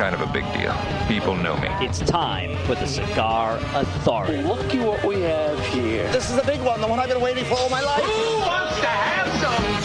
Mister! Mister! Kind of a big deal. People know me. It's time for the Cigar Authority. Look at what we have here. This is a big one, the one I've been waiting for all my life. Who wants to have some fun?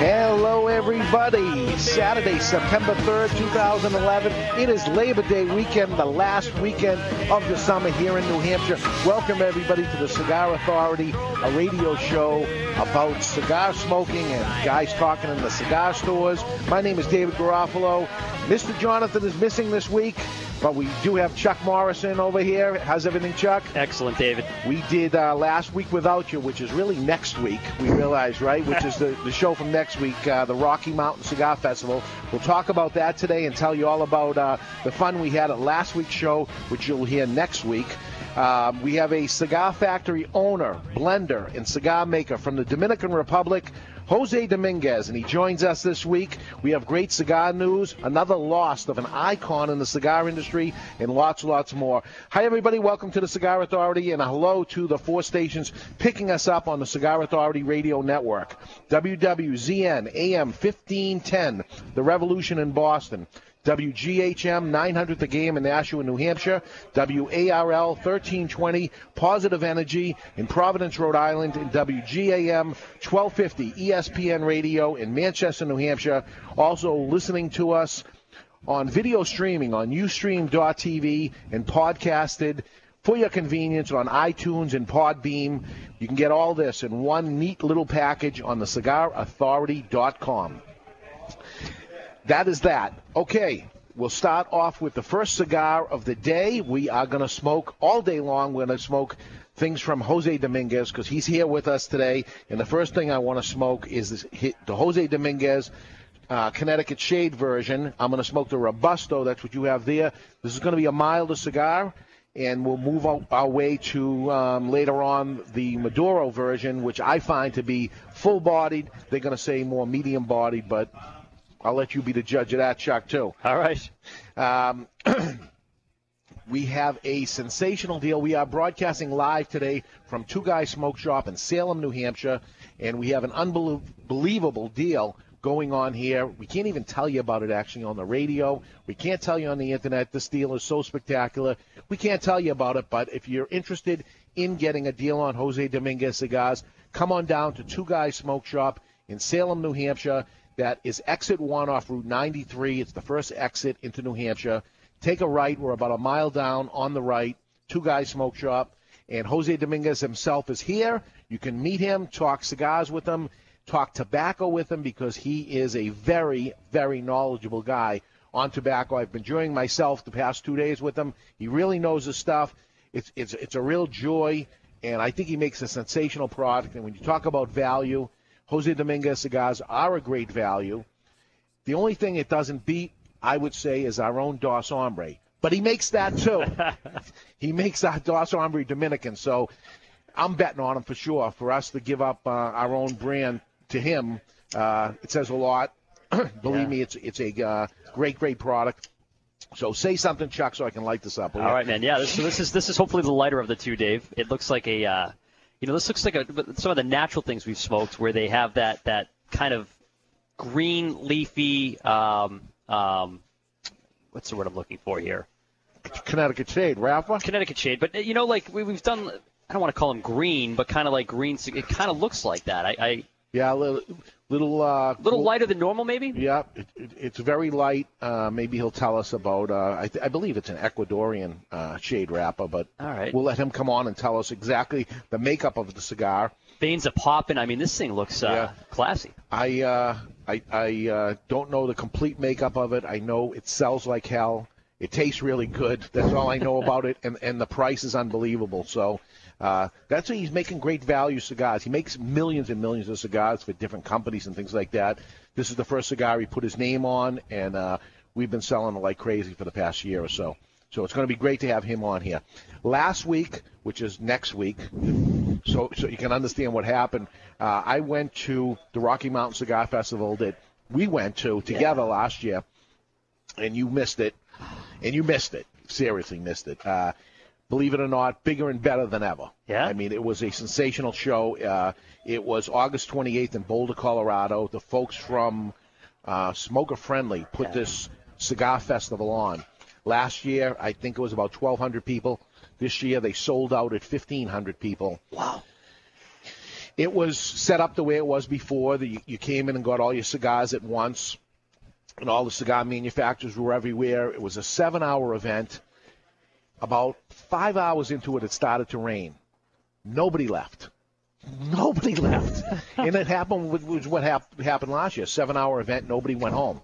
Hello, everybody. Saturday, September 3rd, 2011. It is Labor Day weekend, the last weekend of the summer here in New Hampshire. Welcome, everybody, to the Cigar Authority, a radio show about cigar smoking and guys talking in the cigar stores. My name is David Garofalo. Mr. Jonathan is missing this week, but we do have Chuck Morrison over here. How's everything, Chuck? Excellent, David. We did uh, last week without you, which is really next week. We realize, right? Which is the, the show from next week, uh, the Rocky Mountain Cigar Festival. We'll talk about that today and tell you all about uh, the fun we had at last week's show, which you'll hear next week. Um, we have a cigar factory owner, blender, and cigar maker from the Dominican Republic, Jose Dominguez, and he joins us this week. We have great cigar news, another loss of an icon in the cigar industry, and lots, lots more. Hi, everybody. Welcome to the Cigar Authority, and a hello to the four stations picking us up on the Cigar Authority Radio Network. WWZN AM 1510, The Revolution in Boston. WGHM 900 the game in Nashua, New Hampshire. WARL 1320 Positive Energy in Providence, Rhode Island. And WGAM 1250 ESPN Radio in Manchester, New Hampshire. Also listening to us on video streaming on Ustream.tv and podcasted for your convenience on iTunes and Podbean. You can get all this in one neat little package on the cigarauthority.com. That is that. Okay, we'll start off with the first cigar of the day. We are going to smoke all day long. We're going to smoke things from Jose Dominguez because he's here with us today. And the first thing I want to smoke is this, the Jose Dominguez uh, Connecticut Shade version. I'm going to smoke the Robusto. That's what you have there. This is going to be a milder cigar. And we'll move our, our way to um, later on the Maduro version, which I find to be full bodied. They're going to say more medium bodied, but I'll let you be the judge of that, Chuck, too. All right. Um, we have a sensational deal. We are broadcasting live today from Two Guys Smoke Shop in Salem, New Hampshire, and we have an unbelievable deal going on here. We can't even tell you about it actually on the radio. We can't tell you on the internet. This deal is so spectacular. We can't tell you about it, but if you're interested in getting a deal on Jose Dominguez cigars, come on down to Two Guys Smoke Shop in Salem, New Hampshire. That is exit one off Route 93. It's the first exit into New Hampshire. Take a right. We're about a mile down on the right. Two Guys Smoke Shop. And Jose Dominguez himself is here. You can meet him, talk cigars with him, talk tobacco with him because he is a very, very knowledgeable guy on tobacco. I've been enjoying myself the past two days with him. He really knows his stuff. It's, it's, it's a real joy, and I think he makes a sensational product. And when you talk about value, Jose Dominguez cigars are a great value. The only thing it doesn't beat, I would say, is our own Dos Hombre. But he makes that too. he makes that Dos Hombre Dominican. So I'm betting on him for sure. For us to give up uh, our own brand to him, uh, it says a lot. Believe Yeah. me, it's it's a uh, great, great product. So say something, Chuck, so I can light this up. All right, man. Yeah, this, so this is this is hopefully the lighter of the two, Dave. It looks like a, uh, you know, this looks like a, some of the natural things we've smoked where they have that that kind of green leafy. Um, um, what's the word I'm looking for here? Connecticut Shade, Rafa. Connecticut shade, but you know, like we, we've done. I don't want to call them green, but kind of like green. It kind of looks like that. I, I Yeah, a little, uh, little lighter than normal, maybe. Yeah, it, it, it's very light. Uh, maybe he'll tell us about. Uh, I, th- I believe it's an Ecuadorian uh, shade wrapper, but All right. we'll let him come on and tell us exactly the makeup of the cigar. Veins are popping. I mean, this thing looks uh, Yeah. classy. I uh, I, I uh, don't know the complete makeup of it. I know it sells like hell. It tastes really good. That's all I know about it, and and the price is unbelievable. So. Uh, that's why he's making great value cigars. He makes millions and millions of cigars for different companies and things like that. This is the first cigar he put his name on, and uh, we've been selling it like crazy for the past year or so. So it's going to be great to have him on here. Last week, which is next week, so so you can understand what happened. Uh, I went to the Rocky Mountain Cigar Festival that we went to together last year, and you missed it, and you missed it. Seriously, missed it. Uh, believe it or not, bigger and better than ever. Yeah? I mean, it was a sensational show. Uh, it was August 28th in Boulder, Colorado. The folks from uh, Smoker Friendly put this cigar festival on. Last year, I think it was about 1,200 people. This year, they sold out at 1,500 people. Wow. It was set up the way it was before. That you, you came in and got all your cigars at once, and all the cigar manufacturers were everywhere. It was a seven-hour event. About five hours into it, it started to rain. Nobody left. Nobody left, and it happened with, what hap- happened last year. Seven-hour event, nobody went home.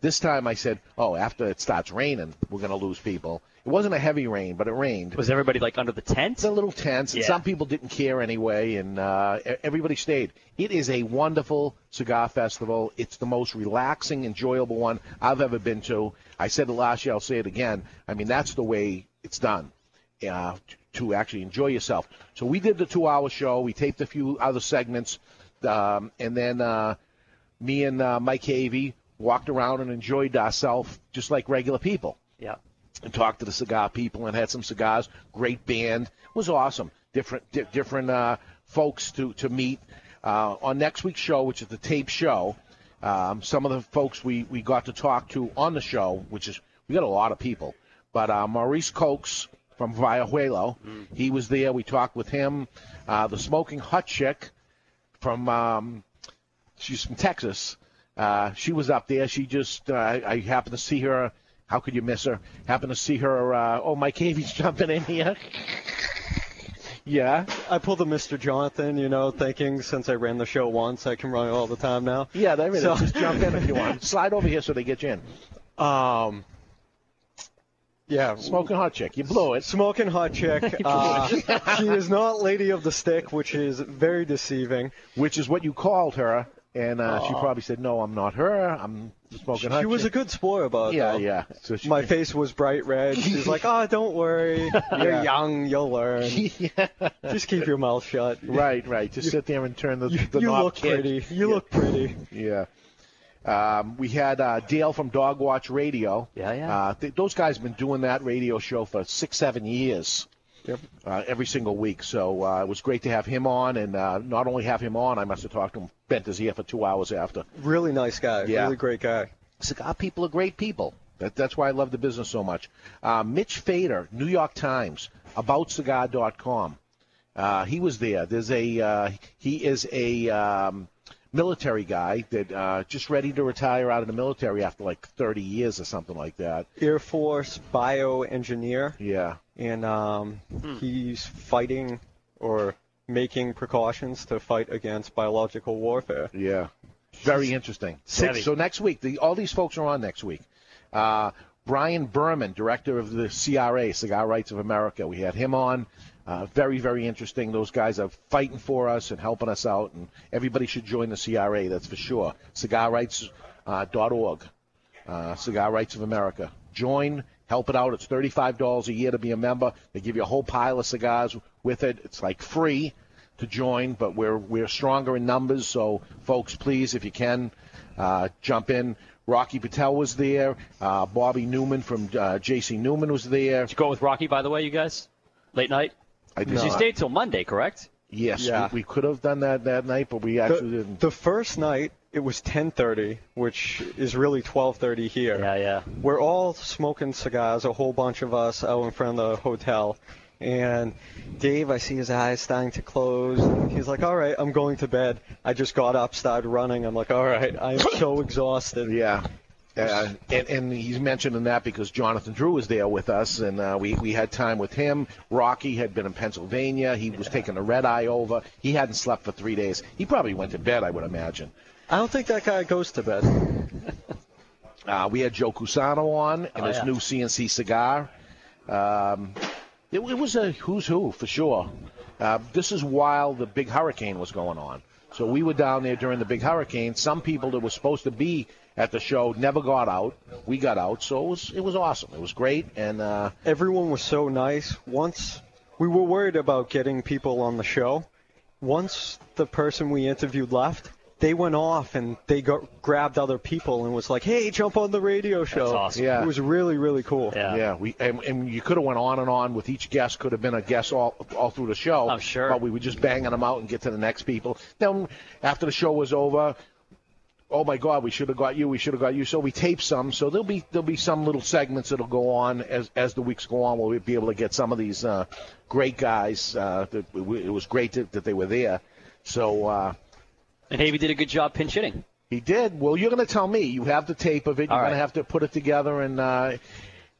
This time I said, "Oh, after it starts raining, we're going to lose people." It wasn't a heavy rain, but it rained. Was everybody like under the tent? A little and Yeah. some people didn't care anyway, and uh, everybody stayed. It is a wonderful cigar festival. It's the most relaxing, enjoyable one I've ever been to. I said it last year. I'll say it again. I mean, that's the way it's done. Uh, to actually enjoy yourself. So we did the two-hour show. We taped a few other segments, um, and then uh, me and uh, Mike Havey walked around and enjoyed ourselves just like regular people Yeah. and talked to the cigar people and had some cigars. Great band. It was awesome. Different di- different uh, folks to to meet uh, on next week's show, which is the tape show. Um, some of the folks we we got to talk to on the show, which is we got a lot of people, but uh, Maurice Cokes from Villajuelo, he was there. We talked with him. Uh, the smoking hot chick from um, she's from Texas. Uh, she was up there. She just uh, I, I happened to see her. How could you miss her? Happened to see her. Uh, oh, Mike Havey's jumping in here. yeah, I pulled the Mr. Jonathan, you know, thinking since I ran the show once, I can run it all the time now. yeah. There it is. So- Just jump in if you want. Slide over here so they get you in. Um, yeah, Smoking hot chick. You blew it. Smoking hot chick. Uh, she is not Lady of the Stick, which is very deceiving. Which is what you called her, and uh, she probably said, "No, I'm not her. I'm smoking hot She was a chick." good sport about it. yeah, though. yeah. So she, My face was bright red. She's like, "Oh, don't worry. You're young. You'll learn. Just keep your mouth shut. Right, right. Just sit there and turn the, the you knob look pretty. You look pretty. Yeah. Um, we had uh, Dale from Dog Watch Radio. Yeah, yeah. Uh, th- those guys have been doing that radio show for six, seven years. Yep. Uh, every single week. So uh, it was great to have him on, and uh, not only have him on, I must have talked to him, bent his ear for two hours after. Really nice guy. Yeah. Really great guy. Cigar people are great people. That, that's why I love the business so much. Uh, Mitch Fader, New York Times, AboutCigar.com. Uh, he was there. There's a uh, he is a um, military guy that uh, just ready to retire out of the military after like 30 years or something like that. Air Force bioengineer, Yeah. and um, Hmm. he's fighting or making precautions to fight against biological warfare. Yeah. Very interesting. So, so next week, the, all these folks are on next week. Uh, Brian Berman, director of the CRA, Cigar Rights of America. We had him on. Uh, very, very interesting. Those guys are fighting for us and helping us out, and everybody should join the CRA. That's for sure. CigarRights.org. Uh, Cigar Rights of America. Join, help it out. It's thirty-five dollars a year to be a member. They give you a whole pile of cigars with it. It's like free to join, but we're we're stronger in numbers. So, folks, please, if you can, uh, jump in. Rocky Patel was there. Uh, Bobby Newman from uh, J.C. Newman was there. Did you go with Rocky, by the way, you guys? Late night? I did Because you not. stayed till Monday, correct? Yes, Yeah. we, we could have done that that night, but we actually The, didn't. the first night it was 10:30, which is really 12:30 here. Yeah, yeah. We're all smoking cigars, a whole bunch of us out in front of the hotel. And Dave, I see his eyes starting to close. He's like, "All right, I'm going to bed." I just got up, started running. I'm like, "All right, I am so exhausted." Yeah. Uh, and, and he's mentioning that because Jonathan Drew was there with us, and uh, we, we had time with him. Rocky had been in Pennsylvania. He was taking a red eye over. He hadn't slept for three days. He probably went to bed, I would imagine. I don't think that guy goes to bed. Uh, we had Joe Cusano on and Oh, his yeah. new CNC cigar. Um, it, it was a who's who for sure. Uh, this is while the big hurricane was going on. So we were down there during the big hurricane. Some people that were supposed to be at the show. Never got out. We got out, so it was it was awesome. It was great, and uh, Everyone was so nice. Once we were worried about getting people on the show. Once the person we interviewed left, they went off and they got, grabbed other people and was like, "Hey, jump on the radio show." That's awesome. Yeah. It was really really cool. Yeah. yeah, we and, and you could have went on and on with each guest. Could have been a guest all all through the show. I'm sure. But we were just banging them out and get to the next people. Then after the show was over. Oh my God! We should have got you. We should have got you. So we taped some. So there'll be there'll be some little segments that'll go on as as the weeks go on. We'll be able to get some of these uh, great guys. Uh, that, it was great that, that they were there. So uh, And Havey did a good job pinch hitting. he did. Well, you're going to tell me. You have the tape of it. You're All going to have to put it together, and uh,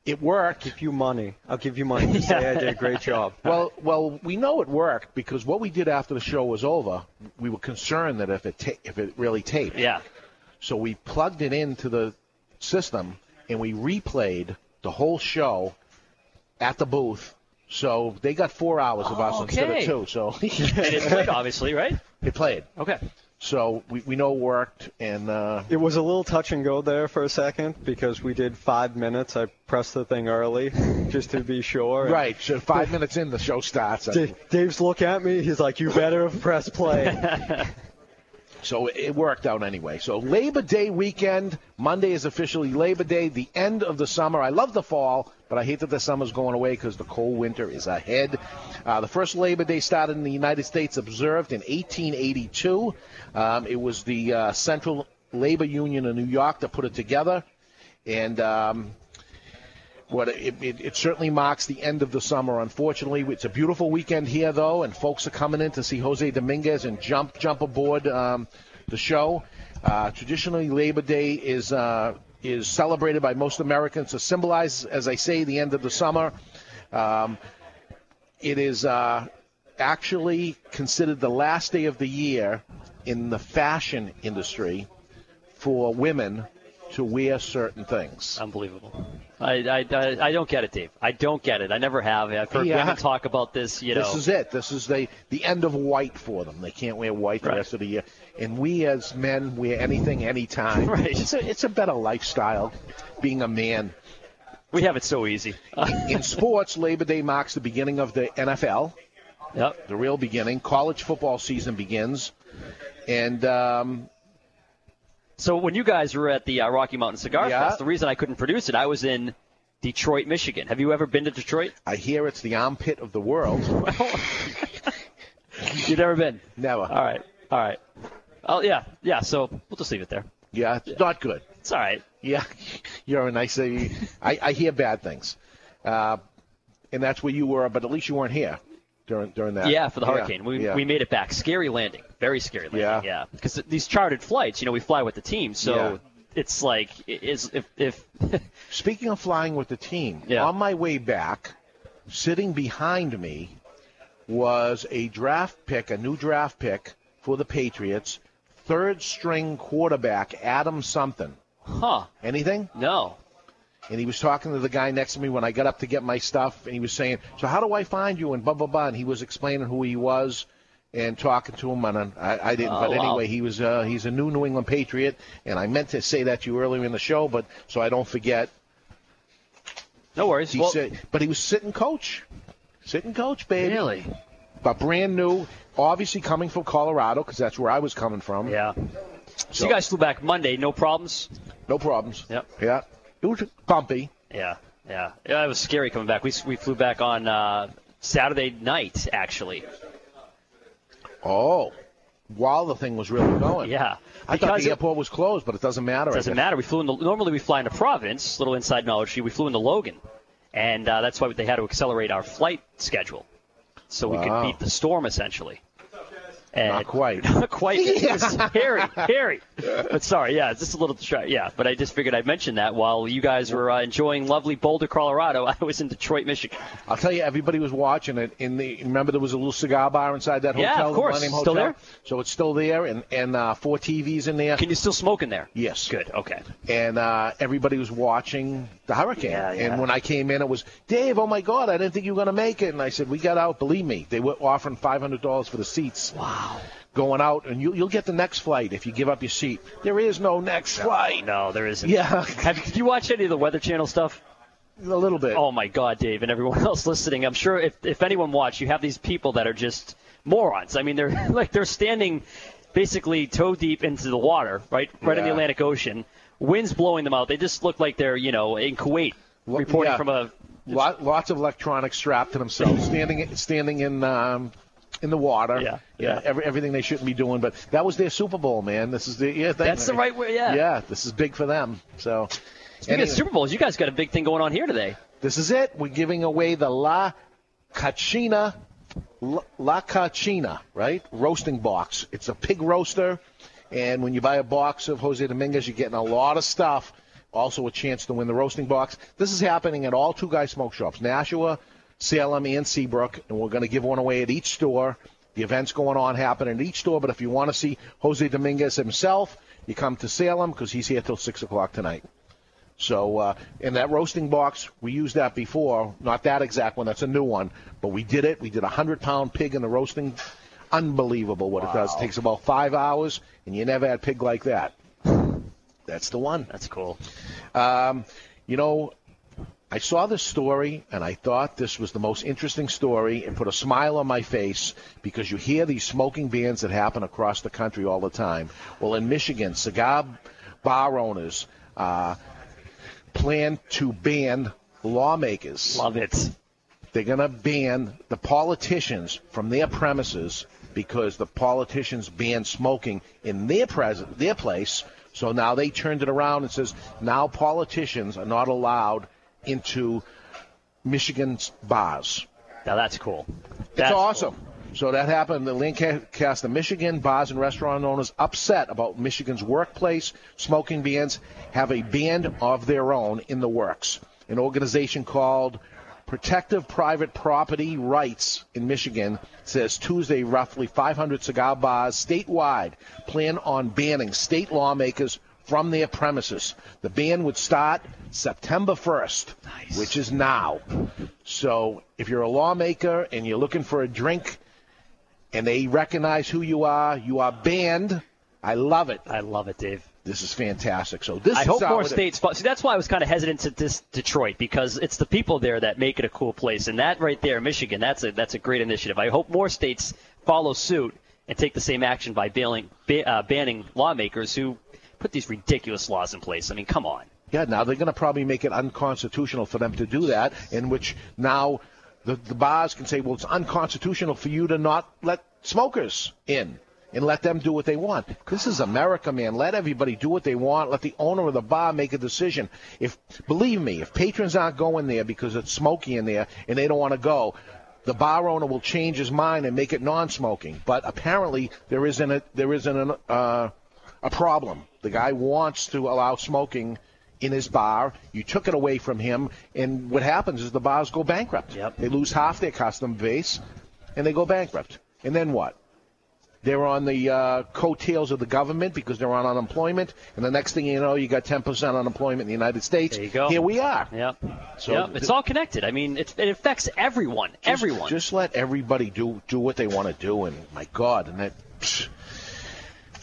it worked. I'll Give you money. I'll give you money to say I did a great job. Well, well, we know it worked because what we did after the show was over, we were concerned that if it ta- if it really taped. Yeah. So we plugged it into the system and we replayed the whole show at the booth. So they got four hours of us instead of two. So And it played, obviously, right? it played. Okay. So we, we know it worked, and uh, It was a little touch and go there for a second because we did five minutes. I pressed the thing early just to be sure. Right. So five minutes in, the show starts. D- Dave's look at me. He's like, "You better have pressed play." So it worked out anyway. So Labor Day weekend, Monday is officially Labor Day, the end of the summer. I love the fall, but I hate that the summer's going away because the cold winter is ahead. Uh, the first Labor Day started in the United States, observed in 1882. Um, it was the uh, Central Labor Union in New York that put it together, and um, what it, it, it certainly marks the end of the summer. Unfortunately, it's a beautiful weekend here, though, and folks are coming in to see Jose Dominguez and jump jump aboard um, the show. Uh, traditionally, Labor Day is uh, is celebrated by most Americans to symbolize, as I say, the end of the summer. Um, it is uh, actually considered the last day of the year in the fashion industry for women to wear certain things. Unbelievable. I, I, I, don't get it, Dave. I don't get it. I never have. I've heard Yeah. women talk about this, you know. This is it. This is the the end of white for them. They can't wear white the rest of the year. And we as men wear anything, anytime. Right. It's a it's a better lifestyle, being a man. we have it so easy. In sports, Labor Day marks the beginning of the NFL, yep. the real beginning. College football season begins, and um, So when you guys were at the uh, Rocky Mountain Cigar Yeah. Fest, the reason I couldn't produce it, I was in Detroit, Michigan. Have you ever been to Detroit? I hear it's the armpit of the world. You've never been. Never. All right. All right. Oh yeah, yeah. So we'll just leave it there. Yeah, it's not good. It's all right. Yeah, you're a nice. I, I hear bad things, uh, and that's where you were. But at least you weren't here during during that. Yeah, for the hurricane. We, yeah. we made it back. Scary landing. Very scary landing. Yeah. Yeah. Because these chartered flights, you know, we fly with the team, so Yeah. it's like is if if Speaking of flying with the team, Yeah. on my way back, sitting behind me was a draft pick, a new draft pick for the Patriots, third string quarterback Adam something. huh? Anything? No. And he was talking to the guy next to me when I got up to get my stuff, and he was saying, "So how do I find you?" And blah blah blah. And he was explaining who he was and talking to him. And I, I didn't, Oh, but wow. anyway, he was uh, he's a new New England Patriot, and I meant to say that to you earlier in the show, but so I don't forget. No worries. He well, said, but he was sitting coach, sitting coach, baby. really? But brand new, obviously coming from Colorado because that's where I was coming from. Yeah. So, So- you guys flew back Monday, no problems. No problems. Yep. Yeah. It was bumpy. Yeah. Yeah. Yeah. It was scary coming back. We we flew back on uh, Saturday night, actually. Oh, while the thing was really going. Yeah. I thought the it- airport was closed, but it doesn't matter. I Doesn't matter. We flew in the, normally we fly into Providence. Little inside knowledge. We flew into Logan, and uh, that's why they had to accelerate our flight schedule, so we could beat the storm essentially. And Not quite. Not quite. It was scary, scary. But sorry, yeah, it's just a little distract. Yeah, but I just figured I'd mention that while you guys were uh, enjoying lovely Boulder, Colorado, I was in Detroit, Michigan. I'll tell you, everybody was watching it. In the remember, there was a little cigar bar inside that hotel. Yeah, hotel. of course. the Millennium Still there? So it's still there, and and uh, four TVs in there. Can you still smoke in there? Yes. Good. Okay. And uh, everybody was watching the hurricane. Yeah, yeah. And when I came in, it was Dave. Oh my God, I didn't think you were going to make it. And I said, we got out. Believe me, they were offering five hundred dollars for the seats. Wow. Going out, and you, you'll get the next flight if you give up your seat. There is no next flight. No, there isn't. Yeah. Have did you watch any of the Weather Channel stuff? A little bit. Oh my God, Dave, and everyone else listening. I'm sure if if anyone watched, you have these people that are just morons. I mean, they're like they're standing basically toe deep into the water, right, right in the Atlantic Ocean. Winds blowing them out. They just look like they're you know in Kuwait reporting yeah. from a. Lot, lots of electronics strapped to themselves, standing standing in um, in the water. Yeah, yeah. Every, everything they shouldn't be doing, but that was their Super Bowl, man. This is the yeah. That's the right way. Yeah. Yeah, this is big for them. So, Speaking anyway, of Super Bowls, you guys got a big thing going on here today. this is it. We're giving away the La Caja China, La, La Caja China, right? Roasting box. It's a pig roaster, and when you buy a box of Jose Dominguez, you're getting a lot of stuff. Also, a chance to win the roasting box. This is happening at all Two Guys Smoke Shops, Nashua, Salem, and Seabrook, and we're going to give one away at each store. The event's going on happening at each store, but if you want to see Jose Dominguez himself, you come to Salem because he's here till six o'clock tonight. So, uh, in that roasting box, we used that before. Not that exact one. That's a new one. But we did it. We did a hundred pound pig in the roasting. Unbelievable what it does. It takes about five hours, and you never had pig like that. That's the one. That's cool. Um, you know, I saw this story and I thought this was the most interesting story and put a smile on my face because you hear these smoking bans that happen across the country all the time. Well, in Michigan, cigar bar owners uh, plan to ban lawmakers. Love it. They're going to ban the politicians from their premises because the politicians banned smoking in their pres- their place. So now they turned it around and says now politicians are not allowed into Michigan's bars. Now that's cool. It's That's awesome. So that happened in Lancaster, Michigan. Bars and restaurant owners upset about Michigan's workplace smoking bans have a ban of their own in the works. An organization called Protective Private Property Rights in Michigan says Tuesday roughly 500 cigar bars statewide plan on banning state lawmakers from their premises. The ban would start September 1st, which is now. So if you're a lawmaker and you're looking for a drink and they recognize who you are, you are banned. I love it. I love it, Dave. This is fantastic. So this I hope more states. See, that's why I was kind of hesitant to this Detroit because it's the people there that make it a cool place, and that right there, Michigan, that's a that's a great initiative. I hope more states follow suit and take the same action by bailing, ba- uh, banning lawmakers who put these ridiculous laws in place. I mean, come on. Yeah, now they're going to probably make it unconstitutional for them to do that, in which now the, the bars can say, well, it's unconstitutional for you to not let smokers in and let them do what they want. This is America, man. Let everybody do what they want. Let the owner of the bar make a decision. If believe me, if patrons aren't going there because it's smoky in there and they don't want to go, the bar owner will change his mind and make it non-smoking. But apparently, there isn't a, there isn't an, uh, a problem. The guy wants to allow smoking in his bar. You took it away from him, and what happens is the bars go bankrupt. Yep. They lose half their customer base, and they go bankrupt. And then what? They're on the uh, coattails of the government because they're on unemployment, and the next thing you know, you got 10% unemployment in the United States. There you go. Here we are. Yep. So yep. It's th- all connected. I mean, it, it affects everyone. Just- everyone. Just let everybody do do what they want to do, and my God, and that. psh.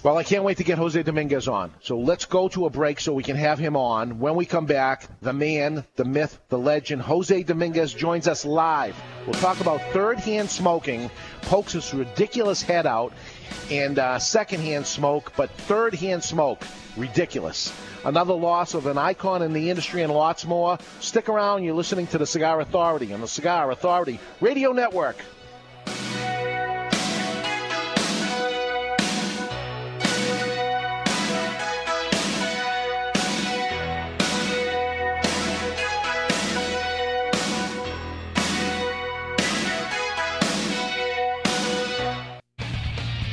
Well, I can't wait to get Jose Dominguez on. So let's go to a break so we can have him on. When we come back, the man, the myth, the legend, Jose Dominguez joins us live. We'll talk about third-hand smoking, pokes his ridiculous head out, and uh, second-hand smoke, but third-hand smoke, ridiculous. Another loss of an icon in the industry and lots more. Stick around. You're listening to the Cigar Authority on the Cigar Authority Radio Network.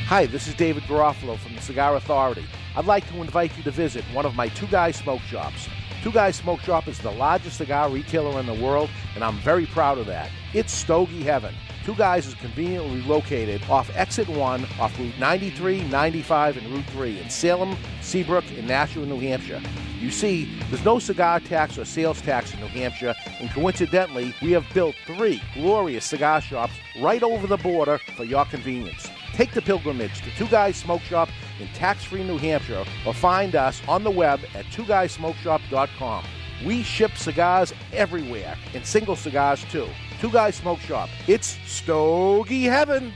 Hi, this is David Garofalo from the Cigar Authority. I'd like to invite you to visit one of my Two Guys Smoke Shops. Two Guys Smoke Shop is the largest cigar retailer in the world, and I'm very proud of that. It's Stogie Heaven. Two Guys is conveniently located off Exit 1, off Route 93, 95, and Route 3 in Salem, Seabrook, and Nashua, New Hampshire. You see, there's no cigar tax or sales tax in New Hampshire, and coincidentally, we have built three glorious cigar shops right over the border for your convenience. Take the pilgrimage to Two Guys Smoke Shop in tax-free New Hampshire or find us on the web at twoguysmokeshop.com. We ship cigars everywhere and single cigars too. Two Guys Smoke Shop. It's Stogie Heaven.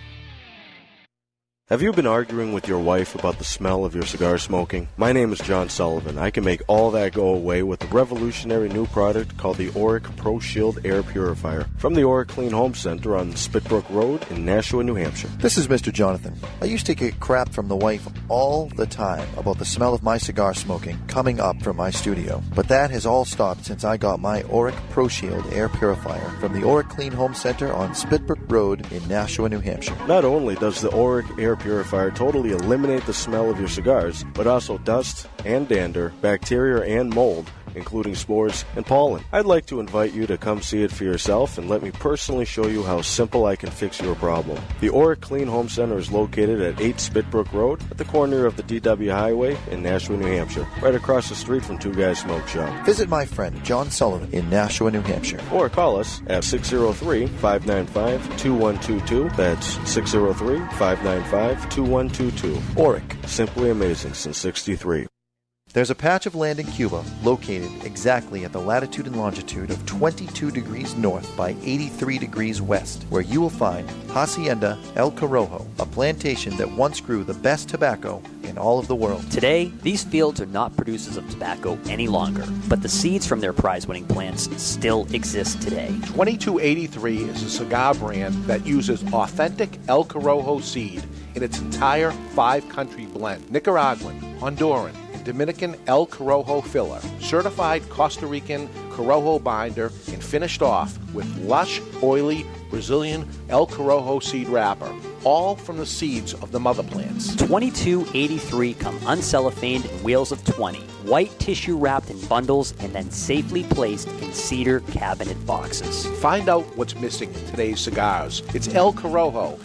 Have you been arguing with your wife about the smell of your cigar smoking? My name is John Sullivan. I can make all that go away with a revolutionary new product called the Oreck Pro Shield Air Purifier from the Oreck Clean Home Center on Spitbrook Road in Nashua, New Hampshire. This is Mr. Jonathan. I used to get crap from the wife all the time about the smell of my cigar smoking coming up from my studio. But that has all stopped since I got my Oreck Pro Shield Air Purifier from the Oreck Clean Home Center on Spitbrook Road in Nashua, New Hampshire. Not only does the Oreck Air Purifier totally eliminate the smell of your cigars, but also dust and dander, bacteria and mold, including sports and pollen. I'd like to invite you to come see it for yourself and let me personally show you how simple I can fix your problem. The Oreck Clean Home Center is located at 8 Spitbrook Road at the corner of the DW Highway in Nashua, New Hampshire, right across the street from Two Guys Smoke Shop. Visit my friend John Sullivan in Nashua, New Hampshire. Or call us at 603 595 2122. That's 603 595 2122. Oreck. Simply amazing since 63. There's a patch of land in Cuba located exactly at the latitude and longitude of 22 degrees north by 83 degrees west, where you will find Hacienda El Corojo, a plantation that once grew the best tobacco in all of the world. Today, these fields are not producers of tobacco any longer, but the seeds from their prize winning plants still exist today. 2283 is a cigar brand that uses authentic El Corojo seed in its entire five country blend Nicaraguan, Honduran, and Dominican El Corojo filler, certified Costa Rican Corojo binder, and finished off with lush, oily Brazilian El Corojo seed wrapper, all from the seeds of the mother plants. 2283 come uncellophaned in wheels of 20, white tissue wrapped in bundles and then safely placed in cedar cabinet boxes. Find out what's missing in today's cigars. It's El Corojo,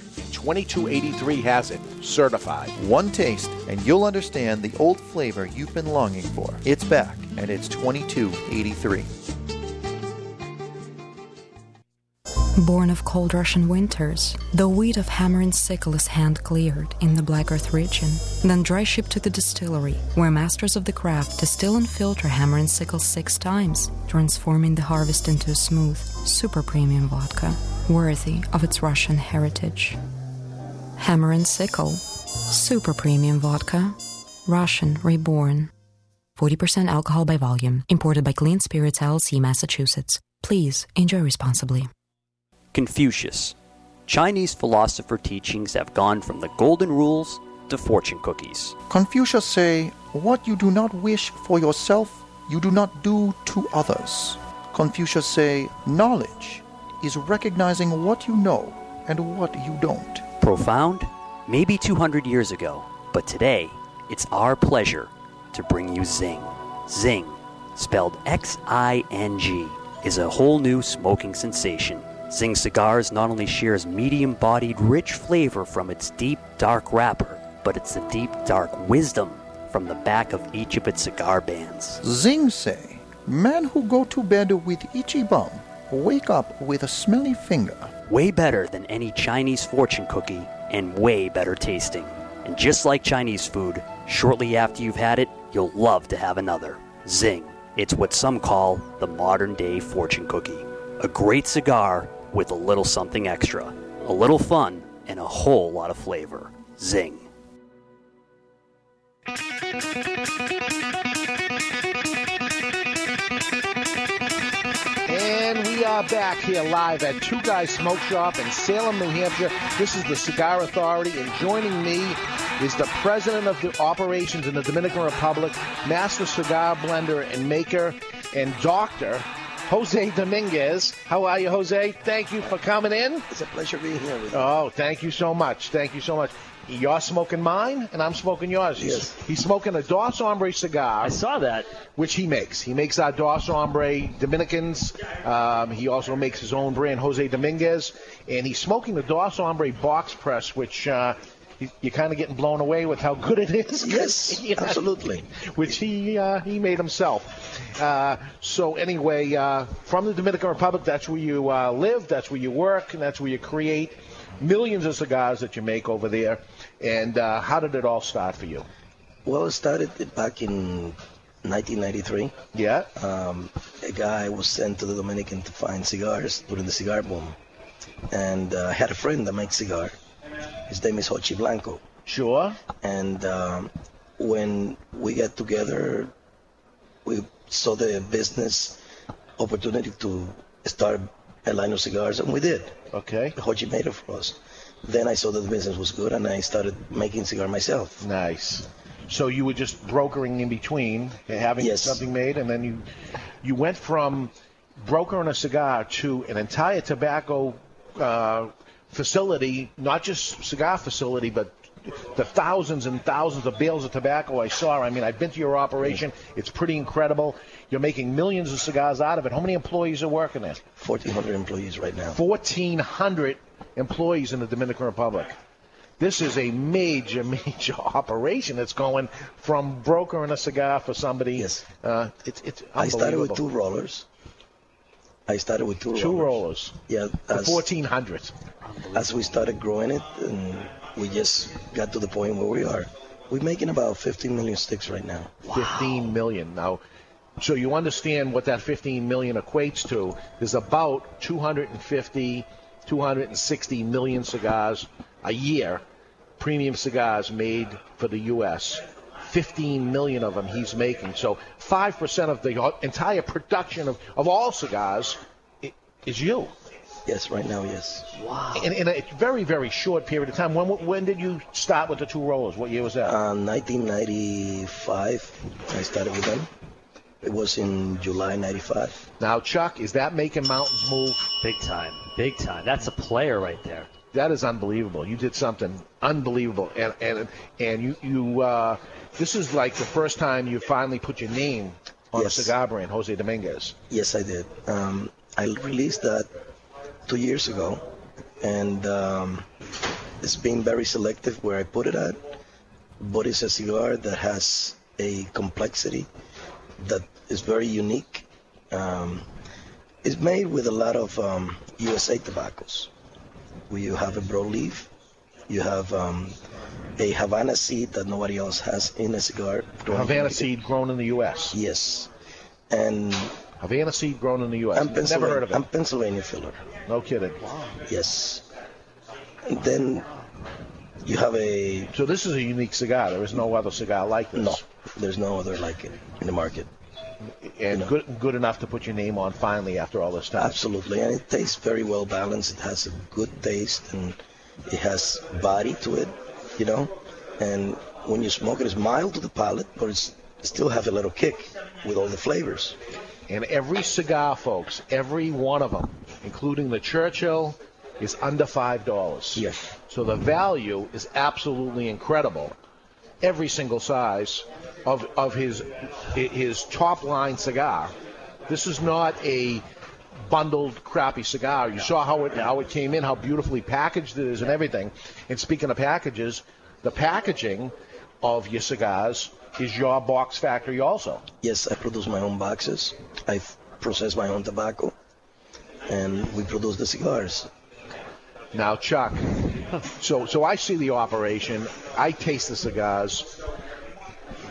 2283 has it certified. One taste, and you'll understand the old flavor you've been longing for. It's back, and it's 2283. Born of cold Russian winters, the wheat of hammer and sickle is hand cleared in the Black Earth region, then dry shipped to the distillery, where masters of the craft distill and filter hammer and sickle six times, transforming the harvest into a smooth, super premium vodka, worthy of its Russian heritage. Hammer and sickle, super premium vodka, Russian reborn. 40% alcohol by volume, imported by Clean Spirits LLC, Massachusetts. Please enjoy responsibly. Confucius. Chinese philosopher teachings have gone from the golden rules to fortune cookies. Confucius say, What you do not wish for yourself, you do not do to others. Confucius say, Knowledge is recognizing what you know and what you don't. Profound? Maybe 200 years ago, but today it's our pleasure to bring you Xing. Xing, spelled X I N G, is a whole new smoking sensation. Xing Cigars not only shares medium bodied, rich flavor from its deep, dark wrapper, but it's the deep, dark wisdom from the back of each of its cigar bands. Xing say, Men who go to bed with itchy bum wake up with a smelly finger. Way better than any Chinese fortune cookie, and way better tasting. And just like Chinese food, shortly after you've had it, you'll love to have another. Xing. It's what some call the modern day fortune cookie. A great cigar with a little something extra, a little fun, and a whole lot of flavor. Xing. Are back here live at Two Guys Smoke Shop in Salem, New Hampshire. This is the Cigar Authority, and joining me is the president of the operations in the Dominican Republic, master cigar blender and maker, and doctor. Jose Dominguez. How are you, Jose? Thank you for coming in. It's a pleasure being here with you. Oh, thank you so much. Thank you so much. You're smoking mine, and I'm smoking yours. He's, Yes. he's smoking a Dos Hombre cigar. I saw that. Which he makes. He makes our Dos Hombre Dominicans. Um, he also makes his own brand, Jose Dominguez. And he's smoking the Dos Hombre box press, which uh, you- you're kind of getting blown away with how good it is. Yes, absolutely. Which he uh, he made himself. Uh, so anyway, uh, from the Dominican Republic, that's where you uh, live, that's where you work, and that's where you create millions of cigars that you make over there. And uh, how did it all start for you? Well, it started back in 1993. Yeah. Um, a guy was sent to the Dominican to find cigars during the cigar boom. And uh, I had a friend that makes cigar. His name is Jochy Blanco. Sure. And um, when we got together, we saw the business opportunity to start a line of cigars, and we did. Okay. Hochi made it for us. Then I saw that the business was good, and I started making cigar myself. Nice. So you were just brokering in between, having Yes. something made, and then you you went from brokering a cigar to an entire tobacco uh, facility, not just cigar facility, but the thousands and thousands of bales of tobacco I saw. I mean, I've been to your operation. It's pretty incredible. You're making millions of cigars out of it. How many employees are working there? 1,400 employees right now. 1,400 employees in the Dominican Republic. This is a major, major operation that's going from brokering a cigar for somebody. Yes. Uh, it's it's I started with two rollers. I started with two, Two rollers. rollers. Yeah, as, 1,400. as we started growing it, and we just got to the point where we are. We're making about 15 million sticks right now. Wow. 15 million. Now, so you understand what that 15 million equates to. There's about 250, 260 million cigars a year, premium cigars made for the U.S. 15 million of them he's making. So 5% of the entire production of, of all cigars is you. Yes, right now, yes. Wow. In, in a very, very short period of time. When, when did you start with the two rollers? What year was that? Uh, 1995, I started with them. It was in July 95. Now, Chuck, is that making mountains move? Big time. Big time. That's a player right there. That is unbelievable. You did something unbelievable, and and and you you uh, this is like the first time you finally put your name on Yes. a cigar brand, Jose Dominguez. Yes, I did. Um, I released that two years ago, and um, it's been very selective where I put it at. But it's a cigar that has a complexity that is very unique. Um, it's made with a lot of um, USA tobaccos. Where you have a broadleaf, you have um, a Havana seed that nobody else has in a cigar. Havana seed grown in the U.S. Yes, and Havana seed grown in the U.S. I'm Never heard of it. I'm Pennsylvania filler. No kidding. Yes. And then you have a. So this is a unique cigar. There is no other cigar like this. No, there's no other like it in the market. And good good enough to put your name on finally after all this time. Absolutely, and it tastes very well balanced. It has a good taste and it has body to it, you know. And when you smoke it, it's mild to the palate, but it's it still have a little kick with all the flavors. And every cigar, folks, every one of them, including the Churchill, is under five dollars. Yes. So the value is absolutely incredible. Every single size of of his his top line cigar. This is not a bundled crappy cigar. You saw how it how it came in, how beautifully packaged it is, and everything. And speaking of packages, the packaging of your cigars is your box factory also. Yes, I produce my own boxes. I process my own tobacco, and we produce the cigars. Now, Chuck, so so I see the operation. I taste the cigars.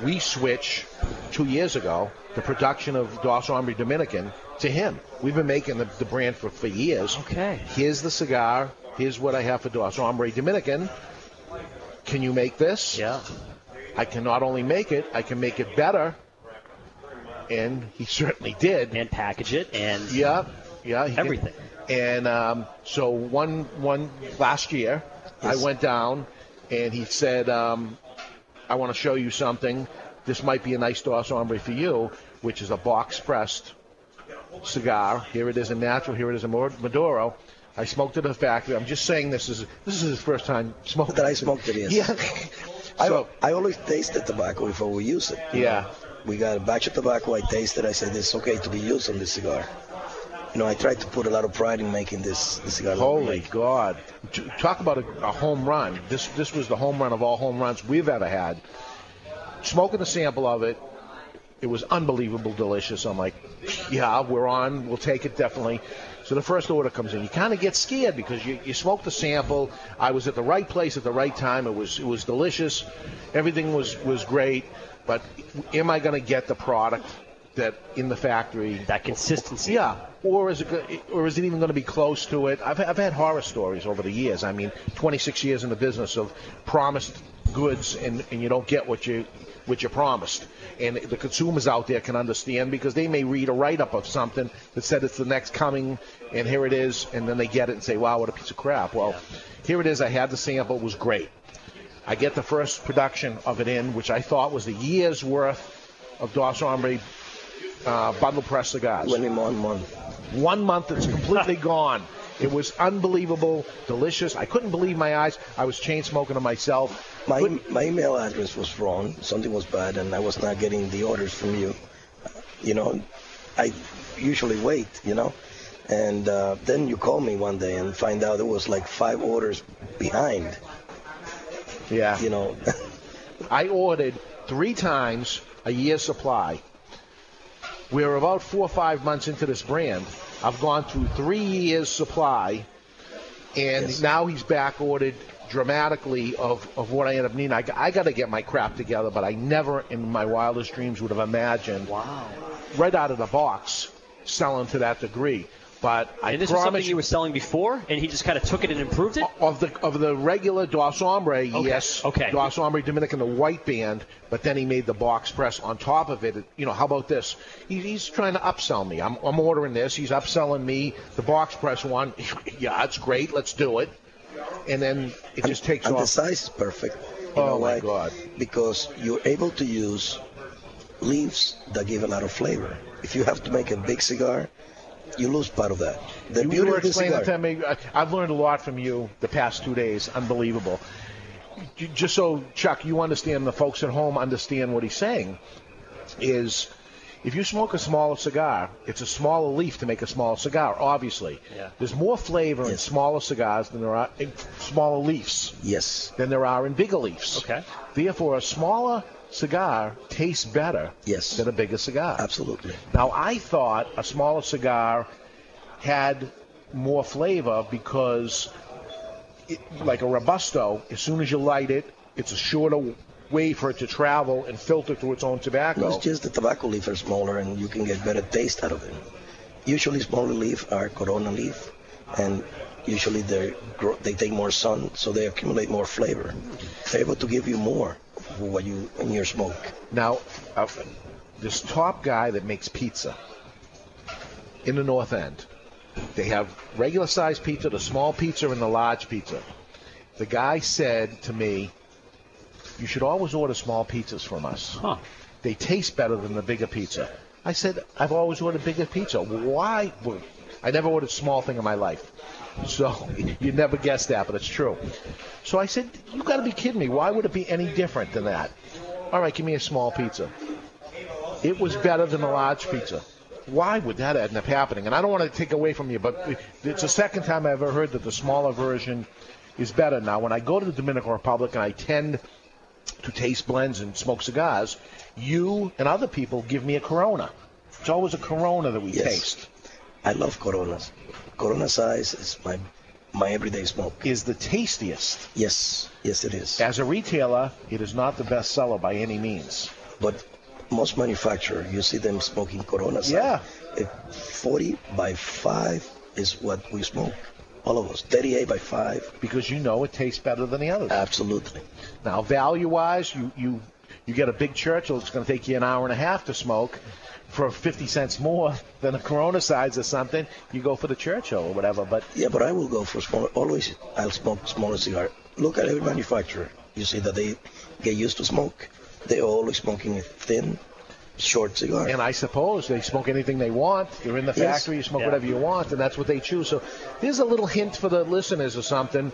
We switch two years ago the production of Dos Hombre Dominican to him. We've been making the, the brand for, for years. Okay. Here's the cigar. Here's what I have for Dos Hombre Dominican. Can you make this? Yeah. I can not only make it, I can make it better. And he certainly did. And package it and Yeah, yeah, he did. And um, so one one last year, Yes. I went down, and he said, um, "I want to show you something. This might be a nice Dos Hombre for you, which is a box pressed cigar. Here it is in natural. Here it is in Mad- Maduro." I smoked it at a factory. I'm just saying this is this is his first time smoking. That I smoked it, yes. Yeah. so I, I always taste the tobacco before we use it. Yeah. know. We got a batch of tobacco. I tasted. I said it's okay to be used on this cigar. You know, I tried to put a lot of pride in making this, this cigar. Holy. God! Talk about a, a home run. This this was the home run of all home runs we've ever had. Smoking a sample of it, it was unbelievable delicious. I'm like, yeah, we're on. We'll take it definitely. So the first order comes in. You kind of get scared because you, you smoke the sample. I was at the right place at the right time. It was it was delicious. Everything was was great. But am I going to get the product that in the factory? That consistency. Yeah. Or is it or is it even going to be close to it? I've I've had horror stories over the years. I mean, 26 years in the business of promised goods and, and you don't get what you what you promised. And the consumers out there can understand because they may read a write up of something that said it's the next coming and here it is and then they get it and say, Wow, what a piece of crap. Well, here it is, I had the sample, it was great. I get the first production of it in, which I thought was a year's worth of Dos Hombre uh, bundle press cigars. One month. One month, it's completely gone. It was unbelievable, delicious. I couldn't believe my eyes. I was chain smoking to myself. My, my email address was wrong. Something was bad, and I was not getting the orders from you. You know, I usually wait, you know. And uh, then you call me one day and find out it was like five orders behind. Yeah. You know, I ordered three times a year's supply. We're about four or five months into this brand. I've gone through three years' supply, and now he's back ordered dramatically of, of what I end up needing. I, I got to get my crap together, but I never in my wildest dreams would have imagined. Wow. Right out of the box, selling to that degree. But I and this was promise something you were selling before, and he just kind of took it and improved it. of the of the regular Dos Hombre, yes. okay. Dos Hombre Dominican, the white band, but then he made the box press on top of it. You know, how about this? He, he's trying to upsell me. I'm, I'm ordering this. He's upselling me the box press one. yeah, it's great. Let's do it. And then it just takes and off. the size is perfect. You Oh, know my why? God. Because you're able to use leaves that give a lot of flavor. If you have to make a big cigar, you lose part of that. The you beauty were of explaining cigar. to me. I- I've learned a lot from you the past two days. Unbelievable. Just so Chuck, you understand, the folks at home understand what he's saying. Is if you smoke a smaller cigar, it's a smaller leaf to make a smaller cigar. Obviously, Yeah. there's more flavor in smaller cigars than there are in smaller leaves. Yes. Than there are in bigger leaves. Okay. Therefore, a smaller cigar tastes better. Yes. Than a bigger cigar. Absolutely. Now, I thought a smaller cigar had more flavor because, it, like a Robusto, as soon as you light it, it's a shorter way for it to travel and filter through its own tobacco. No, it's just the tobacco leaf are smaller and you can get better taste out of it. Usually smaller leaf are Corona leaf and usually they they take more sun so they accumulate more flavor. They're able to give you more of what you in your smoke. Now, uh, this top guy that makes pizza in the North End, they have regular size pizza, the small pizza, and the large pizza. The guy said to me, "You should always order small pizzas from us. Huh. They taste better than the bigger pizza." I said, "I've always ordered bigger pizza. Why?" I never ordered small thing in my life. So you never guess that, but it's true. So I said, "You got to be kidding me! Why would it be any different than that?" All right, give me a small pizza. It was better than a large pizza. Why would that end up happening? And I don't want to take away from you, but it's the second time I've ever heard that the smaller version is better. Now, when I go to the Dominican Republic and I tend to taste blends and smoke cigars, you and other people give me a Corona. It's always a Corona that we Yes. taste. I love Coronas. Corona size is my my everyday smoke. Is the tastiest. Yes, yes it is. As a retailer, it is not the best seller by any means. But most manufacturers, you see them smoking Corona size. Yeah. If 40 by 5 is what we smoke. All of us. 38 by 5. Because you know it tastes better than the others. Absolutely. Now, value-wise, you you you get a big Churchill. It's going to take you an hour and a half to smoke. For 50 cents more than a Corona size or something, you go for the Churchill or whatever. But Yeah, but I will go for small. Always, I'll smoke smaller cigar. Look at every manufacturer. You see that they get used to smoke. They're always smoking a thin, short cigar. And I suppose they smoke anything they want. You're in the Yes. factory, you smoke Yeah. whatever you want, and that's what they choose. So here's a little hint for the listeners or something.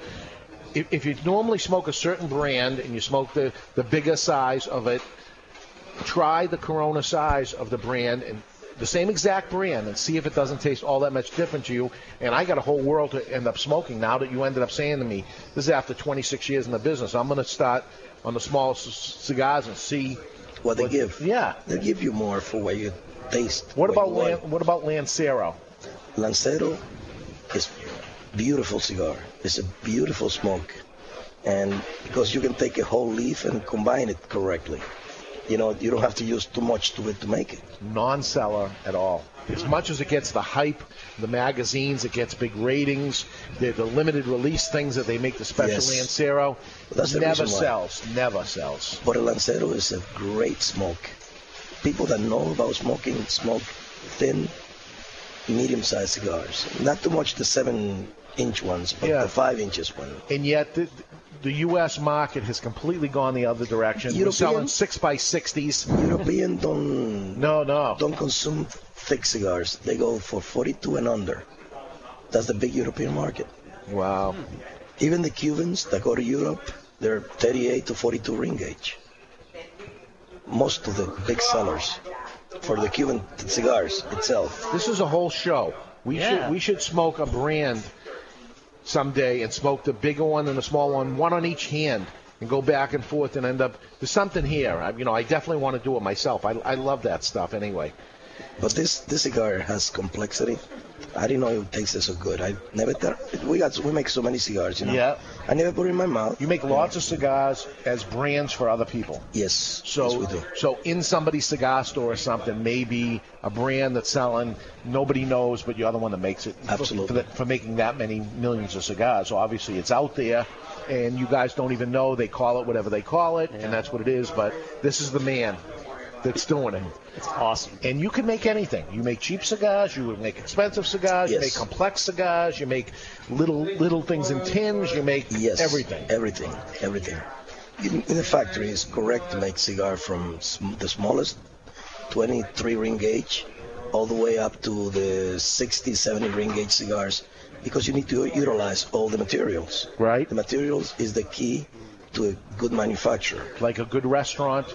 If, if you normally smoke a certain brand and you smoke the, the bigger size of it, try the Corona size of the brand and the same exact brand and see if it doesn't taste all that much different to you. And I got a whole world to end up smoking now that you ended up saying to me, this is after 26 years in the business. I'm going to start on the small c- cigars and see what they give. Yeah, they give you more for what you taste. What what about. Lan- what about Lancero? Lancero is beautiful cigar. It's a beautiful smoke, and because you can take a whole leaf and combine it correctly, you know you don't have to use too much to it to make it. non-seller at all. As much as it gets the hype, the magazines, it gets big ratings, the, the limited release things that they make the special Yes. Lancero, That's never sells. Never sells. But a Lancero is a great smoke. People that know about smoking smoke thin, medium-sized cigars. Not too much the seven-inch ones, but Yeah. the five-inches one. And yet the, the U.S. market has completely gone the other direction. We're European- selling six by sixties. European don't no no don't consume thick cigars. They go for 42 and under. That's the big European market. Wow. Even the Cubans that go to Europe, they're 38 to 42 ring gauge. Most of the big sellers for the Cuban cigars itself. This is a whole show. We Yeah. should we should smoke a brand someday and smoke the bigger one and the small one, one on each hand, and go back and forth and end up. There's something here. I, you know, I definitely want to do it myself. I, I love that stuff anyway. But this this cigar has complexity. I didn't know it tasted so good. I never we got we make so many cigars, you know. Yeah. I never put it in my mouth. You make lots of cigars as brands for other people. Yes. So, yes, we do. so in somebody's cigar store or something, maybe a brand that's selling nobody knows, but you're the one that makes it. for- Absolutely. For, the, for making that many millions of cigars, so obviously it's out there, and you guys don't even know. They call it whatever they call it, and that's what it is. But this is the man that's doing it. It's awesome. And you can make anything. You make cheap cigars. You would make expensive cigars. You make complex cigars. You make little little things in tins. You make Yes. everything. Everything. Everything. In, in the factory, it's correct to make cigar from sm- the smallest, 23 ring gauge, all the way up to the 60, 70 ring gauge cigars, because you need to utilize all the materials. Right. The materials is the key to a good manufacturer. Like a good restaurant,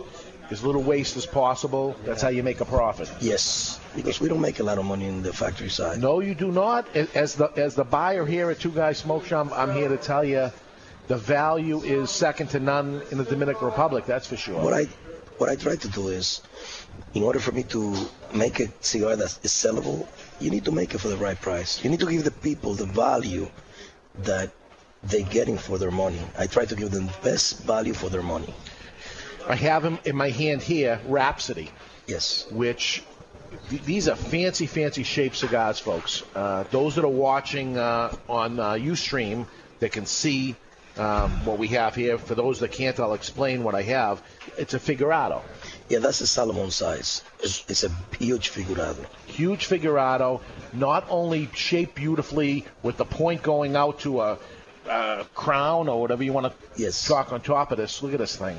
as little waste as possible. That's how you make a profit. Yes, because we don't make a lot of money in the factory side. No, you do not. As the as the buyer here at Two Guys Smoke Shop, I'm here to tell you, the value is second to none in the Dominican Republic. That's for sure. What I what I try to do is, in order for me to make a cigar that is sellable, you need to make it for the right price. You need to give the people the value that they're getting for their money. I try to give them the best value for their money. I have him in my hand here, Rhapsody. Yes. Which th- these are fancy, fancy shaped cigars, folks. Uh, those that are watching uh, on uh, UStream that can see um, what we have here. For those that can't, I'll explain what I have. It's a figurado. Yeah, that's a Salomon size. It's, it's a huge figurado. huge figurado, not only shaped beautifully with the point going out to a, a crown or whatever you want to yes. chalk on top of this. Look at this thing.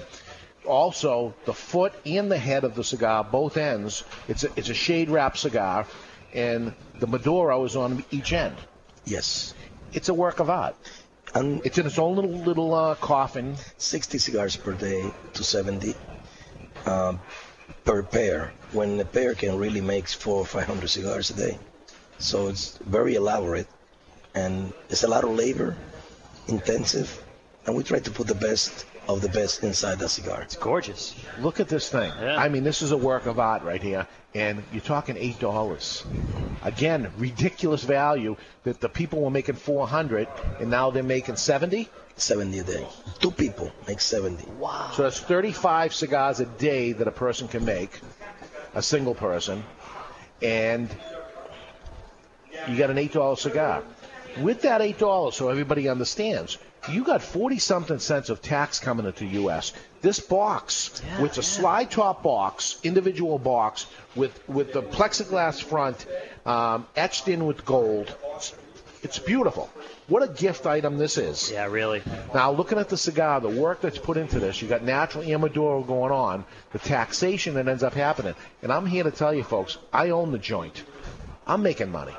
Also, the foot and the head of the cigar, both ends, it's a, it's a shade wrap cigar, and the Maduro is on each end. Yes. It's a work of art. And it's in its own little little uh, coffin. 60 cigars per day to 70 um, per pair, when a pair can really make four or 500 cigars a day. So it's very elaborate, and it's a lot of labor, intensive, and we try to put the best of the best inside the cigar. It's gorgeous. Look at this thing. I mean, this is a work of art right here, and you're talking eight dollars. Again, ridiculous value that the people were making four hundred, and now they're making seventy. 70 a day. Two people make 70. Wow. So that's thirty-five cigars a day that a person can make, a single person, and you got an eight dollar cigar. With that eight dollars, so everybody understands, you got forty something cents of tax coming into the U.S. This box, with a slide top box, individual box with with the plexiglass front, um, etched in with gold. It's, it's beautiful. What a gift item this is. Yeah, really. Now, looking at the cigar, the work that's put into this, you got natural Amaduro going on, the taxation that ends up happening. And I'm here to tell you, folks, I own the joint. I'm making money.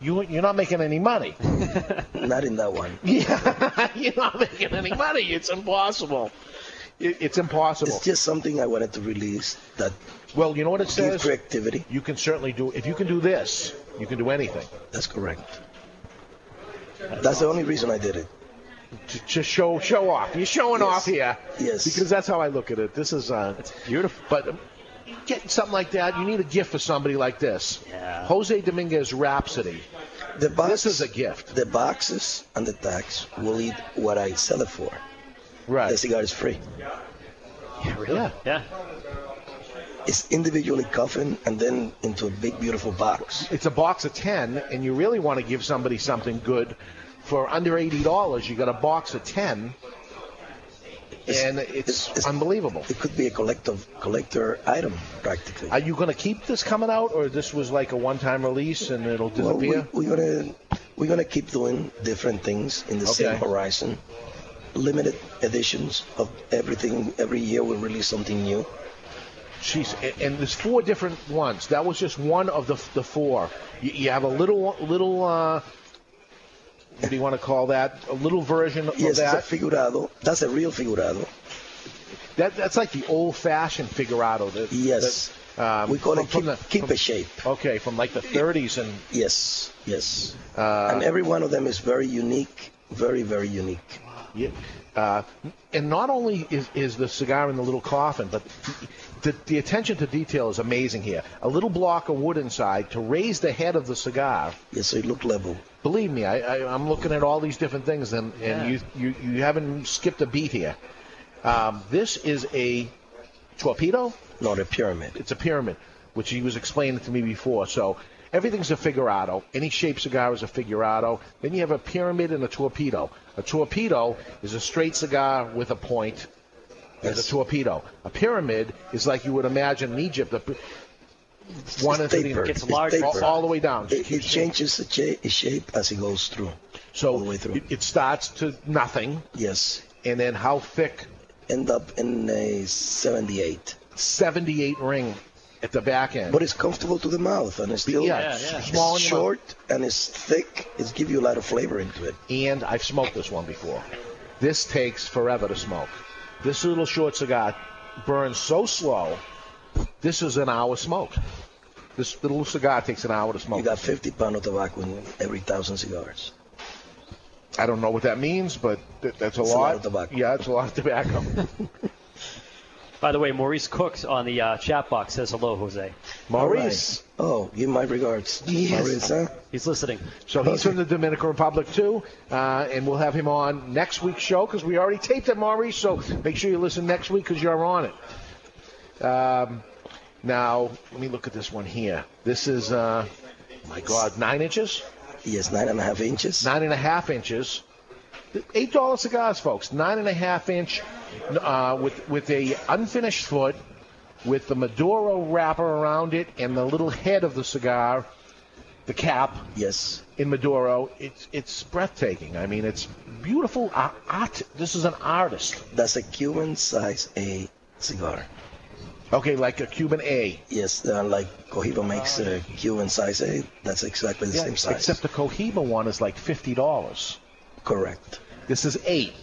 You, you're not making any money. Not in that one. Yeah, you're not making any money. It's impossible. it, it's impossible. It's just something I wanted to release that. Well, you know what it says? creativity. You can certainly do. If you can do this, you can do anything. That's correct. That's the only reason I did it. To, to show show off. You're showing Yes. off here. Yes. Because that's how I look at it. This is uh, it's beautiful. But getting something like that, you need a gift for somebody like this. Yeah. Jose Dominguez Rhapsody. The box, This is a gift. The boxes and the tax will eat what I sell it for. Right. The cigar is free. Yeah. Yeah. It's individually coffined and then into a big, beautiful box. It's a box of ten, and you really want to give somebody something good. For under eighty dollars, you got a box of ten, and it's, unbelievable. It could be a collector collector item, practically. Are you going to keep this coming out, or this was like a one-time release and it'll disappear? Well, we, we're gonna we're gonna keep doing different things in the same horizon. Limited editions of everything. Every year we release something new. Jeez, and, and there's four different ones. That was just one of the the four. You, you have a little little. Uh, what do you want to call that? A little version of Yes, that. a figurado. That's a real figurado. That that's like the old-fashioned figurado. That, Yes. that, um, we call it from keep, the- keep a shape. Okay, from like the 30s and Yes, yes. Uh, and every one of them is very unique, very, very unique. Yeah. Uh, and not only is, is the cigar in the little coffin, but the, the attention to detail is amazing here. A little block of wood inside to raise the head of the cigar. Yes, so it look level. Believe me, I, I, I'm looking at all these different things, and, and you, you, you haven't skipped a beat here. Um, this is a torpedo? Not a pyramid. It's a pyramid, which he was explaining to me before. So everything's a figurado. Any shaped cigar is a figurado. Then you have a pyramid and a torpedo. A torpedo is a straight cigar with a point. As a torpedo. A pyramid is like you would imagine in Egypt. A, one It's into the tapered. other. It's larger. all, all the way down. It, it changes its cha- shape as it goes through. So all the way through. It, it starts to nothing. Yes. And then how thick? End up in a 78. 78 ring at the back end. But it's comfortable to the mouth and it's still Yeah, it's yeah. Small in your mouth. short and it's thick. It gives you a lot of flavor into it. and I've smoked this one before. This takes forever to smoke. This little short cigar burns so slow. This is an hour smoke. This little cigar takes an hour to smoke. You got 50 pound of tobacco in every thousand cigars. I don't know what that means, but th- that's a It's a lot. lot of tobacco. Yeah, it's a lot of tobacco. By the way, Maurice Cooks on the uh, chat box says hello, Jose. Maurice. Oh, give my regards. Yes. Maurice, huh? He's listening. So he's from the Dominican Republic too, uh, and we'll have him on next week's show because we already taped it, Maurice. So make sure you listen next week because you're on it. Um, now let me look at this one here. This is, uh, my God, nine inches. Yes, nine and a half inches. Nine and a half inches. Eight dollar cigars, folks. Nine and a half inch, uh, with with a unfinished foot, with the Maduro wrapper around it and the little head of the cigar, the cap. Yes. In Maduro, it's it's breathtaking. I mean, it's beautiful art. This is an artist. That's a Cuban size A cigar. Okay, like a Cuban A. Yes, uh, like Cohiba makes a Cuban size A. That's exactly the Yeah, same size. except the Cohiba one is like fifty dollars. Correct. This is eight,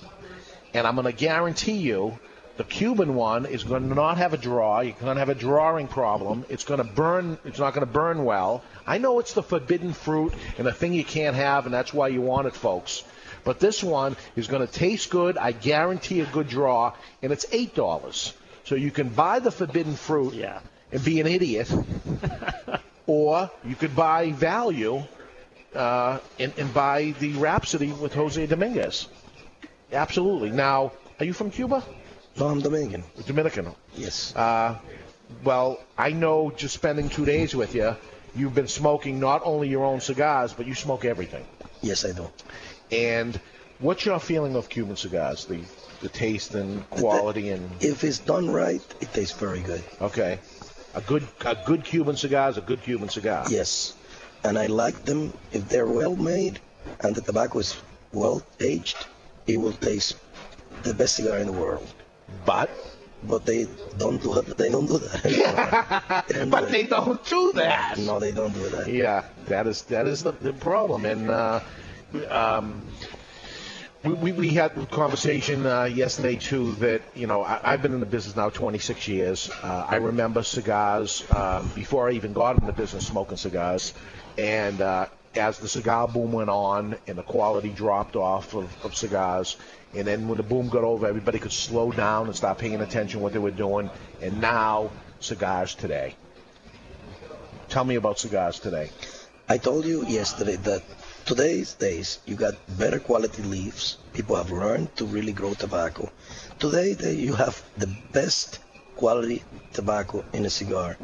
and I'm going to guarantee you, the Cuban one is going to not have a draw. You're going to have a drawing problem. It's going to burn. It's not going to burn well. I know it's the forbidden fruit and the thing you can't have, and that's why you want it, folks. But this one is going to taste good. I guarantee a good draw, and it's eight dollars. So you can buy the forbidden fruit and be an idiot, or you could buy value uh, and, and buy the Rhapsody with Jose Dominguez. Absolutely. Now, are you from Cuba? No, I'm Dominican. Dominican. Yes. Uh, well, I know just spending two days with you, you've been smoking not only your own cigars, but you smoke everything. Yes, I do. And what's your feeling of Cuban cigars? The the taste and quality and If it's done right, it tastes very good. okay, a good a good Cuban cigar is a good Cuban cigar. Yes. And I like them if they're well made and the tobacco is well aged, it will taste the best cigar in the world. But but they don't do it. They don't do that. but they don't do that. No, they don't do that. Yeah, that is that is the, the problem. And uh, um, we, we, we had a conversation uh, yesterday too that you know I, I've been in the business now 26 years. Uh, I remember cigars uh, before I even got in the business smoking cigars, and uh, as the cigar boom went on and the quality dropped off of, of cigars, and then when the boom got over, everybody could slow down and start paying attention what they were doing. And now cigars today. Tell me about cigars today. I told you yesterday that today's days you got better quality leaves. People have learned to really grow tobacco. Today they, you have the best quality tobacco in a cigar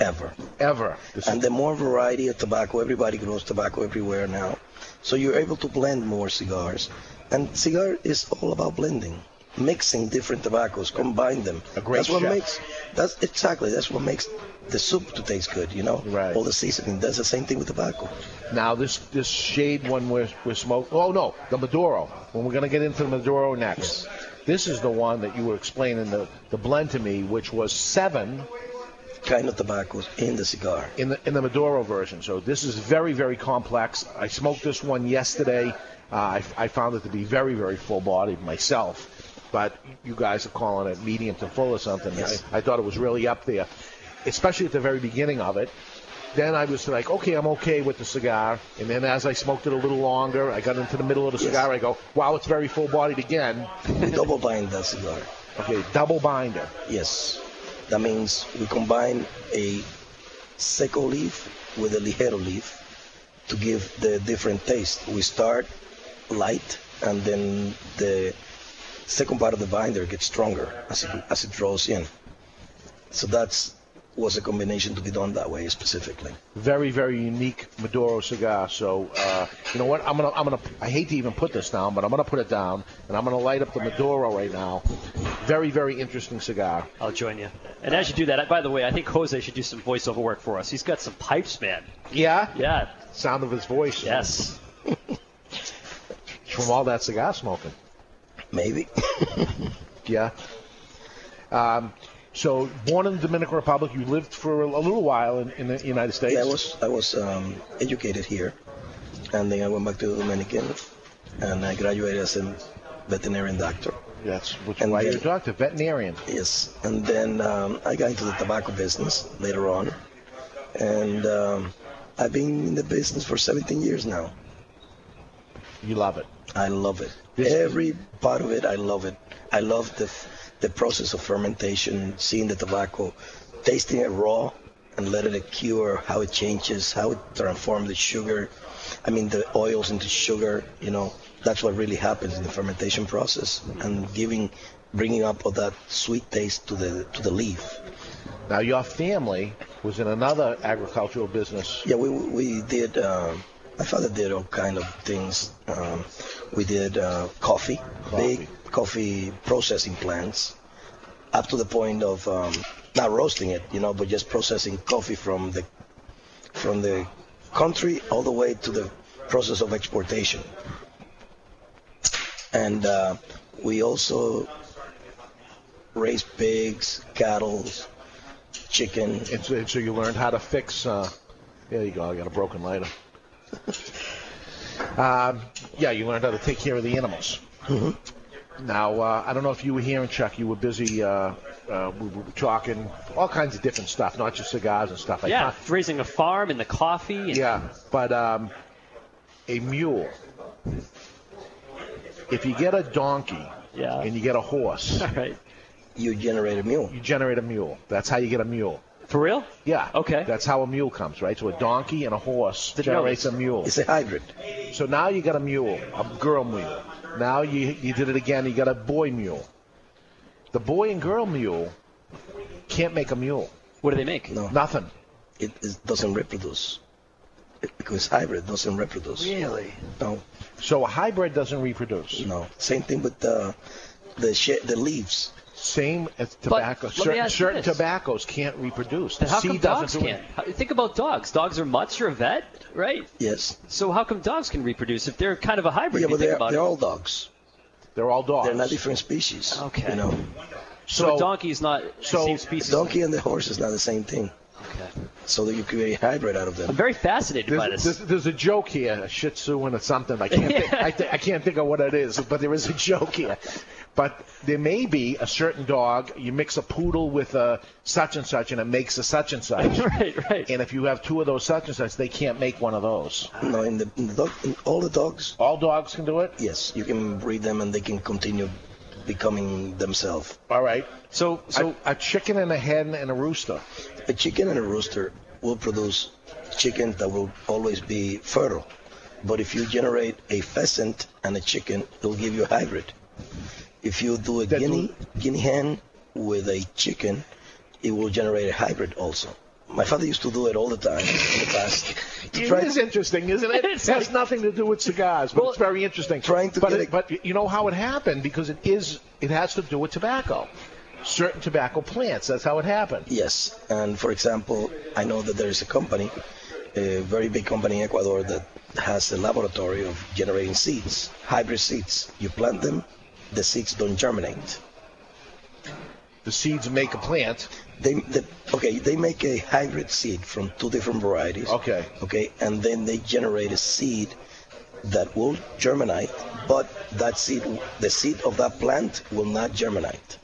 ever. Ever. And the more variety of tobacco, everybody grows tobacco everywhere now. So you're able to blend more cigars. And cigar is all about blending, mixing different tobaccos, combine them. A great that's what chef. makes that's exactly that's what makes the soup to taste good, you know? Right. All the seasoning. That's the same thing with tobacco. Now this this shade one we're, we're smoking. Oh no, the Maduro. When we're gonna get into the Maduro next. This is the one that you were explaining the, the blend to me, which was seven kind of tobaccos in the cigar. in the in the Maduro version. So this is very very complex. I smoked this one yesterday. Uh, I, I found it to be very very full bodied myself, but you guys are calling it medium to full or something. Yes. I, I thought it was really up there, especially at the very beginning of it. Then I was like, okay, I'm okay with the cigar. And then as I smoked it a little longer, I got into the middle of the Yes. cigar. I go, wow, it's very full bodied again. We double bind that cigar. Okay, double binder. Yes. That means we combine a seco leaf with a ligero leaf to give the different taste. We start light and then the second part of the binder gets stronger as it, as it draws in. So that's was a combination to be done that way specifically. very very unique Maduro cigar. So uh, you know what? I'm gonna I'm gonna I hate to even put this down, but I'm gonna put it down and I'm gonna light up the Maduro right now. Very very interesting cigar. I'll join you. And as you do that, by the way, I think Jose should do some voiceover work for us. He's got some pipes, man. Yeah. Yeah. Sound of his voice. Yes. From all that cigar smoking. Maybe. Yeah. Um, so born in the Dominican Republic, you lived for a little while in, in the United States. Yeah, I was I was um, educated here, and then I went back to the Dominican, and I graduated as a veterinarian doctor. That's which And why then- you're a doctor, veterinarian. Yes, and then um, I got into the tobacco business later on, and um, I've been in the business for 17 years now. You love it. I love it. Every part of it, I love it. I love the the process of fermentation, seeing the tobacco, tasting it raw, and letting it cure, how it changes, how it transforms the sugar. I mean, the oils into sugar. You know, that's what really happens in the fermentation process, and giving, bringing up of that sweet taste to the to the leaf. Now your family was in another agricultural business. Yeah, we we did. Um, my father did all kind of things. Um, we did uh, coffee, big coffee processing plants, up to the point of um, not roasting it, you know, but just processing coffee from the from the country all the way to the process of exportation. And uh, we also raise pigs, cattle, chicken. And so, so you learned how to fix. Uh, there you go. I got a broken lighter. um, yeah, you learned how to take care of the animals. Now, uh, I don't know if you were here, and Chuck, you were busy. Uh, uh, we were talking all kinds of different stuff, not just cigars and stuff. Yeah, raising a farm and the coffee. And yeah, but um, a mule. If you get a donkey Yeah. and you get a horse, right. you generate a mule. You generate a mule. That's how you get a mule. For real? Yeah. Okay. That's how a mule comes, right? So a donkey and a horse Didn't generates a mule. It's a hybrid. So now you got a mule, a girl mule. Now you you did it again. You got a boy mule. The boy and girl mule can't make a mule. What do they make? No. Nothing. It, it doesn't reproduce. It, because hybrid doesn't reproduce. Really? No. So a hybrid doesn't reproduce. No. Same thing with the the the leaves. Same as tobacco. let certain certain tobaccos can't reproduce. The how come dogs do can't? How- Think about dogs. Dogs are mutts. You're a vet, right? Yes. So how come dogs can reproduce if they're kind of a hybrid? Yeah, you but think they're, they're all dogs. They're all dogs. They're not different species. Okay. You know, So, a donkey is not the same species. donkey and the horse is not the same thing. Okay. So that you create a hybrid out of them. I'm very fascinated by this. there's, there's a joke here, a Shih Tzu and a something. I can't, think, I, th- I can't think of what it is, but there is a joke here. But there may be a certain dog. You mix a poodle with a such and such, and it makes a such and such. right, right. And if you have two of those such and such, they can't make one of those. No, in the, in the dog, in all the dogs. All dogs can do it. Yes, you can breed them and they can continue becoming themselves. All right. So, so a, a chicken and a hen and a rooster. A chicken and a rooster will produce chicken that will always be fertile. But if you generate a pheasant and a chicken, it'll give you a hybrid. If you do a guinea guinea hen with a chicken, it will generate a hybrid also. My father used to do it all the time in the past. To It try- interesting, isn't it? It has nothing to do with cigars, but it's very interesting. Trying to but, it, but you know how it happened because it is it has to do with tobacco, certain tobacco plants. That's how it happened. Yes, and for example, I know that there is a company, a very big company in Ecuador that has a laboratory of generating seeds, hybrid seeds. You plant them, the seeds don't germinate. The seeds make a plant. They, the, okay, they make a hybrid seed from two different varieties. Okay. Okay, and then they generate a seed that will germinate, but that seed, the seed of that plant, will not germinate.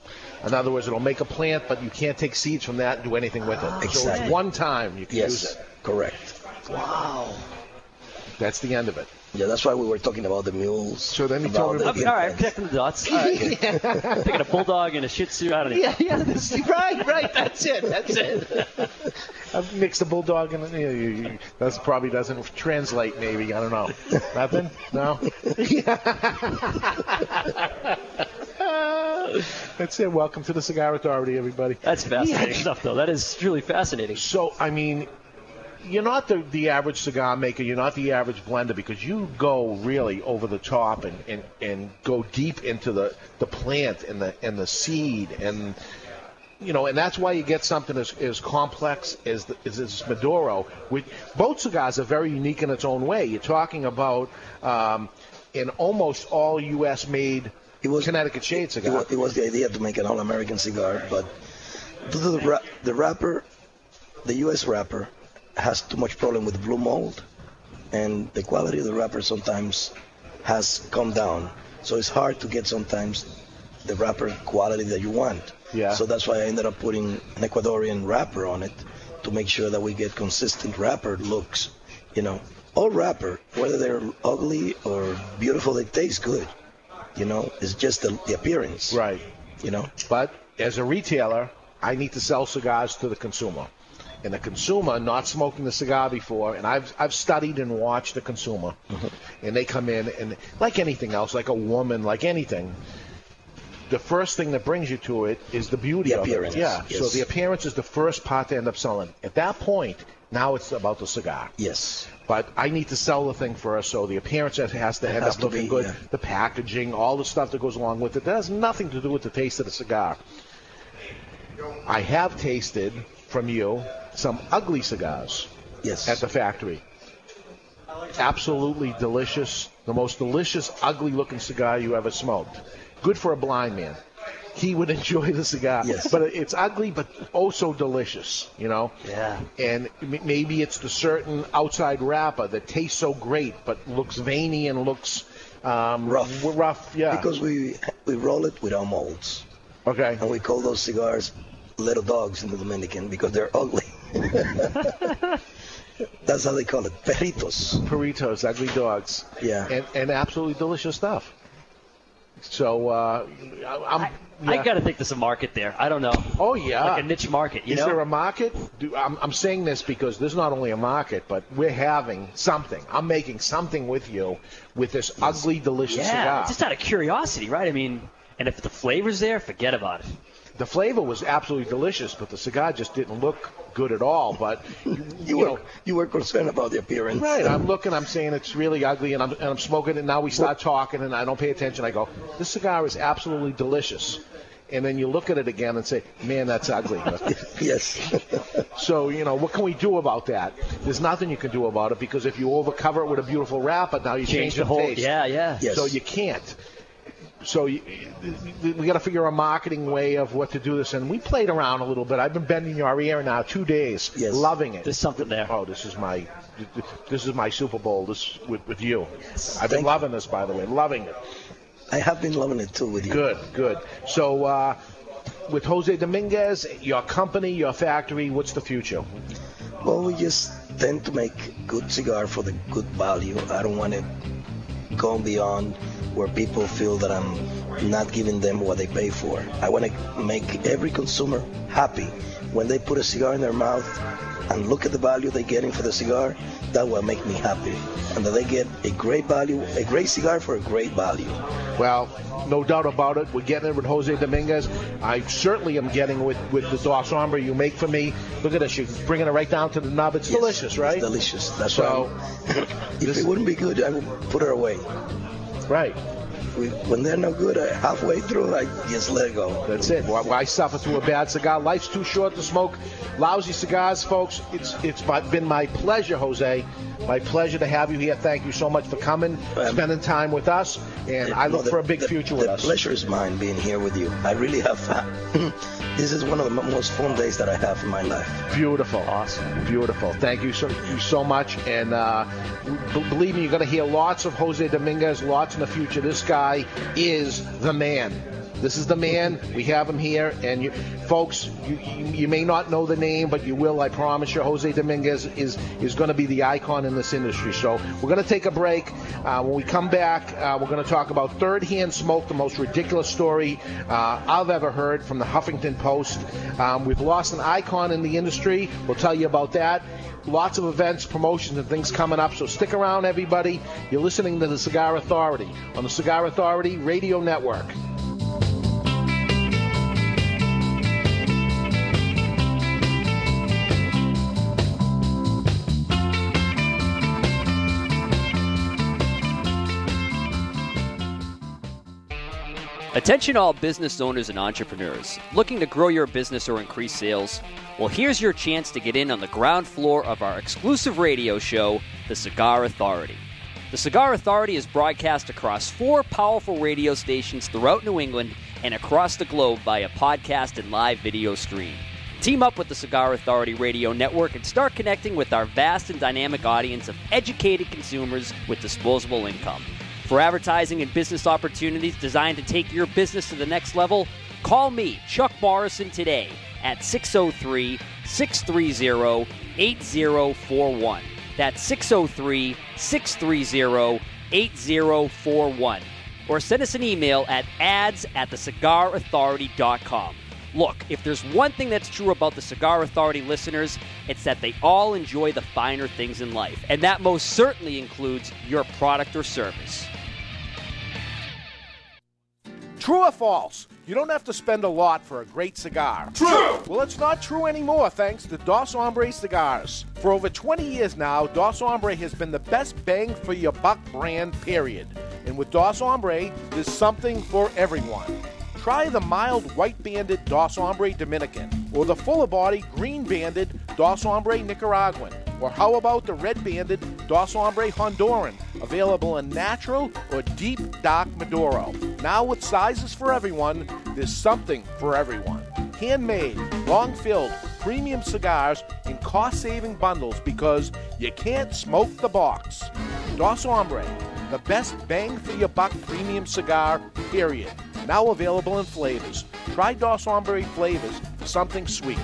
In other words, it'll make a plant, but you can't take seeds from that and do anything with it. Exactly. So it's one time you can use Yes, it. correct. Wow. That's the end of it. Yeah, that's why we were talking about the mules. So then he about told me the about- Okay, all right, I'm connecting the dots. All right. Picking a bulldog and a Shih Tzu. I don't know. Yeah, yeah, this, right, right. That's it. That's it. I've mixed a bulldog and you know, you, you, that's probably doesn't translate. Maybe I don't know. Nothing. No. that's it. Welcome to the Cigar Authority, everybody. That's fascinating Yeah. stuff, though. That is truly fascinating. So, I mean, you're not the, the average cigar maker. You're not the average blender because you go really over the top and, and, and go deep into the, the plant and the and the seed and you know, and that's why you get something as, as complex as the, as this Maduro. Which both cigars are very unique in its own way. You're talking about um, an almost all U.S. made it Connecticut shade It cigar. was, it was the idea to make an all-American cigar, but the, the wrapper, the U.S. wrapper has too much problem with blue mold, and the quality of the wrapper sometimes has come down. So it's hard to get sometimes the wrapper quality that you want. Yeah. So that's why I ended up putting an Ecuadorian wrapper on it to make sure that we get consistent wrapper looks. You know, all wrapper, whether they're ugly or beautiful, they taste good. You know, it's just the, the appearance. Right. You know. But as a retailer, I need to sell cigars to the consumer. And the consumer not smoking the cigar before, and I've I've studied and watched the consumer, mm-hmm. and they come in and like anything else, like a woman, like anything. The first thing that brings you to it is the beauty The of appearance, it. Yeah. So the appearance is the first part to end up selling. At that point, now it's about the cigar. Yes. But I need to sell the thing first, so the appearance has to It end has up to looking be, good. yeah. The packaging, all the stuff that goes along with it, that has nothing to do with the taste of the cigar. I have tasted from you some ugly cigars. Yes. At the factory. Absolutely delicious. The most delicious, ugly looking cigar you ever smoked. Good for a blind man. He would enjoy the cigar. Yes. But it's ugly, but oh so delicious, you know? Yeah. And maybe it's the certain outside wrapper that tastes so great, but looks veiny and looks um, Rough. Rough, yeah. Because we we roll it without molds. Okay. And we call those cigars little dogs in the Dominican because they're ugly. That's how they call it, perritos. Burritos, ugly dogs. Yeah. And, and absolutely delicious stuff. So uh, I- I'm. I yeah. got to think there's a market there. I don't know. Oh yeah, Like a niche market, you Is know? there a market? Do, I'm, I'm saying this because there's not only a market, but we're having something. I'm making something with you with this ugly, delicious yeah, cigar. just out of curiosity, right? I mean, and if the flavor's there, forget about it. The flavor was absolutely delicious, but the cigar just didn't look good at all. But you, You know, were you were concerned about the appearance. Right, I'm looking, I'm saying it's really ugly, and I'm, and I'm smoking it. Now we start talking, and I don't pay attention. I go, this cigar is absolutely delicious. And then you look at it again and say, man, that's ugly. yes. so, you know, what can we do about that? There's nothing you can do about it because if you overcover it with a beautiful wrap, but now you Change change, the whole- taste. yeah, yeah. Yes. So you can't. So you, we got to figure a marketing way of what to do this. And we played around a little bit. I've been bending your ear now two days, Yes. loving it. There's something there. Oh, this is my this is my Super Bowl. This with, with you. I've been Thank loving this, by the way, loving it. I have been loving it too with you. Good, good. So uh, with Jose Dominguez, your company, your factory, what's the future? Well, we just tend to make good cigar for the good value. I don't want it going beyond where people feel that I'm not giving them what they pay for. I want to make every consumer happy when they put a cigar in their mouth and look at the value they're getting for the cigar. That will make me happy, and that they get a great value, a great cigar for a great value. Well, no doubt about it. We're getting it with Jose Dominguez. I certainly am getting with, with the Dos Hombre you make for me. Look at this. You're bringing it right down to the nub. It's Yes, delicious, right? It's delicious. That's So, why. If it wouldn't be good, I would put it away. Right. We, when they're no good, I, halfway through, I just let go. That's it. Why, why suffer through a bad cigar? Life's too short to smoke lousy cigars, folks. It's it's been my pleasure, Jose. My pleasure to have you here. Thank you so much for coming, um, spending time with us, and I No, look the- for a big the- future with the us. pleasure is mine being here with you. I really have fun. this is one of the most fun days that I have in my life. Beautiful. Awesome. Beautiful. Thank you so, you so much. And uh, b- believe me, you're going to hear lots of Jose Dominguez, lots in the future. This guy is the man. This is the man. We have him here. And you, folks, you, you, you may not know the name, but you will. I promise you, Jose Dominguez is, is going to be the icon in this industry. So we're going to take a break. Uh, when we come back, uh, we're going to talk about third hand smoke, the most ridiculous story uh, I've ever heard from the Huffington Post. Um, we've lost an icon in the industry. We'll tell you about that. Lots of events, promotions, and things coming up. So stick around, everybody. You're listening to the Cigar Authority on the Cigar Authority Radio Network. Attention all business owners and entrepreneurs looking to grow your business or increase sales. Well, here's your chance to get in on the ground floor of our exclusive radio show, The Cigar Authority. The Cigar Authority is broadcast across four powerful radio stations throughout New England and across the globe via podcast and live video stream. Team up with the Cigar Authority Radio Network and start connecting with our vast and dynamic audience of educated consumers with disposable income. For advertising and business opportunities designed to take your business to the next level, call me, Chuck Morrison, today at 603 630 8041. That's 603 630 8041. Or send us an email at ads at thecigarauthority.com. Look, if there's one thing that's true about the Cigar Authority listeners, it's that they all enjoy the finer things in life. And that most certainly includes your product or service. True or false? You don't have to spend a lot for a great cigar. True! Well, it's not true anymore thanks to Dos Hombre Cigars. For over 20 years now, Dos Hombre has been the best bang for your buck brand, period. And with Dos Hombre, there's something for everyone. Try the mild white banded Dos Hombre Dominican, or the fuller body green banded Dos Hombre Nicaraguan, or how about the red banded Dos Hombre Honduran, available in natural or deep dark Maduro. Now with sizes for everyone, there's something for everyone. Handmade, long filled, premium cigars in cost saving bundles because you can't smoke the box. Dos Hombre, the best bang for your buck premium cigar, period. Now available in flavors. Try Dos Hombre flavors for something sweet.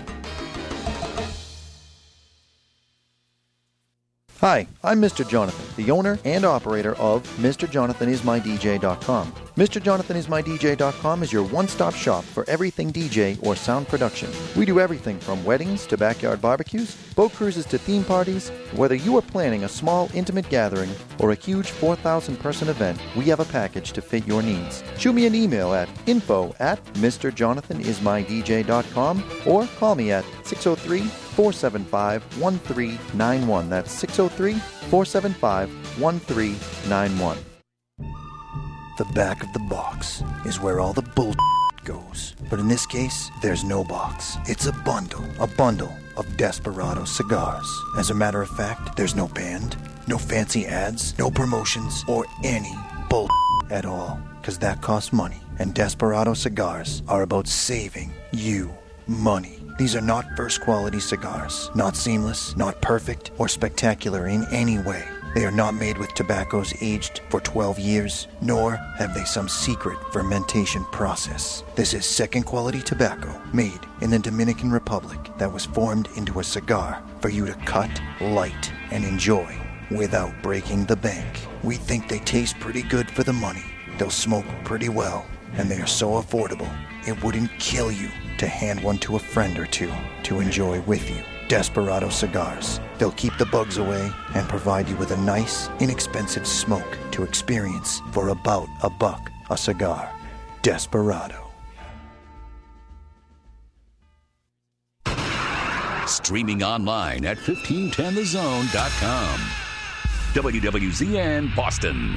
Hi, I'm Mr. Jonathan, the owner and operator of MrJonathanIsMyDJ.com. MrJonathanIsMyDJ.com is your one-stop shop for everything DJ or sound production. We do everything from weddings to backyard barbecues, boat cruises to theme parties. Whether you are planning a small, intimate gathering or a huge 4,000-person event, we have a package to fit your needs. Shoot me an email at info at MrJonathanIsMyDJ.com or call me at 603 475 1391. That's 603 475 1391. The back of the box is where all the bull goes. But in this case, there's no box. It's a bundle. A bundle of Desperado cigars. As a matter of fact, there's no band, No fancy ads, no promotions, or any bull at all. Because that costs money. And Desperado cigars are about saving you money. These are not first quality cigars, not seamless, not perfect, or spectacular in any way. They are not made with tobaccos aged for 12 years, nor have they some secret fermentation process. This is second quality tobacco made in the Dominican Republic that was formed into a cigar for you to cut, light, and enjoy without breaking the bank. We think they taste pretty good for the money. They'll smoke pretty well, and they are so affordable, it wouldn't kill you to hand one to a friend or two to enjoy with you. Desperado cigars. They'll keep the bugs away and provide you with a nice, inexpensive smoke to experience for about a buck a cigar. Desperado. Streaming online at 1510thezone.com. WWZN Boston.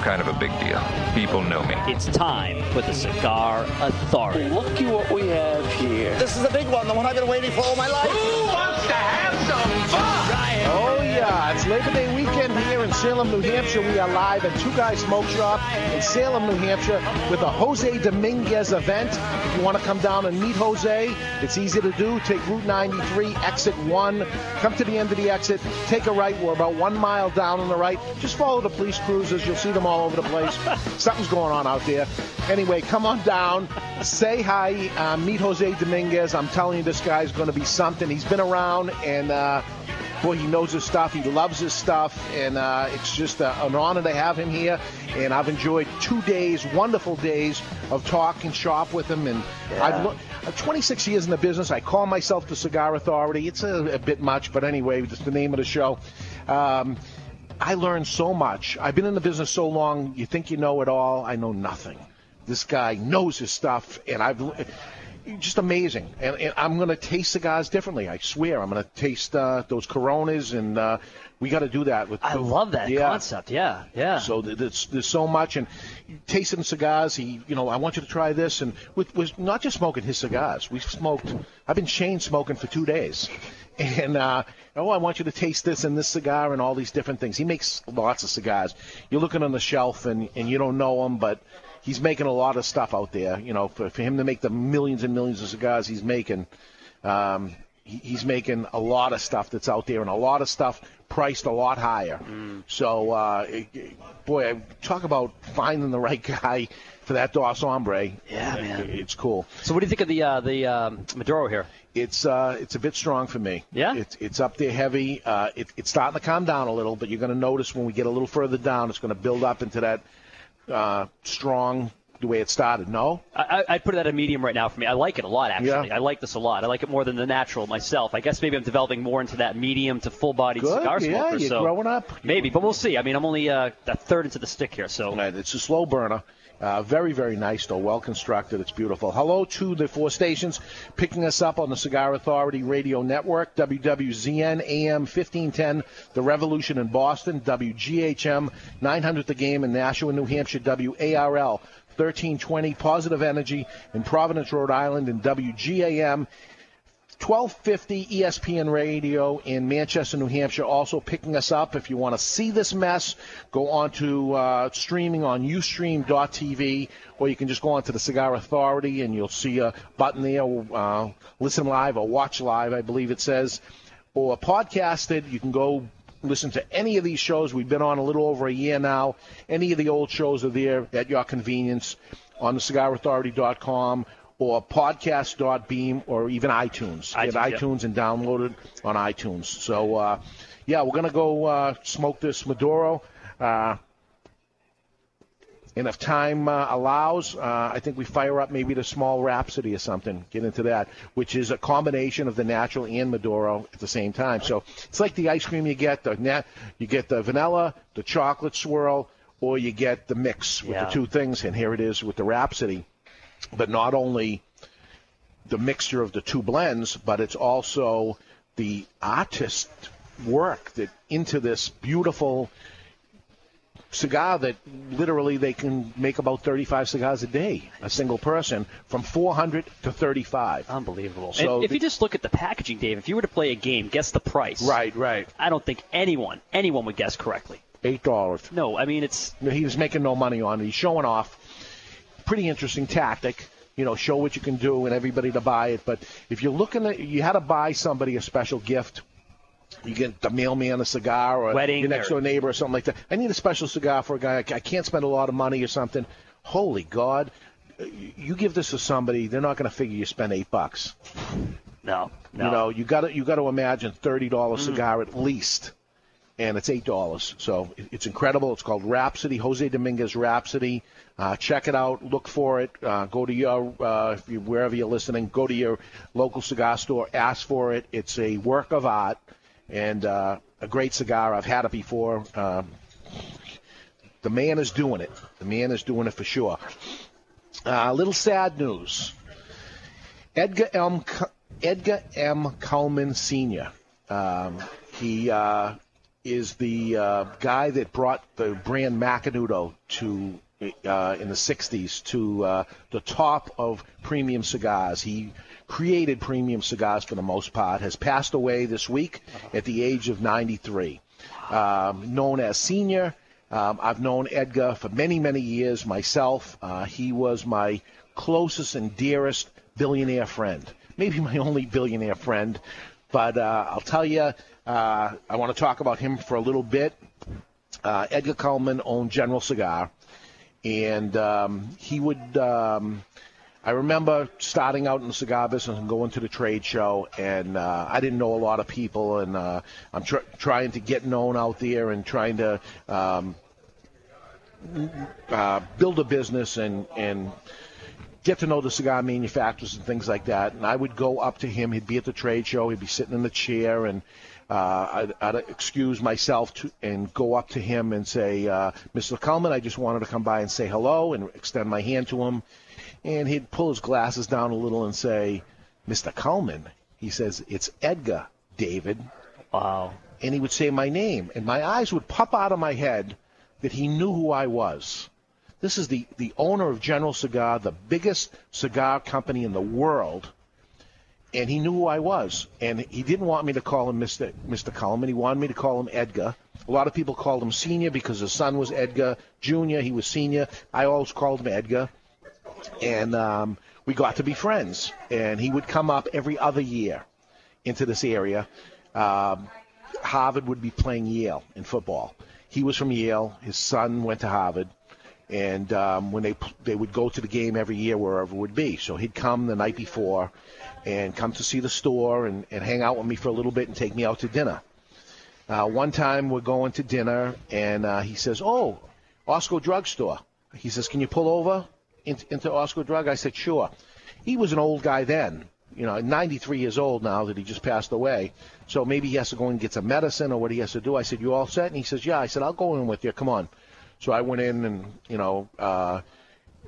Mister! Mister! Kind of a big deal. People know me. It's time for the Cigar Authority. Looky what we have here. This is a big one, the one I've been waiting for all my life. Who wants to have some fun? Oh, yeah. It's Labor Day weekend here in Salem, New Hampshire. We are live at Two Guys Smoke Shop in Salem, New Hampshire with a Jose Dominguez event. If you want to come down and meet Jose, it's easy to do. Take Route 93, exit 1. Come to the end of the exit. Take a right. We're about one mile down on the right. Just follow the police cruisers. You'll see them all over the place. Something's going on out there. Anyway, come on down. Say hi. Uh, meet Jose Dominguez. I'm telling you, this guy's going to be something. He's been around and. Uh, boy, he knows his stuff. He loves his stuff, and uh, it's just uh, an honor to have him here. And I've enjoyed two days, wonderful days of talk and shop with him. And I've looked. 26 years in the business. I call myself the Cigar Authority. It's a, a bit much, but anyway, just the name of the show. Um, I learned so much. I've been in the business so long. You think you know it all. I know nothing. This guy knows his stuff, and I've just amazing. And, and I'm going to taste cigars differently. I swear. I'm going to taste uh, those Coronas, and uh, we got to do that. With I love that yeah. concept. Yeah, yeah. So th- there's, there's so much, and tasting cigars. He, you know, I want you to try this, and with, with not just smoking his cigars. We smoked. I've been chain smoking for two days, and uh, oh, I want you to taste this and this cigar and all these different things. He makes lots of cigars. You're looking on the shelf, and and you don't know them, but he's making a lot of stuff out there. You know, for, for him to make the millions and millions of cigars he's making, um, he, he's making a lot of stuff that's out there and a lot of stuff priced a lot higher. So, uh, it- it- boy, I talk about finding the right guy for that Dos Hombre. Yeah, man. It's cool. So, what do you think of the uh, the um, Maduro here? It's uh, it's a bit strong for me. Yeah? It's it's up there heavy. Uh, it, it's starting to calm down a little, but you're going to notice when we get a little further down, it's going to build up into that uh, strong the way it started. No. I, I- I'd put it at a medium right now for me. I like it a lot, actually. Yeah. I like this a lot. I like it more than the natural myself. I guess maybe I'm developing more into that medium to full bodied Good. cigar yeah, smoker. you're so growing up. maybe, but we'll see. I mean, I'm only uh, a third into the stick here, so Right, It's a slow burner. Uh, very, very nice, though. Well constructed. It's beautiful. Hello to the four stations picking us up on the Cigar Authority Radio Network, WWZN AM 1510, The Revolution in Boston, WGHM 900 The Game in Nashua, New Hampshire, WARL 1320 Positive Energy in Providence, Rhode Island, and WGAM 1250 ESPN Radio in Manchester, New Hampshire, also picking us up. If you want to see this mess, go on to uh, streaming on Ustream.tv, or you can just go on to the Cigar Authority and you'll see a button there, uh, listen live or watch live, I believe it says, or podcasted. You can go listen to any of these shows. We've been on a little over a year now. Any of the old shows are there at your convenience on the cigarauthority.com or podcast.beam or even iTunes. iTunes, Get yeah. iTunes and download it on iTunes. So, uh, yeah, we're going to go uh, smoke this Maduro. Uh, And if time uh, allows, uh, I think we fire up maybe the small Rhapsody or something. Get into that, which is a combination of the natural and Maduro at the same time. So it's like the ice cream you get the nat- you get the vanilla, the chocolate swirl, or you get the mix with Yeah. the two things. And here it is with the Rhapsody. But not only the mixture of the two blends, but it's also the artist work that into this beautiful cigar that literally they can make about 35 cigars a day, a single person, from 400 to 35. Unbelievable. So and if the- you just look at the packaging, Dave, if you were to play a game, guess the price. Right, right. I don't think anyone, anyone would guess correctly. Eight dollars. No, I mean it's. He was making no money on it. He's showing off. Pretty interesting tactic. You know, show what you can do and everybody to buy it. But if you're looking at, you had to buy somebody a special gift. You get the mailman a cigar or Wedding your next or- door neighbor or something like that. I need a special cigar for a guy. I can't spend a lot of money or something. Holy God. You give this to somebody, they're not going to figure you spend eight bucks. No, no. You know, you got to you got to imagine thirty dollars Mm. cigar at least, and it's eight dollars. So it's incredible. It's called Rhapsody, Jose Dominguez Rhapsody. Uh, check it out. Look for it. Uh, go to your uh, wherever you're listening. Go to your local cigar store. Ask for it. It's a work of art and uh, a great cigar. I've had it before. Um, the man is doing it. The man is doing it for sure. Uh, a little sad news. Edgar M. Edgar M. Cullman Sr. Um, he uh, is the guy that brought the brand Macanudo to uh, in the '60s to uh, the top of premium cigars. He created premium cigars for the most part. Has passed away this week at the age of 93. Um, known as Senior. Um, I've known Edgar for many, many years myself. Uh, he was my closest and dearest billionaire friend. Maybe my only billionaire friend. But uh, I'll tell you, uh, I want to talk about him for a little bit. Uh, Edgar Cullman owned General Cigar, and um, he would. Um, I remember starting out in the cigar business and going to the trade show, and uh, I didn't know a lot of people, and uh, I'm tr- trying to get known out there and trying to um, uh, build a business and and get to know the cigar manufacturers and things like that. And I would go up to him. He'd be at the trade show. He'd be sitting in the chair, and uh, I'd, I'd excuse myself to, and go up to him and say, uh, "Mr. Cullman, I just wanted to come by and say hello and extend my hand to him." And he'd pull his glasses down a little and say, "Mr. Cullman," he says, "It's Edgar, David." Wow. And he would say my name, and my eyes would pop out of my head that he knew who I was. This is the, the owner of General Cigar, the biggest cigar company in the world, and he knew who I was. And he didn't want me to call him Mr. Mr. Cullman. He wanted me to call him Edgar. A lot of people called him Senior because his son was Edgar. Junior, he was Senior. I always called him Edgar. And um, we got to be friends. And he would come up every other year into this area. Um, Harvard would be playing Yale in football. He was from Yale. His son went to Harvard, and um, when they they would go to the game every year wherever it would be. So he'd come the night before, and come to see the store and, and hang out with me for a little bit and take me out to dinner. Uh, one time we're going to dinner, and uh, he says, "Oh, Osco Drugstore." He says, "Can you pull over into, into Osco Drug?" I said, "Sure." He was an old guy then, you know, 93 years old now that he just passed away. So maybe he has to go and get some medicine or what he has to do. I said, "You all set?" And he says, "Yeah." I said, "I'll go in with you. Come on." So I went in and you know, uh,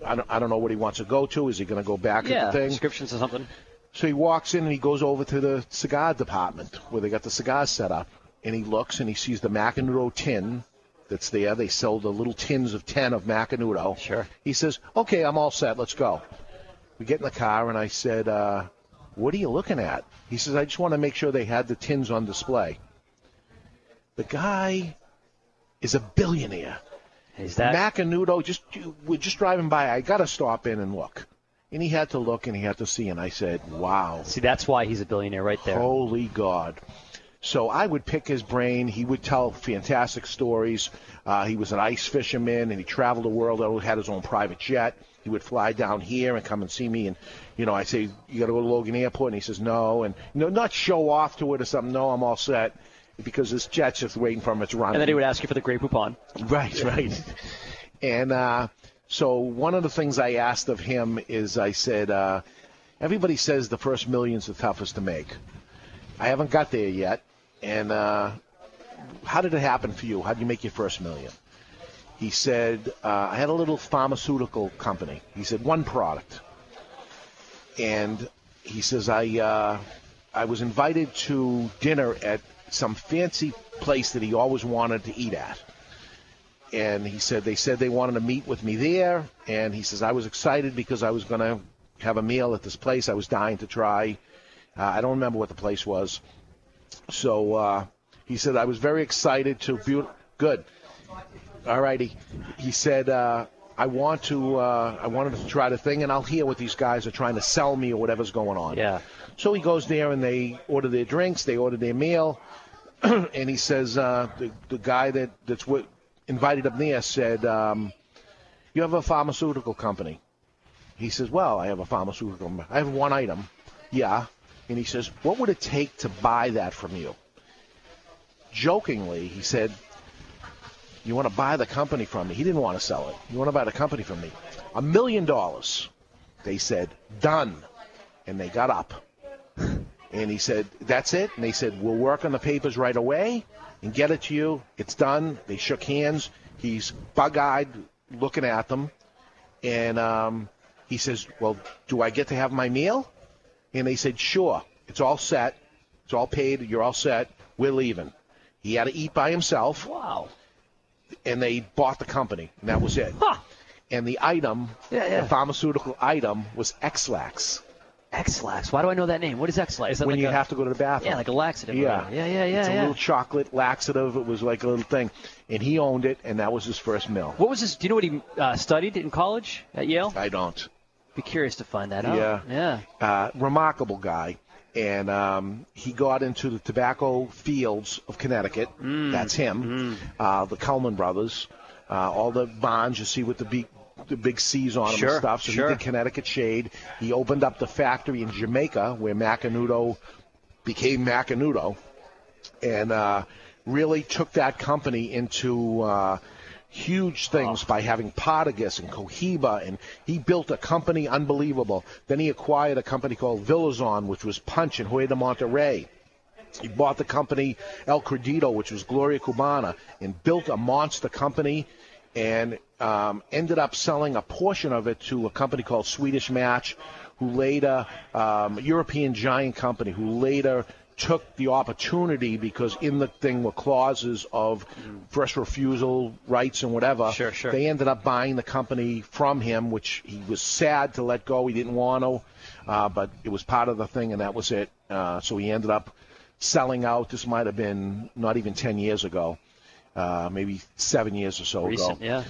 I don't I don't know what he wants to go to. Is he going to go back Yeah, at the thing? descriptions or something. So he walks in and he goes over to the cigar department where they got the cigars set up, and he looks and he sees the Macanudo tin that's there. They sell the little tins of ten of Macanudo. Sure. He says, "Okay, I'm all set. Let's go." We get in the car and I said, uh, "What are you looking at?" He says, "I just want to make sure they had the tins on display." The guy is a billionaire. Is that Macanudo? Just we're just driving by. I got to stop in and look. And he had to look and he had to see. And I said, "Wow." See, that's why he's a billionaire right there. Holy God. So I would pick his brain. He would tell fantastic stories. Uh, he was an ice fisherman and he traveled the world. He had his own private jet. He would fly down here and come and see me. And, you know, I say, You got to go to Logan Airport? And he says, No. And, you know, not show off to it or something. No, I'm all set because his jet's just waiting for him. It's running. And then he would ask you for the Grey Poupon. Right, right. And uh, So one of the things I asked of him is I said, uh, everybody says the first million's the toughest to make. I haven't got there yet. And uh, how did it happen for you? How did you make your first million? He said, uh, I had a little pharmaceutical company. He said, one product. And he says, I, uh, I was invited to dinner at some fancy place that he always wanted to eat at. And he said, they said they wanted to meet with me there. And he says, I was excited because I was going to have a meal at this place I was dying to try. Uh, I don't remember what the place was. So uh, he said, I was very excited to be good. All righty. He said, uh, I want to, uh, I wanted to try the thing, and I'll hear what these guys are trying to sell me or whatever's going on. Yeah. So he goes there, and they order their drinks, they order their meal, and he says, uh, the, the guy that that's what invited him there said, um, "You have a pharmaceutical company." He says, "Well, I have a pharmaceutical. I have one item." Yeah. And he says, "What would it take to buy that from you?" Jokingly, he said, "You want to buy the company from me?" He didn't want to sell it. You want to buy the company from me? A million dollars. They said, "Done," and they got up. And he said, "That's it." And they said, "We'll work on the papers right away and get it to you. It's done." They shook hands. He's bug-eyed, looking at them, and um, he says, "Well, do I get to have my meal?" And they said, "Sure. It's all set. It's all paid. You're all set. We're leaving." He had to eat by himself. Wow. And they bought the company, and that was it. And the item, Yeah, yeah. the pharmaceutical item, was Ex-Lax. Ex-Lax. Why do I know that name? What is Ex-Lax? Is that when like you a, have to go to the bathroom. Yeah, like a laxative. Yeah, yeah, yeah, yeah. It's a little chocolate laxative. It was like a little thing, and he owned it, and that was his first mill. What was his? Do you know what he uh, studied in college at Yale? I don't. Be curious to find that out. Yeah. Yeah. Uh, remarkable guy, and um, he got into the tobacco fields of Connecticut. Mm. That's him. Uh, the Cullman brothers, uh, all the bonds you see with the big. The big C's on Sure, and stuff. So sure. he did Connecticut Shade. He opened up the factory in Jamaica where Macanudo became Macanudo, and uh, really took that company into uh, huge things by having Partagas and Cohiba, and he built a company unbelievable. Then he acquired a company called Villazon, which was Punch in Hoyo de Monterrey. He bought the company El Credito, which was Gloria Cubana, and built a monster company and um, ended up selling a portion of it to a company called Swedish Match, who later, um, a European giant company, who later took the opportunity because in the thing were clauses of first refusal rights and whatever. Sure, sure. They ended up buying the company from him, which he was sad to let go. He didn't want to, uh, but it was part of the thing, and that was it. Uh, so he ended up selling out. This might have been not even 10 years ago, uh, maybe seven years or so Recent. ago. Yeah.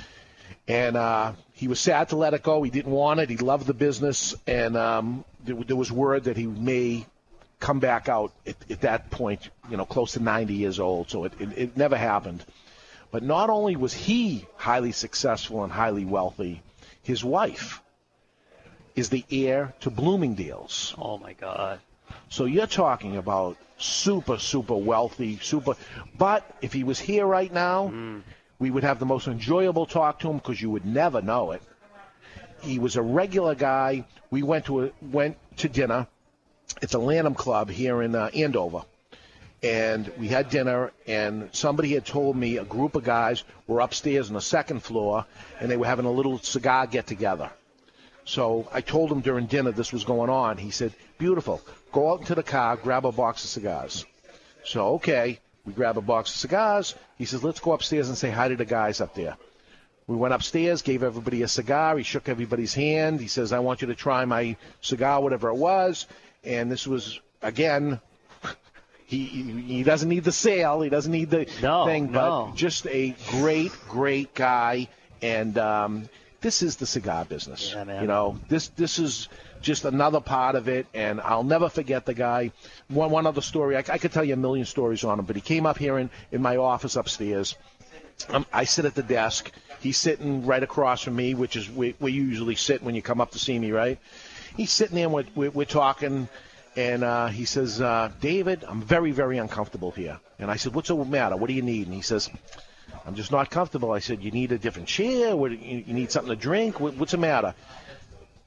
And uh, he was sad to let it go. He didn't want it. He loved the business, and um, there, there was word that he may come back out at, at that point, you know, close to 90 years old. So it, it, it never happened. But not only was he highly successful and highly wealthy, his wife is the heir to Bloomingdale's. Oh my God. So you're talking about super, super wealthy, super. But if he was here right now, we would have the most enjoyable talk to him because you would never know it. He was a regular guy. We went to a, went to dinner. It's a Lanham Club here in uh, Andover, and we had dinner. And somebody had told me a group of guys were upstairs on the second floor, and they were having a little cigar get together. So I told him during dinner this was going on. He said, "Beautiful. Go out into the car, grab a box of cigars." So okay, we grab a box of cigars. He says, "Let's go upstairs and say hi to the guys up there." We went upstairs, gave everybody a cigar. He shook everybody's hand. He says, "I want you to try my cigar, whatever it was." And this was again. He, he doesn't need the sale. He doesn't need the No, thing, no. but just a great, great guy. And um, this is the cigar business. Yeah. You know, this this is just another part of it, and I'll never forget the guy. One one other story. I, I could tell you a million stories on him, but he came up here in in my office upstairs. Um, I sit at the desk. He's sitting right across from me, which is where, where you usually sit when you come up to see me, right? He's sitting there, and we're, we're, talking, and uh, he says, uh, David, I'm very, very uncomfortable here. And I said, What's the matter? What do you need? And he says, I'm just not comfortable. I said, you need a different chair. What, you, you need something to drink. What, what's the matter?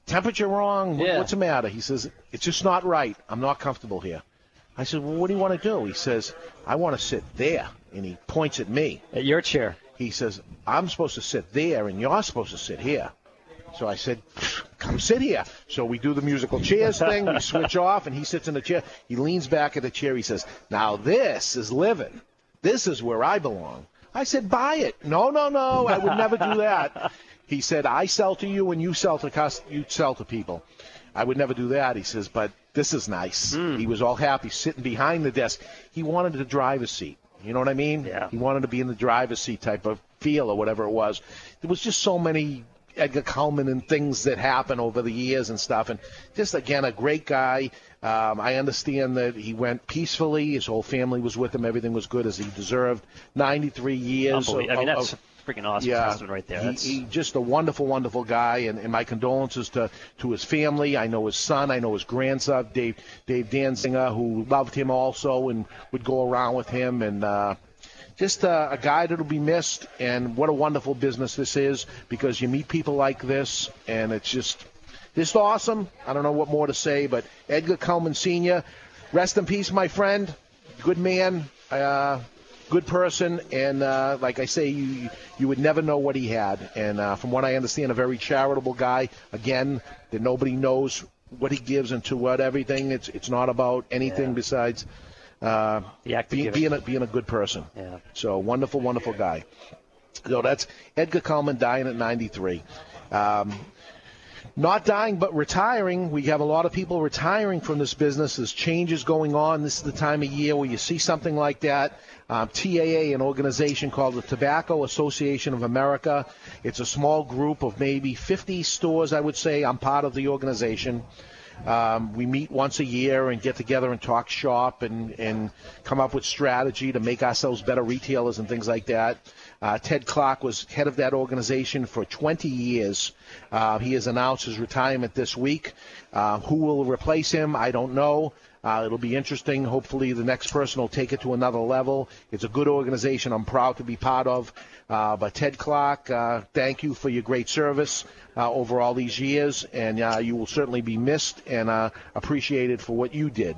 Temperature wrong? Yeah. What's the matter? He says, it's just not right. I'm not comfortable here. I said, well, what do you want to do? He says, I want to sit there. And he points at me. At your chair. He says, I'm supposed to sit there and you're supposed to sit here. So I said, come sit here. So we do the musical chairs thing. We switch off, and he sits in the chair. He leans back in the chair. He says, now this is living. This is where I belong. I said, buy it. No, no, no. I would never do that. He said, I sell to you and you sell to cus- you sell to people. I would never do that. He says, but this is nice. He was all happy sitting behind the desk. He wanted the driver's seat. You know what I mean? Yeah. He wanted to be in the driver's seat type of feel or whatever it was. There was just so many Edgar Cullman and things that happen over the years and stuff. And just again, a great guy. Um, I understand that he went peacefully. His whole family was with him. Everything was good as he deserved. 93 years. Of- I mean, that's a freaking awesome yeah, right there. He, That's- he just a wonderful, wonderful guy, and, and my condolences to, to his family. I know his son, I know his grandson, Dave Dave Danzinger, who loved him also and would go around with him, and uh, just uh, a guy that'll be missed. And what a wonderful business this is because you meet people like this, and it's just just awesome. I don't know what more to say, but Edgar Cullman Sr., rest in peace, my friend. Good man. Uh, good person, and uh, like I say, you you would never know what he had. And uh, from what I understand, a very charitable guy. Again, that nobody knows what he gives and to what everything. It's it's not about anything besides uh, be, being a, being a good person. Yeah. So wonderful, wonderful guy. So that's Edgar Cullman dying at 93. Um, not dying, but retiring. We have a lot of people retiring from this business. There's changes going on. This is the time of year where you see something like that. Um, TAA, an organization called the Tobacco Association of America. It's a small group of maybe 50 stores, I would say. I'm part of the organization. Um, we meet once a year and get together and talk shop and, and come up with strategy to make ourselves better retailers and things like that. Uh, Ted Clark was head of that organization for 20 years. Uh, he has announced his retirement this week. Uh, who will replace him? I don't know. Uh, it'll be interesting. Hopefully, the next person will take it to another level. It's a good organization. I'm proud to be part of. Uh, but Ted Clark, uh, thank you for your great service over all these years, and you will certainly be missed and appreciated for what you did.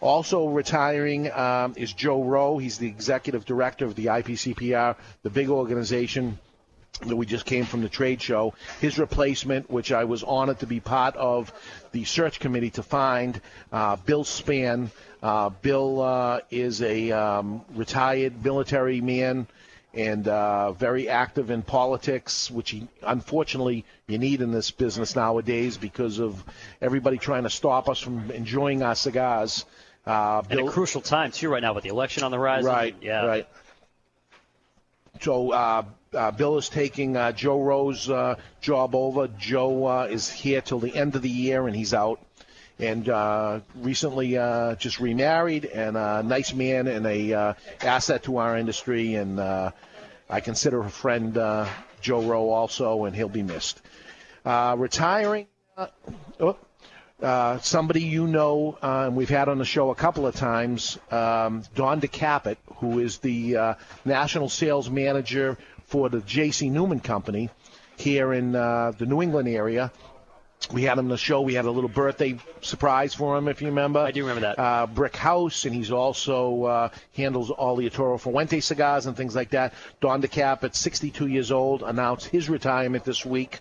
Also retiring um, is Joe Rowe. He's the executive director of the IPCPR, the big organization that we just came from the trade show. His replacement, which I was honored to be part of the search committee to find, uh, Bill Spann. Uh, Bill uh, is a um, retired military man and uh, very active in politics, which he, unfortunately you need in this business nowadays because of everybody trying to stop us from enjoying our cigars. Uh, At a crucial time too, right now with the election on the rise. Right. Yeah. Right. So uh, uh, Bill is taking uh, Joe Rowe's uh, job over. Joe uh, is here till the end of the year, and he's out. And uh, recently uh, just remarried, and a nice man and a uh, asset to our industry. And uh, I consider a friend uh, Joe Rowe also, and he'll be missed. Uh, retiring. Uh, oh, uh, somebody you know, uh, and we've had on the show a couple of times, um, Don DeCapit, who is the uh, national sales manager for the J.C. Newman Company here in uh, the New England area. We had him on the show. We had a little birthday surprise for him, if you remember. I do remember that. Uh, Brick House, and he's also uh, handles all the Toro Fuente cigars and things like that. Don DeCap, at 62 years old, announced his retirement this week.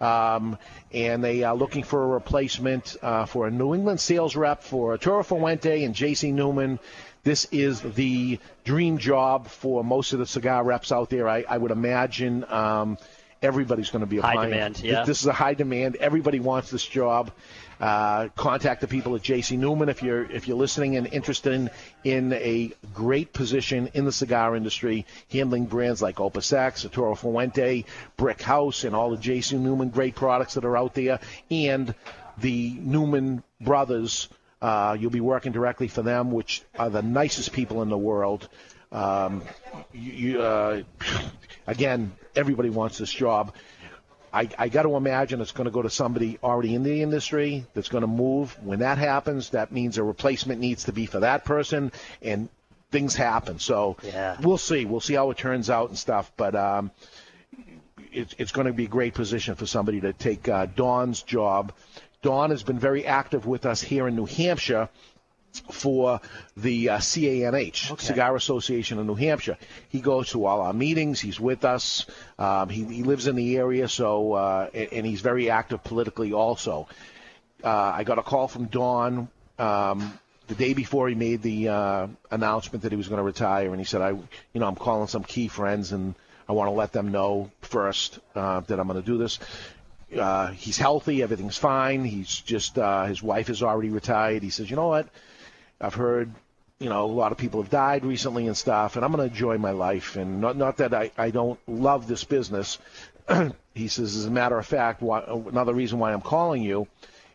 Um, and they are looking for a replacement uh, for a New England sales rep for Toro Fuente and J.C. Newman. This is the dream job for most of the cigar reps out there. I, I would imagine um, everybody's going to be High applying. demand, This- yeah. This is a high demand. Everybody wants this job. Uh, contact the people at JC Newman if you're if you're listening and interested in in a great position in the cigar industry, handling brands like Opus X, Toro Fuente, Brick House, and all the JC Newman great products that are out there, and the Newman brothers. Uh, you'll be working directly for them, which are the nicest people in the world. Um, you, you, uh, again, everybody wants this job. I, I got to imagine it's going to go to somebody already in the industry that's going to move. When that happens, that means a replacement needs to be for that person, and things happen. So Yeah. we'll see. We'll see how it turns out and stuff. But um, it's it's going to be a great position for somebody to take uh, Don's job. Dawn has been very active with us here in New Hampshire for the uh, CANH, Cigar Association of New Hampshire. He goes to all our meetings. He's with us. Um, he, he lives in the area, so uh, and, and he's very active politically also. Uh, I got a call from Don um, the day before he made the uh, announcement that he was going to retire, and he said, "I, you know, I'm calling some key friends, and I want to let them know first uh, that I'm going to do this." Uh, he's healthy, everything's fine. He's just uh, his wife is already retired. He says, "You know what? I've heard." You know, a lot of people have died recently and stuff, and I'm going to enjoy my life. And not, not that I, I don't love this business. he says, as a matter of fact, why, another reason why I'm calling you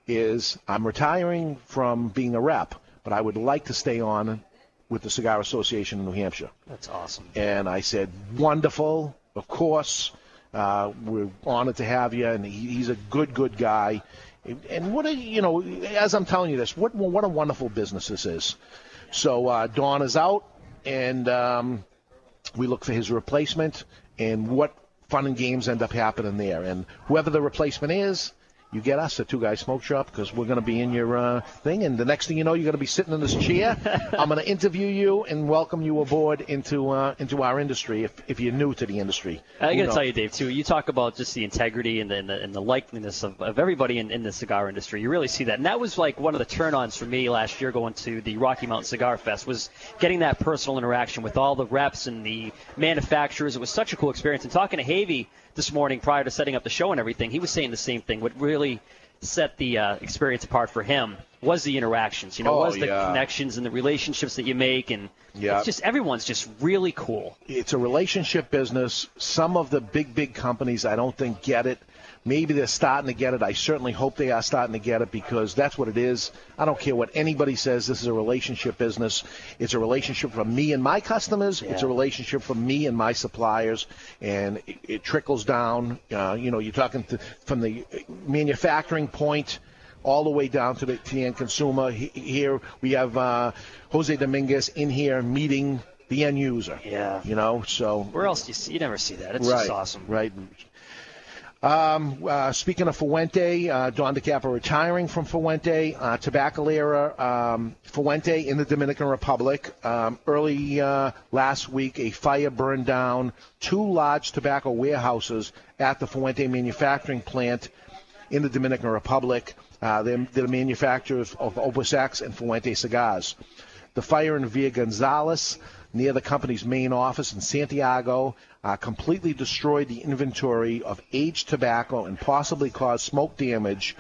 is I'm retiring from being a rep, but I would like to stay on with the Cigar Association in New Hampshire. That's awesome. And I said, wonderful, of course. Uh, we're honored to have you, and he, he's a good, good guy. And what a, you know, as I'm telling you this, what what a wonderful business this is. So uh, Don is out, and um, we look for his replacement, and what fun and games end up happening there. And whoever the replacement is, you get us at Two Guys Smoke Shop because we're going to be in your uh, thing. And the next thing you know, you're going to be sitting in this chair. I'm going to interview you and welcome you aboard into uh, into our industry if, if you're new to the industry. I got to tell you, Dave, too. You talk about just the integrity and the, and the, and the likeliness of, of everybody in, in the cigar industry. You really see that, and that was like one of the turn-ons for me last year going to the Rocky Mountain Cigar Fest was getting that personal interaction with all the reps and the manufacturers. It was such a cool experience. And talking to Havey this morning prior to setting up the show and everything, he was saying the same thing. What really set the uh, experience apart for him was the interactions. You know, Oh, was the yeah. connections and the relationships that you make, and Yeah. it's just everyone's just really cool. it's a relationship business. Some of the big, big companies I don't think get it. Maybe they're starting to get it. I certainly hope they are starting to get it because that's what it is. I don't care what anybody says. This is a relationship business. It's a relationship from me and my customers. It's a relationship from me and my suppliers, and it, it trickles down. Uh, you know, you're talking to, from the manufacturing point all the way down to the, to the end consumer. He- Here we have uh, Jose Dominguez in here meeting the end user. Yeah. You know, so Where else do you see? You never see that. It's right, just awesome. Right. Um, uh, speaking of Fuente, uh, Don DeCapo retiring from Fuente, uh, Tabacalera um, Fuente in the Dominican Republic. Um, early uh, last week, a fire burned down two large tobacco warehouses at the Fuente manufacturing plant in the Dominican Republic. Uh, they're, they're the manufacturers of Opus X and Fuente cigars. The fire in Villa Gonzales, near the company's main office in Santiago, uh, completely destroyed the inventory of aged tobacco and possibly caused smoke damage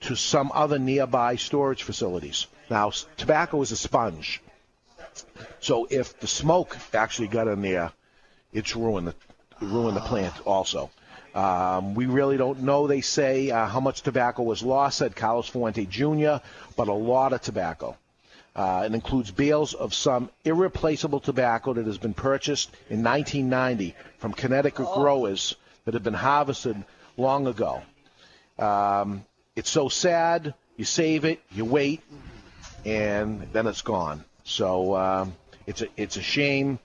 to some other nearby storage facilities. Now, tobacco is a sponge. So if the smoke actually got in there, it's ruined the ruined the plant also. Um, we really don't know. They say uh, how much tobacco was lost, said Carlos Fuente Jr., but a lot of tobacco. Uh, it includes bales of some irreplaceable tobacco that has been purchased in 1990 from Connecticut growers that had been harvested long ago. Um, it's so sad. You save it, you wait, and then it's gone. So um, it's a it's a shame.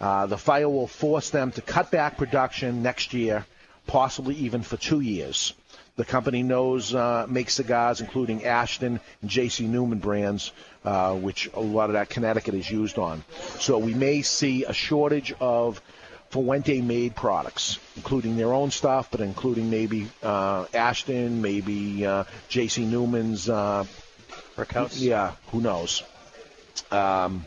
Uh, the fire will force them to cut back production next year, possibly even for two years. The company knows uh, makes cigars, including Ashton and J.C. Newman brands, uh, which a lot of that Connecticut is used on. So we may see a shortage of Fuente-made products, including their own stuff, but including maybe uh, Ashton, maybe uh, J.C. Newman's. Uh, Brickhouse? Yeah, who knows? Um,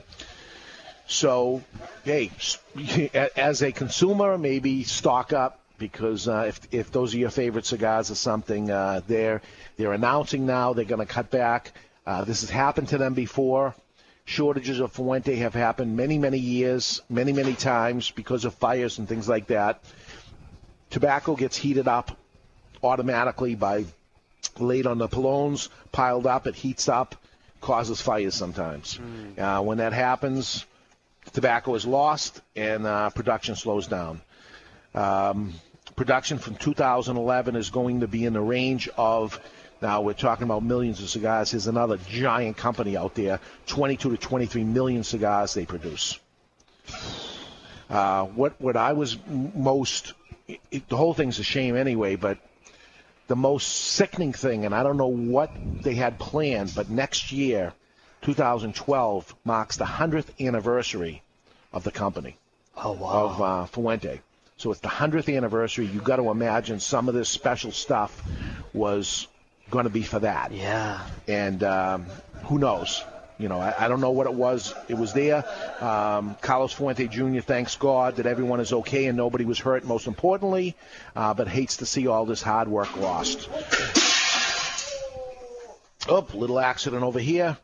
so, hey, as a consumer, maybe stock up because uh, if if those are your favorite cigars or something, uh, they're they're announcing now they're going to cut back. Uh, this has happened to them before. Shortages of Fuente have happened many many years, many many times because of fires and things like that. Tobacco gets heated up automatically by laid on the pilones, piled up, it heats up, causes fires sometimes. Uh, when that happens, tobacco is lost and uh, production slows down. Um, production from 2011 is going to be in the range of Now we're talking about millions of cigars. Here's another giant company out there, 22 to 23 million cigars they produce. Uh, what what I was most, it, the whole thing's a shame anyway, but the most sickening thing, and I don't know what they had planned, but next year, 2012, marks the 100th anniversary of the company. Oh, wow. Of uh, Fuente. So it's the 100th anniversary. You've got to imagine some of this special stuff was going to be for that. Yeah. And um, who knows? You know, I, I don't know what it was. It was there. Um, Carlos Fuente Jr. thanks God that everyone is okay and nobody was hurt. Most importantly, uh, but hates to see all this hard work lost. Oh, little accident over here.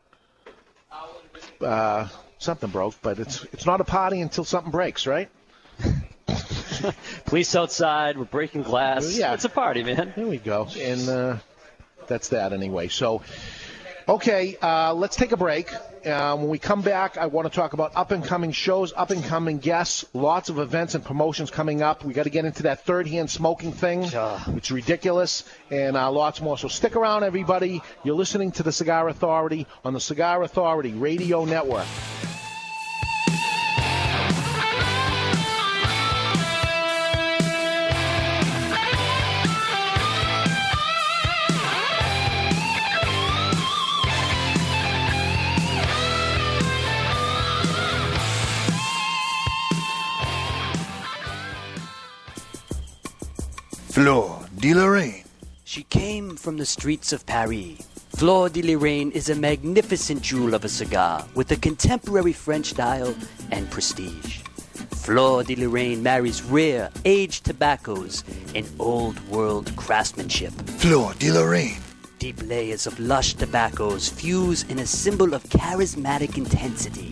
Uh, something broke, but it's it's not a party until something breaks, right? Police outside. We're breaking glass. Yeah. It's a party, man. There we go. And uh, that's that anyway. So, okay, uh, let's take a break. Uh, when we come back, I want to talk about up and coming shows, up and coming guests, lots of events and promotions coming up. We got to get into that third hand smoking thing. It's ridiculous, and uh, lots more. So stick around, everybody. You're listening to the Cigar Authority on the Cigar Authority Radio Network. Fleur de Lorraine. She came from the streets of Paris. Fleur de Lorraine is a magnificent jewel of a cigar with a contemporary French style and prestige. Fleur de Lorraine marries rare, aged tobaccos and old world craftsmanship. Fleur de Lorraine. Deep layers of lush tobaccos fuse in a symbol of charismatic intensity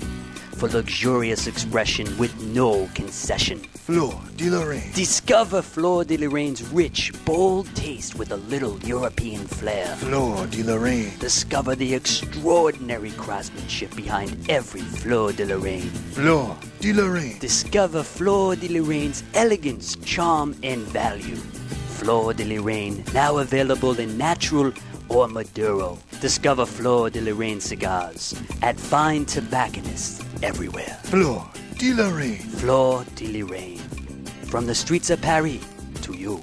for luxurious expression with no concession. Fleur de Lorraine. Discover Fleur de Lorraine's rich, bold taste with a little European flair. Fleur de Lorraine. Discover the extraordinary craftsmanship behind every Fleur de Lorraine. Fleur de Lorraine. Discover Fleur de Lorraine's elegance, charm, and value. Fleur de Lorraine, now available in natural or Maduro. Discover Fleur de Lorraine cigars at fine tobacconists everywhere. Fleur de Lorraine. Fleur de Lorraine. From the streets of Paris to you.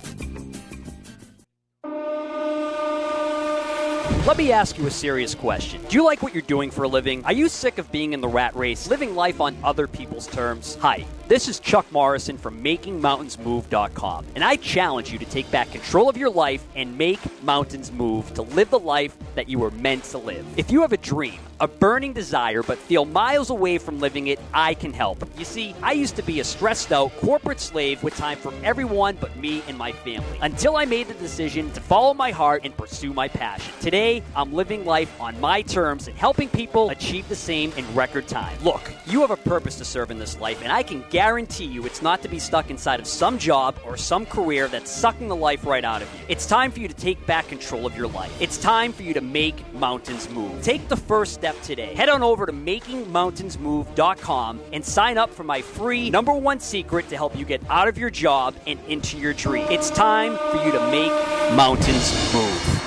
Let me ask you a serious question. Do you like what you're doing for a living? Are you sick of being in the rat race, living life on other people's terms? Hi, this is Chuck Morrison from MakingMountainsMove.com, and I challenge you to take back control of your life and make mountains move to live the life that you were meant to live. If you have a dream, a burning desire, but feel miles away from living it, I can help. You see, I used to be a stressed out corporate slave with time for everyone but me and my family until I made the decision to follow my heart and pursue my passion. Today, I'm living life on my terms and helping people achieve the same in record time. Look, you have a purpose to serve in this life, and I can guarantee you it's not to be stuck inside of some job or some career that's sucking the life right out of you. It's time for you to take back control of your life. It's time for you to make mountains move. Take the first step today. Head on over to makingmountainsmove.com and sign up for my free number one secret to help you get out of your job and into your dream. It's time for you to make mountains move.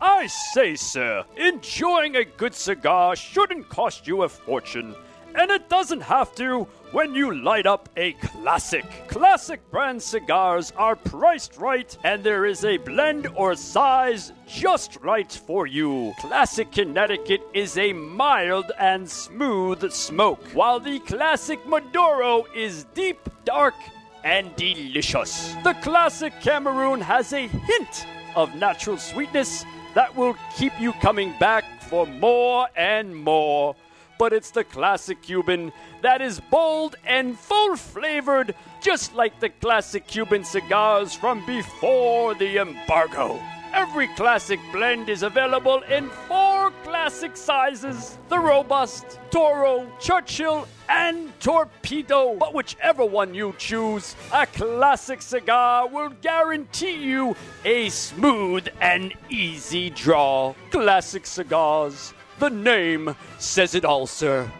I say, sir, enjoying a good cigar shouldn't cost you a fortune. And it doesn't have to when you light up a classic. Classic brand cigars are priced right, and there is a blend or size just right for you. Classic Connecticut is a mild and smooth smoke, while the Classic Maduro is deep, dark, and delicious. The Classic Cameroon has a hint of natural sweetness that will keep you coming back for more and more. But it's the classic Cuban that is bold and full flavored, just like the classic Cuban cigars from before the embargo. Every classic blend is available in four classic sizes the Robust, Toro, Churchill, and Torpedo. But whichever one you choose, a classic cigar will guarantee you a smooth and easy draw. Classic cigars. The name says it all, sir.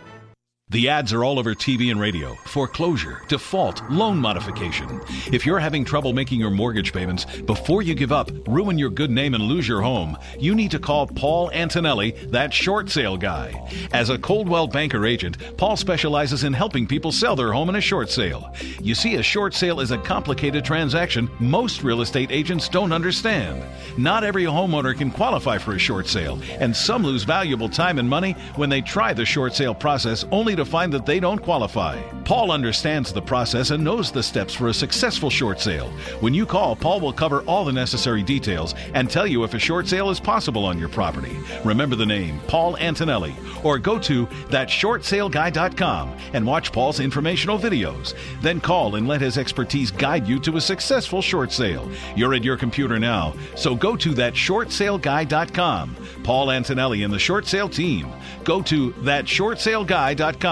The ads are all over TV and radio. Foreclosure, default, loan modification. If you're having trouble making your mortgage payments, before you give up, ruin your good name, and lose your home, you need to call Paul Antonelli, that short sale guy. As a Coldwell Banker agent, Paul specializes in helping people sell their home in a short sale. You see, a short sale is a complicated transaction most real estate agents don't understand. Not every homeowner can qualify for a short sale, and some lose valuable time and money when they try the short sale process only to find that they don't qualify. Paul understands the process and knows the steps for a successful short sale. When you call, Paul will cover all the necessary details and tell you if a short sale is possible on your property. Remember the name, Paul Antonelli, or go to thatshortsaleguy.com and watch Paul's informational videos. Then call and let his expertise guide you to a successful short sale. You're at your computer now, so go to thatshortsaleguy.com. Paul Antonelli and the short sale team. Go to thatshortsaleguy.com.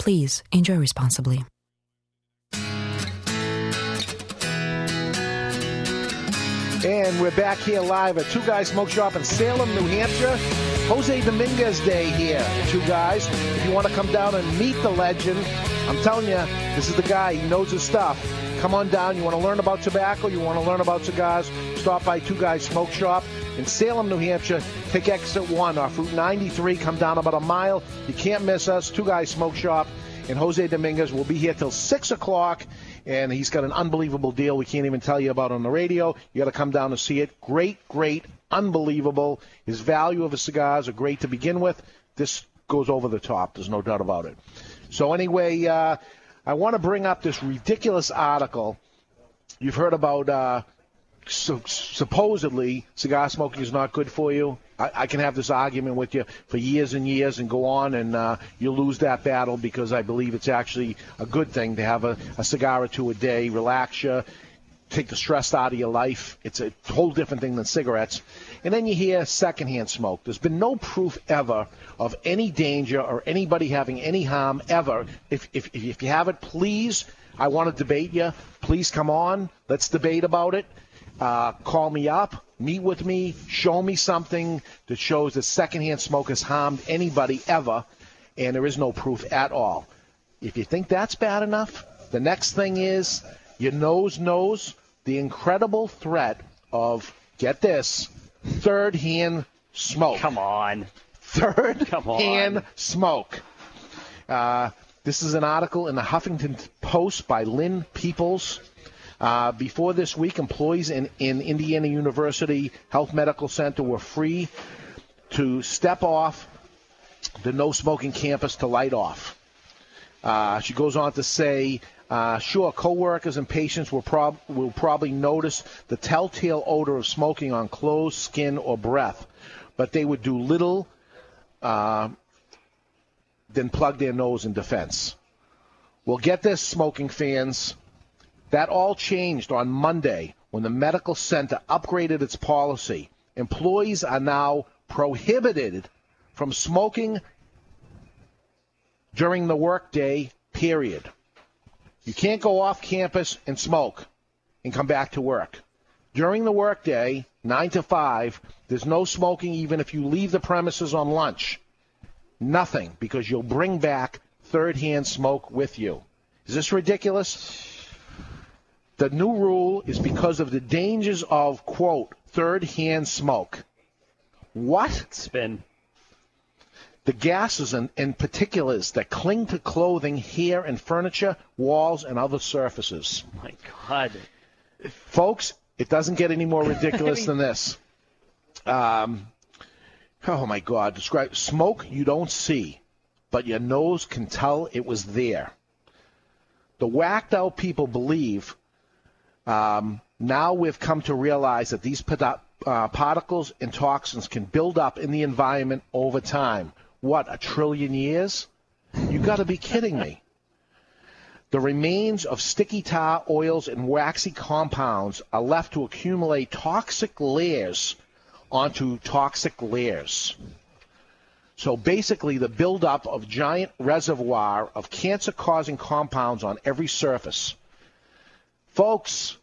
Please enjoy responsibly. And we're back here live at Two Guys Smoke Shop in Salem, New Hampshire. Jose Dominguez Day here, Two Guys. If you want to come down and meet the legend, I'm telling you, this is the guy. He knows his stuff. Come on down. You want to learn about tobacco? You want to learn about cigars? Stop by Two Guys Smoke Shop in Salem, New Hampshire. Take exit one off Route 93. Come down about a mile. You can't miss us. Two Guys Smoke Shop. And Jose Dominguez will be here till 6 o'clock and he's got an unbelievable deal we can't even tell you about on the radio. You got to come down and see it. Great, great, unbelievable. His value of his cigars are great to begin with. This goes over the top. There's no doubt about it. So anyway, uh, I want to bring up this ridiculous article. You've heard about uh, so, supposedly cigar smoking is not good for you. I, I, can have this argument with you for years and years and go on, and uh, you lose that battle because I believe it's actually a good thing to have a, a cigar or two a day, relax you, take the stress out of your life. It's a whole different thing than cigarettes. And then you hear secondhand smoke. There's been no proof ever of any danger or anybody having any harm ever. If, if, if you have it, please, I want to debate you. Please come on. Let's debate about it. Uh, call me up, meet with me, show me something that shows that secondhand smoke has harmed anybody ever, and there is no proof at all. If you think that's bad enough, the next thing is your nose knows the incredible threat of, get this, third hand smoke. Come on. Third Come on. hand smoke. Uh, this is an article in the Huffington Post by Lynn Peeples. Uh, before this week, employees in, in Indiana University Health Medical Center were free to step off the no smoking campus to light off. Uh, she goes on to say, uh, sure, coworkers and patients will, prob- will probably notice the telltale odor of smoking on clothes, skin, or breath, but they would do little uh, than plug their nose in defense. Well, get this, smoking fans. That all changed on Monday when the medical center upgraded its policy. Employees are now prohibited from smoking during the workday period. You can't go off campus and smoke and come back to work. During the workday, 9 to 5, there's no smoking even if you leave the premises on lunch. Nothing, because you'll bring back third hand smoke with you. Is this ridiculous? The new rule is because of the dangers of, quote, third hand smoke. What? Spin. The gases and, and particulars that cling to clothing, hair, and furniture, walls, and other surfaces. My God. Folks, it doesn't get any more ridiculous than this. Um, oh, my God. Describe smoke you don't see, but your nose can tell it was there. The whacked out people believe um, now we've come to realize that these uh, particles and toxins can build up in the environment over time. What, a trillion years? You got to be kidding me. The remains of sticky tar, oils, and waxy compounds are left to accumulate toxic layers onto toxic layers. So basically, the buildup of giant reservoir of cancer causing compounds on every surface. Folks,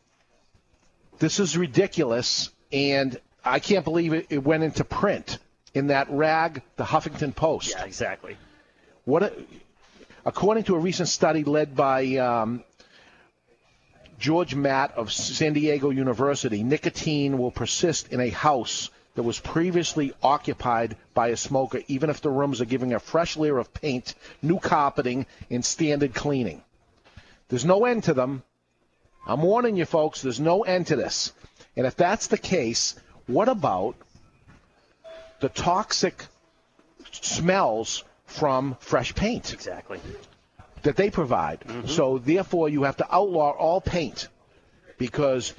this is ridiculous, and I can't believe it, it went into print in that rag, the Huffington Post. Yeah, exactly. What, a, according to a recent study led by um, George Matt of San Diego University, nicotine will persist in a house that was previously occupied by a smoker, even if the rooms are giving a fresh layer of paint, new carpeting, and standard cleaning. There's no end to them. I'm warning you, folks, there's no end to this. And if that's the case, what about the toxic smells from fresh paint? Exactly. That they provide. So, therefore, you have to outlaw all paint because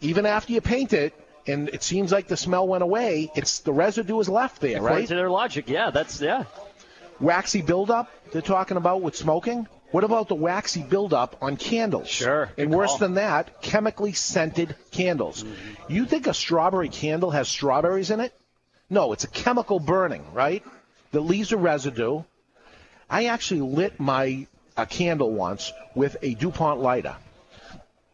even after you paint it, and it seems like the smell went away, it's the residue is left there, According right? to their logic, yeah, that's yeah. Waxy buildup they're talking about with smoking. What about the waxy buildup on candles? Sure. And worse call. than that, chemically scented candles. Mm-hmm. You think a strawberry candle has strawberries in it? No, it's a chemical burning, right? That leaves a residue. I actually lit my a candle once with a DuPont lighter.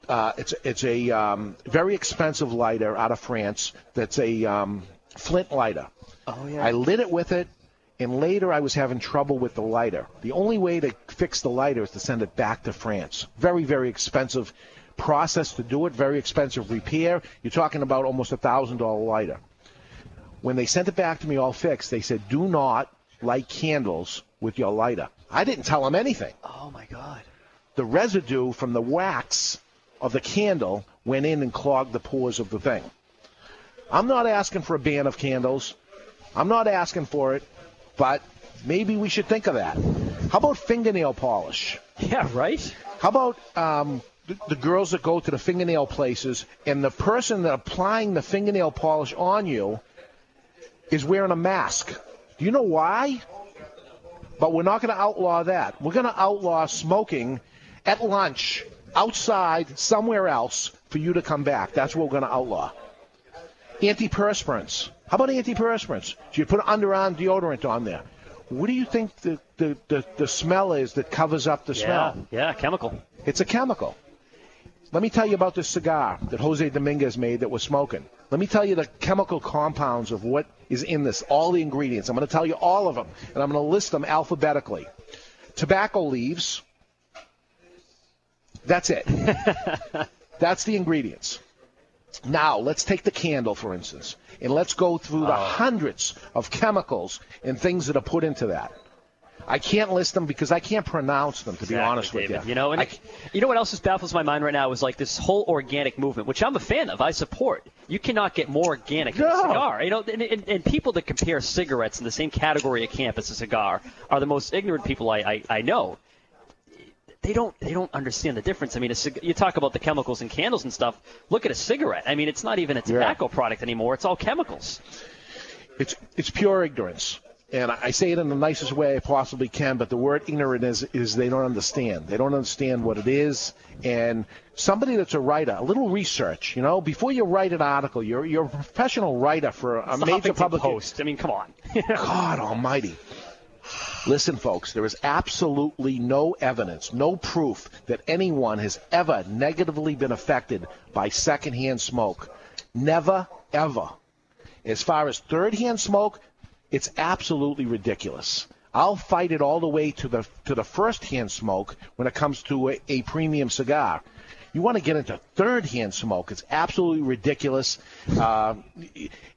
Uh, it's it's a um, very expensive lighter out of France. That's a um, flint lighter. Oh yeah. I lit it with it, and later I was having trouble with the lighter. The only way to fix the lighter is to send it back to France. Very, very expensive process to do it. Very expensive repair. You're talking about almost a thousand dollar lighter. When they sent it back to me all fixed, they said, "Do not light candles with your lighter." I didn't tell them anything. Oh my God. The residue from the wax of the candle went in and clogged the pores of the thing. I'm not asking for a ban of candles. I'm not asking for it, but maybe we should think of that. How about fingernail polish? Yeah, right. How about um, the, the girls that go to the fingernail places and the person that applying the fingernail polish on you is wearing a mask? Do you know why? But we're not going to outlaw that. We're going to outlaw smoking at lunch outside somewhere else for you to come back. That's what we're going to outlaw. Antiperspirants. How about antiperspirants? So you put underarm deodorant on there. What do you think the, the, the, the smell is that covers up the Yeah, smell? yeah, chemical. It's a chemical. Let me tell you about this cigar that Jose Dominguez made that we're smoking. Let me tell you the chemical compounds of what is in this, all the ingredients. I'm going to tell you all of them, and I'm going to list them alphabetically. Tobacco leaves. That's it. That's the ingredients. Now, let's take the candle, for instance, and let's go through the oh. hundreds of chemicals and things that are put into that. I can't list them because I can't pronounce them, to be honest David. with you. You know, and you know what else just baffles my mind right now is like this whole organic movement, which I'm a fan of. I support. You cannot get more organic than a cigar. You know, and, and, and people that compare cigarettes in the same category of camp as a cigar are the most ignorant people I, I, I know. They don't they don't understand the difference. I mean, a cig- you talk about the chemicals and candles and stuff. Look at a cigarette. I mean, it's not even a tobacco product anymore. It's all chemicals. It's it's pure ignorance, and I say it in the nicest way I possibly can. But the word ignorant is is they don't understand. They don't understand what it is. And somebody that's a writer, a little research, you know, before you write an article, you're you're a professional writer for a It's major publication. Post. I mean, come on. God Almighty. Listen, folks, there is absolutely no evidence, no proof that anyone has ever negatively been affected by secondhand smoke. Never, ever. As far as third-hand smoke, it's absolutely ridiculous. I'll fight it all the way to the to the first-hand smoke when it comes to a, a premium cigar. You want to get into third-hand smoke? It's absolutely ridiculous. Uh,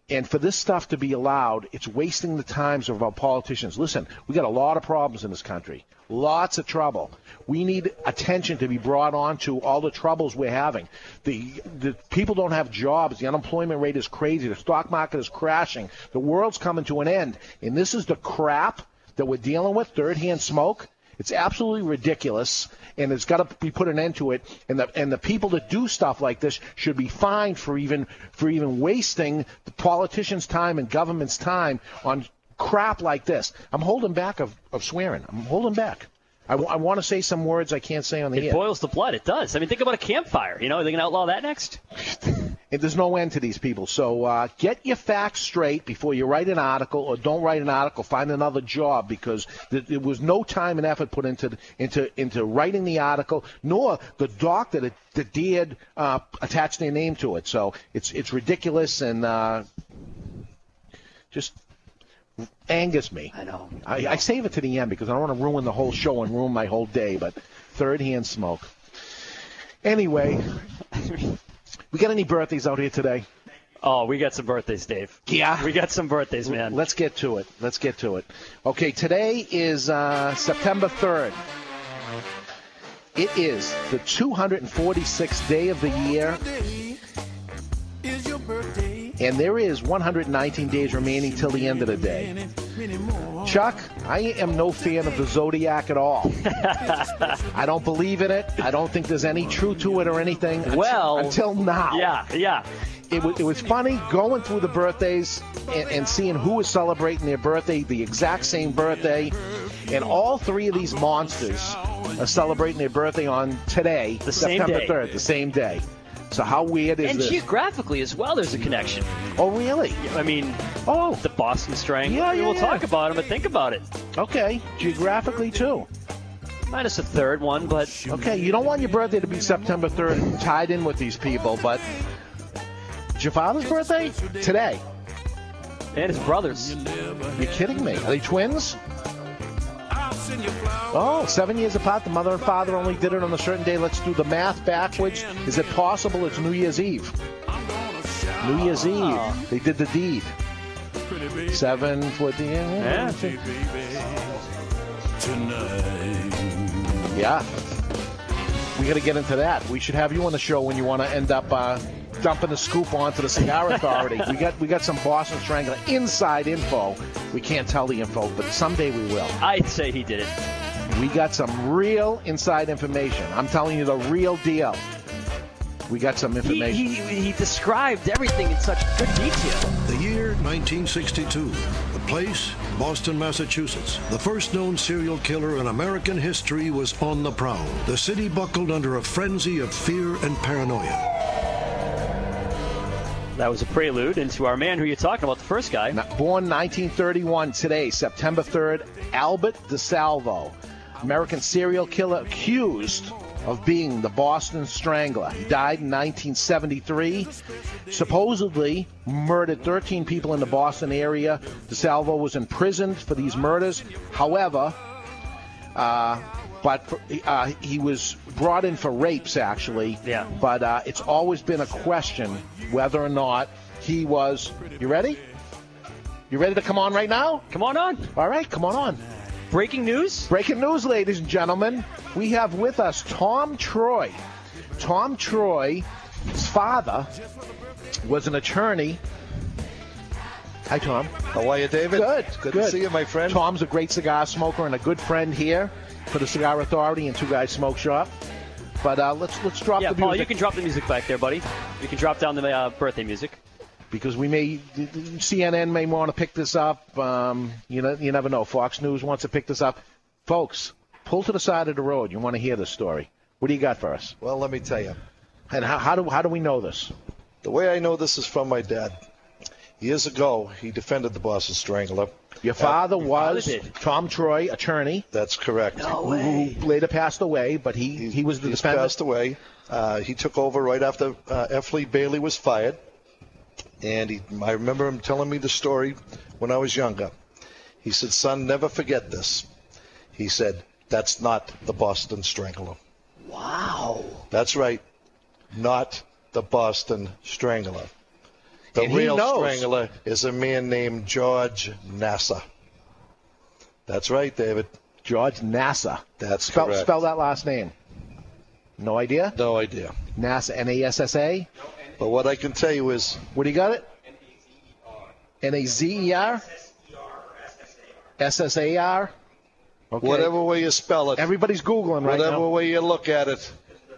and for this stuff to be allowed, it's wasting the times of our politicians. Listen, we got a lot of problems in this country, lots of trouble. We need attention to be brought on to all the troubles we're having. The, the people don't have jobs. The unemployment rate is crazy. The stock market is crashing. The world's coming to an end. And this is the crap that we're dealing with, third-hand smoke. It's absolutely ridiculous, and it's got to be put an end to it. And the and the people that do stuff like this should be fined for even for even wasting the politicians' time and government's time on crap like this. I'm holding back of, of swearing. I'm holding back. I, want to say some words I can't say on the It air. It boils the blood. It does. I mean, think about a campfire. You know, are they going to outlaw that next? And there's no end to these people. So uh, get your facts straight before you write an article, or don't write an article. Find another job because th- there was no time and effort put into into into writing the article, nor the doctor that, that dared uh, attach their name to it. So it's it's ridiculous and uh, just angers me. I know. I, I save it to the end because I don't want to ruin the whole show and ruin my whole day. But third hand smoke. Anyway, we got any birthdays out here today? Oh, we got some birthdays, Dave. Yeah. We got some birthdays, man. Let's get to it. Let's get to it. Okay, today is uh, September 3rd. It is the 246th day of the year. And there is 119 days remaining till the end of the day. Chuck, I am no fan of the zodiac at all. I don't believe in it. I don't think there's any truth to it or anything. Well, until now. Yeah, yeah. It was, it was funny going through the birthdays and, and seeing who was celebrating their birthday, the exact same birthday. And all three of these monsters are celebrating their birthday on today, The September day. 3rd, the same day. So how weird is And this? geographically as well, there's a connection. oh, really? I mean, oh, the Boston Strangler. Yeah, yeah, we'll yeah. talk about it, but think about it. Okay, geographically too. Minus a third one, but Okay, you don't want your birthday to be September 3rd tied in with these people, but it's your father's birthday? Today. and his brothers. You're kidding me. Are they twins? Oh, seven years apart. The mother and father only did it on a certain day. Let's do the math backwards. Is it possible it's New Year's Eve? New Year's Eve. They did the deed. Seven for the Yeah. Yeah. We got to get into that. We should have you on the show when you want to end up uh, dumping the scoop onto the Cigar Authority. we got we got some Boston Strangler inside info. We can't tell the info, but someday we will. I'd say he did it. We got some real inside information. I'm telling you the real deal. We got some He, information. he, he described everything in such good detail. The year 1962. The place, Boston, Massachusetts. The first known serial killer in American history was on the prowl. The city buckled under a frenzy of fear and paranoia. That was a prelude into our man who you're talking about, the first guy. Born 1931 today, September 3rd, Albert DeSalvo, American serial killer accused of being the Boston Strangler. He died in 1973. Supposedly murdered 13 people in the Boston area. DeSalvo was imprisoned for these murders. However, uh, but for, uh, he was brought in for rapes, actually. Yeah. But uh, it's always been a question whether or not he was. You ready? You ready to come on right now? Come on on. All right, come on on. Breaking news? Breaking news, ladies and gentlemen. We have with us Tom Troy. Tom Troy's father was an attorney. Hi, Tom. How are you, David? Good. Good, to see you, my friend. Tom's a great cigar smoker and a good friend here for the Cigar Authority and Two Guys Smoke Shop. But uh, let's let's drop Yeah, the Paul, music you can drop the music back there, buddy. You can drop down the uh, birthday music. because we may CNN may want to pick this up. Um, you know, you never know. Fox News wants to pick this up. Folks, pull to the side of the road. You want to hear this story. What do you got for us? Well, let me tell you. And how, how do how do we know this? The way I know this is from my dad. Years ago, he defended the Boston Strangler. Your father Uh, was did. Tom Troy, attorney. That's correct. who, who later passed away, but he, he was the He's defendant. passed away. Uh, he took over right after uh, F. Lee Bailey was fired, and he, I remember him telling me the story when I was younger. He said, "Son, never forget this." He said, "That's not the Boston Strangler." Wow. That's right, not the Boston Strangler. The And real. Strangler is a man named George Nassa. That's right, David. George Nassa. That's Spell, correct. spell that last name. No idea? No idea. NASA, N A S S A? But what I can tell you is. What do you got it? N A Z E R? S S A R? Okay. Whatever way you spell it. Everybody's Googling right Whatever now. way you look at it,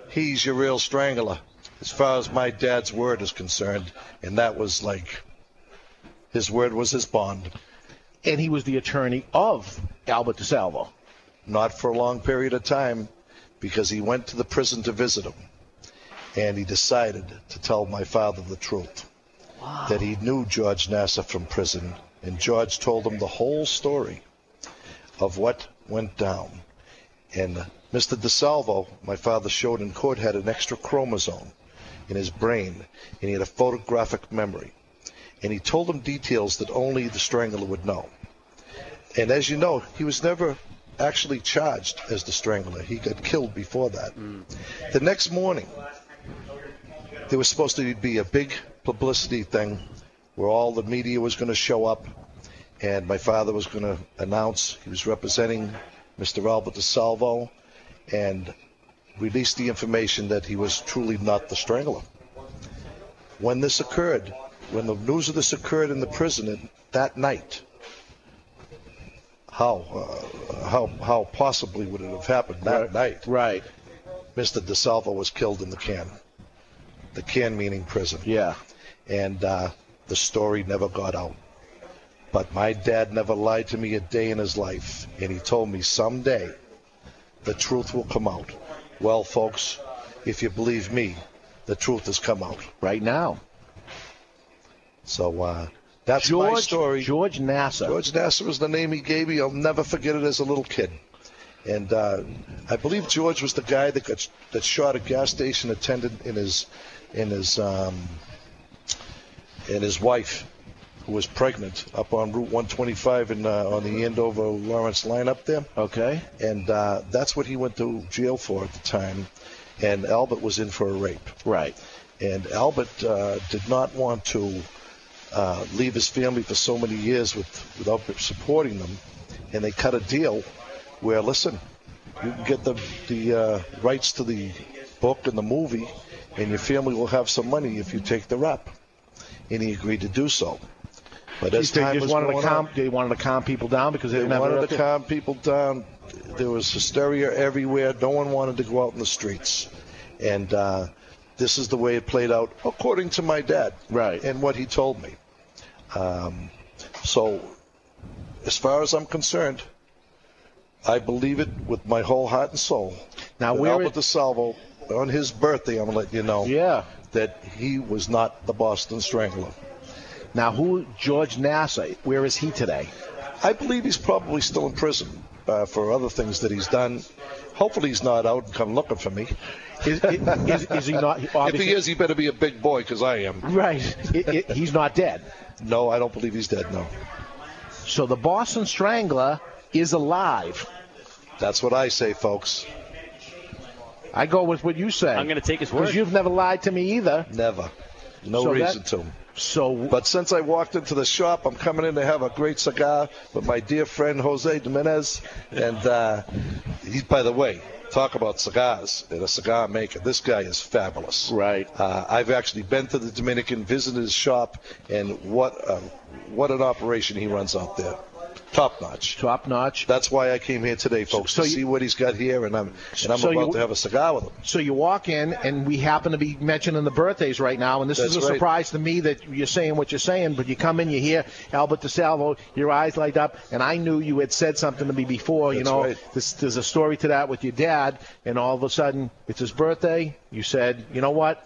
he's your real strangler. As far as my dad's word is concerned, and that was like his word was his bond. And he was the attorney of Albert DeSalvo. Not for a long period of time, because he went to the prison to visit him, and he decided to tell my father the truth. That he knew George Nassar from prison, and George told him the whole story of what went down. And Mr. DeSalvo, my father showed in court, had an extra chromosome in his brain, and he had a photographic memory. And he told him details that only the strangler would know. And as you know, he was never actually charged as the strangler. He got killed before that. Mm. The next morning, there was supposed to be a big publicity thing where all the media was going to show up, and my father was going to announce he was representing Mr. Albert DeSalvo and release the information that he was truly not the strangler. When this occurred, when the news of this occurred in the prison that night, how uh, how how possibly would it have happened that night? Right. Mr. DeSalvo was killed in the can. The can meaning prison. Yeah. And uh, the story never got out. But my dad never lied to me a day in his life, and he told me someday the truth will come out. Well, folks, if you believe me, the truth has come out right now. So uh, that's George, my story. George Nassar. George Nassar was the name he gave me. I'll never forget it as a little kid. And uh, I believe George was the guy that got that shot a gas station attendant in his in his um, in his wife, who was pregnant, up on Route 125 in uh, on the Andover Lawrence line up there. Okay. And uh, that's what he went to jail for at the time. And Albert was in for a rape. Right. And Albert uh, did not want to uh, leave his family for so many years with, without supporting them. And they cut a deal where, listen, you can get the, the uh, rights to the book and the movie, and your family will have some money if you take the rap. And he agreed to do so. But as they time just wanted to calm. on, They wanted to calm people down because they, they wanted to calm people down. There was hysteria everywhere. No one wanted to go out in the streets. And uh, this is the way it played out, according to my dad. Right. And what he told me. Um, so, as far as I'm concerned, I believe it with my whole heart and soul. Now, where Albert DeSalvo, on his birthday, I'm going to let you know Yeah. that he was not the Boston Strangler. Now, who George Nassar? Where is he today? I believe he's probably still in prison uh, for other things that he's done. Hopefully, he's not out and come looking for me. Is, is, is he not? if he is, he better be a big boy because I am. Right. It, it, he's not dead. No, I don't believe he's dead. No. So the Boston Strangler is alive. That's what I say, folks. I go with what you say. I'm going to take his word. Because word. you've never lied to me either. Never. No So reason that- to. So, But since I walked into the shop, I'm coming in to have a great cigar with my dear friend Jose Jimenez. And uh, he's, by the way, talk about cigars and a cigar maker. This guy is fabulous. Right. Uh, I've actually been to the Dominican, visited his shop, and what uh, what an operation he runs out there. Top notch. Top notch. That's why I came here today, folks, so to you- see what he's got here, and I'm and I'm So about you- to have a cigar with him. so you walk in, and we happen to be mentioning the birthdays right now, and this is a right. surprise to me that you're saying what you're saying. But you come in, you hear Albert DeSalvo, your eyes light up, and I knew you had said something to me before. you know, right. this, there's a story to that with your dad, and all of a sudden it's his birthday. You said, you know what?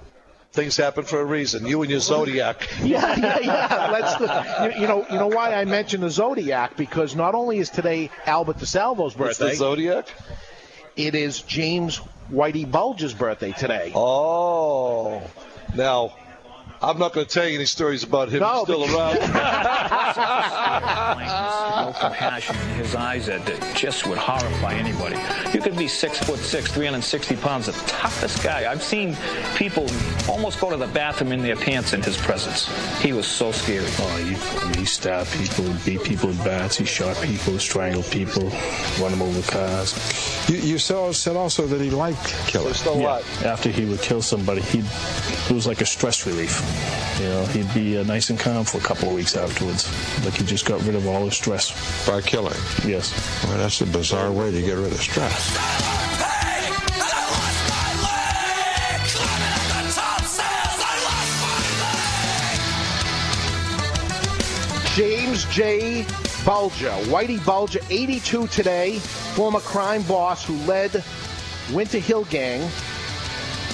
Things happen for a reason. You and your zodiac. Yeah, yeah, yeah. Let's, you, you know, you know why I mentioned the zodiac because not only is today Albert DeSalvo's birthday, the zodiac? it is James Whitey Bulger's birthday today. Oh, now I'm not going to tell you any stories about him. No, He's still around. no compassion in his eyes that, that just would horrify anybody. You could be six foot six, 360 pounds, the toughest guy. I've seen people almost go to the bathroom in their pants in his presence. He was so scary. Oh, he, I mean, he stabbed people, beat people with bats, he shot people, strangled people, run them over cars. You, you saw, said also that he liked killing. Still alive. After he would kill somebody, he it was like a stress relief. You know, he'd be uh, nice and calm for a couple of weeks afterwards. Like he just got rid of all his stress. By killing. Yes. Well, that's a bizarre way to get rid of stress. James J. Bulger, Whitey Bulger, 82 today, former crime boss who led Winter Hill Gang,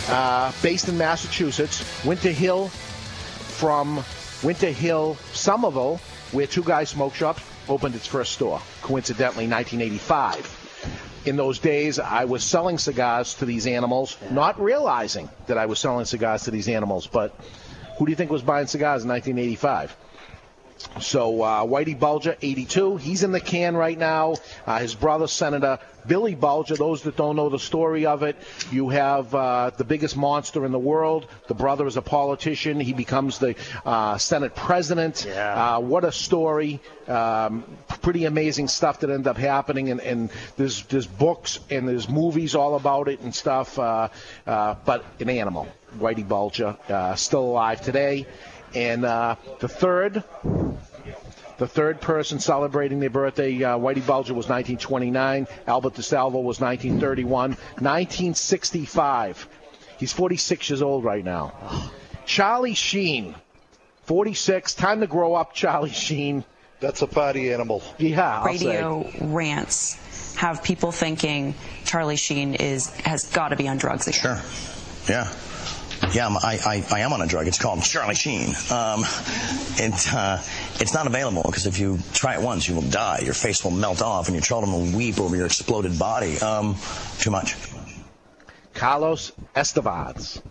uh, based in Massachusetts. Winter Hill from Winter Hill, Somerville, where Two Guys Smoke Shop opened its first store, coincidentally, 1985. In those days, I was selling cigars to these animals, not realizing that I was selling cigars to these animals. But who do you think was buying cigars in 1985? So uh, Whitey Bulger, 82, he's in the can right now. Uh, his brother, Senator Billy Bulger. Those that don't know the story of it, you have uh, the biggest monster in the world. The brother is a politician. He becomes the uh, Senate president. Yeah. Uh, what a story! Um, pretty amazing stuff that ended up happening, and, and there's there's books and there's movies all about it and stuff. Uh, uh, but an animal, Whitey Bulger, uh, still alive today. And uh, the third, the third person celebrating their birthday, uh, Whitey Bulger was 1929. Albert DeSalvo was 1931. 1965. He's 46 years old right now. Charlie Sheen, 46. Time to grow up, Charlie Sheen. That's a party animal. Yeah, I'll radio say. rants have people thinking Charlie Sheen is has got to be on drugs again. Sure. Yeah. Yeah, I'm, I, I, I am on a drug. It's called Charlie Sheen. Um, it, uh, it's not available because if you try it once, you will die. Your face will melt off and your children will weep over your exploded body. Um, too much. Carlos Estevez.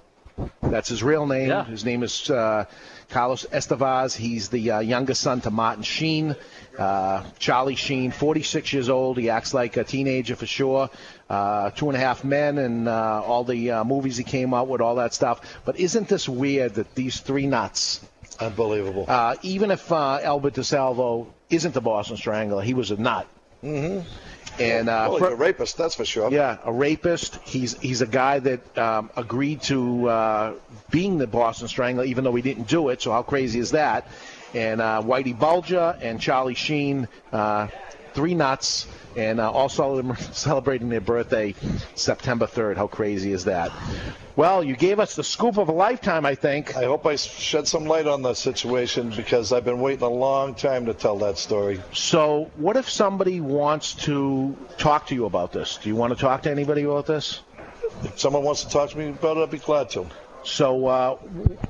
That's his real name. Yeah. His name is uh, Carlos Estevez. He's the uh, youngest son to Martin Sheen. Uh, Charlie Sheen, 46 years old. He acts like a teenager for sure. Uh, two and a Half Men and uh, all the uh, movies he came out with, all that stuff. But isn't this weird that these three nuts, Unbelievable. uh, even if uh, Albert DeSalvo isn't the Boston Strangler, he was a nut. Mm-hmm. And uh, well, for- a rapist, that's for sure. yeah, a rapist. He's he's a guy that um, agreed to uh, being the Boston Strangler, even though he didn't do it. So how crazy is that? And uh, Whitey Bulger and Charlie Sheen, uh, three nuts, and uh, all celebrating their birthday September 3rd. How crazy is that? Well, you gave us the scoop of a lifetime, I think. I hope I shed some light on the situation because I've been waiting a long time to tell that story. So, what if somebody wants to talk to you about this? Do you want to talk to anybody about this? If someone wants to talk to me about it, I'd be glad to. So, uh,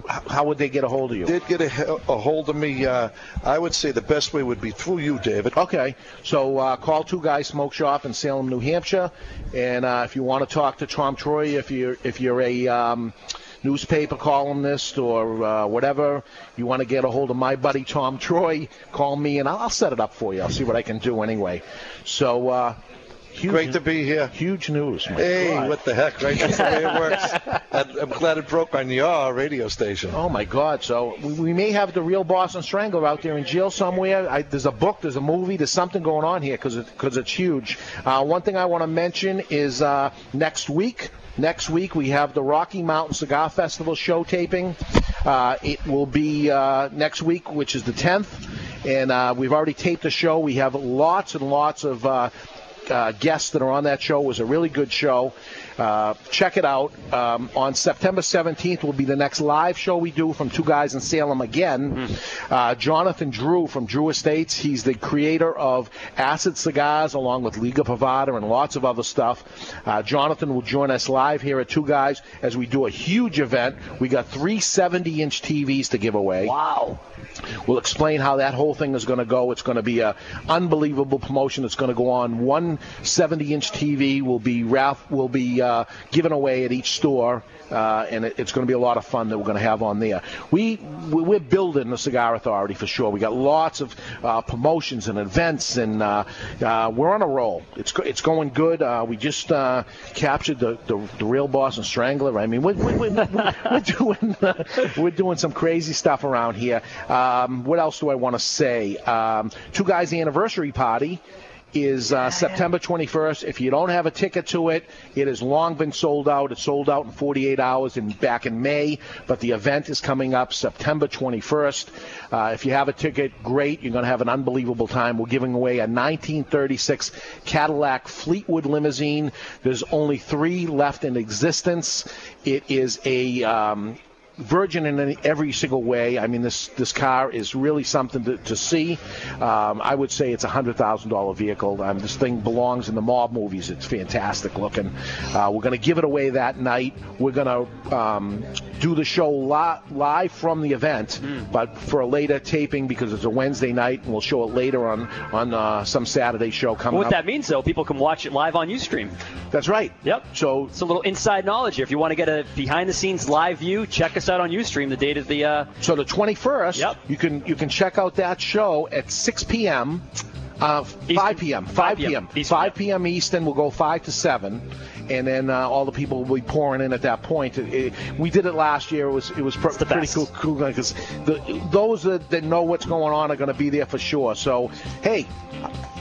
how would they get a hold of you? they did get a, a hold of me. Uh, I would say the best way would be through you, David. Okay, so uh, call Two Guys Smoke Shop in Salem, New Hampshire, and uh, if you want to talk to Tom Troy, if you're if you're a um, newspaper columnist or uh, whatever, you want to get a hold of my buddy Tom Troy, call me and I'll, I'll set it up for you. I'll see what I can do anyway. So. Huge, Great to be here. Huge news. Hey, God. what the heck, right? That's the way it works. I'm I'm glad it broke on your radio station. Oh my God! So we, we may have the real Boston Strangler out there in jail somewhere. I, there's a book, there's a movie, there's something going on here because because it's huge. Uh, one thing I want to mention is uh, next week. Next week we have the Rocky Mountain Cigar Festival show taping. Uh, it will be uh, next week, which is the 10th, and uh, we've already taped the show. We have lots and lots of. Uh, uh, guests that are on that show. It was a really good show. Uh, check it out. Um, on September 17th will be the next live show we do from Two Guys in Salem again. Uh, Jonathan Drew from Drew Estates. He's the creator of Acid Cigars along with Liga Privada and lots of other stuff. Uh, Jonathan will join us live here at Two Guys as we do a huge event. We got three 70 inch TVs to give away. Wow. We'll explain how that whole thing is going to go. It's going to be a unbelievable promotion. It's going to go on one 70-inch TV. Will be Ralph will be uh, given away at each store, uh, and it, it's going to be a lot of fun that we're going to have on there. We we- we're building the Cigar Authority for sure. We got lots of uh, promotions and events, and uh, uh, we're on a roll. It's it's going good. Uh, we just captured the, the the real Boston Strangler. I mean, we're, we're, we're, we're doing we're doing some crazy stuff around here. Um, what else do I want to say? Um, Two Guys Anniversary Party is uh, September 21st. If you don't have a ticket to it, it has long been sold out. It sold out in 48 hours and back in May, but the event is coming up September 21st. Uh, if you have a ticket, great. You're going to have an unbelievable time. We're giving away a 1936 Cadillac Fleetwood limousine. There's only three left in existence. It is a um, virgin in any, every single way. I mean, this this car is really something to, to see. Um, I would say it's a hundred thousand dollar vehicle. Um, this thing belongs in the mob movies. It's fantastic looking. Uh, we're going to give it away that night. We're going to um, do the show li- live from the event, but for a later taping because it's a Wednesday night, and we'll show it later on on uh, some Saturday show coming What up. that means, though, people can watch it live on UStream. That's right. Yep. So it's a little inside knowledge here. If you want to get a behind-the-scenes live view, check us out on UStream. The date of the uh, So the 21st, Yep. you can you can check out that show at 6 p.m. Uh, 5 p.m. 5 p.m. 5 p.m. Eastern. We'll go 5 to 7, and then uh, all the people will be pouring in at that point. It- it- we did it last year. It was it was pr- pretty cool cool because those that, that know what's going on are going to be there for sure. So hey,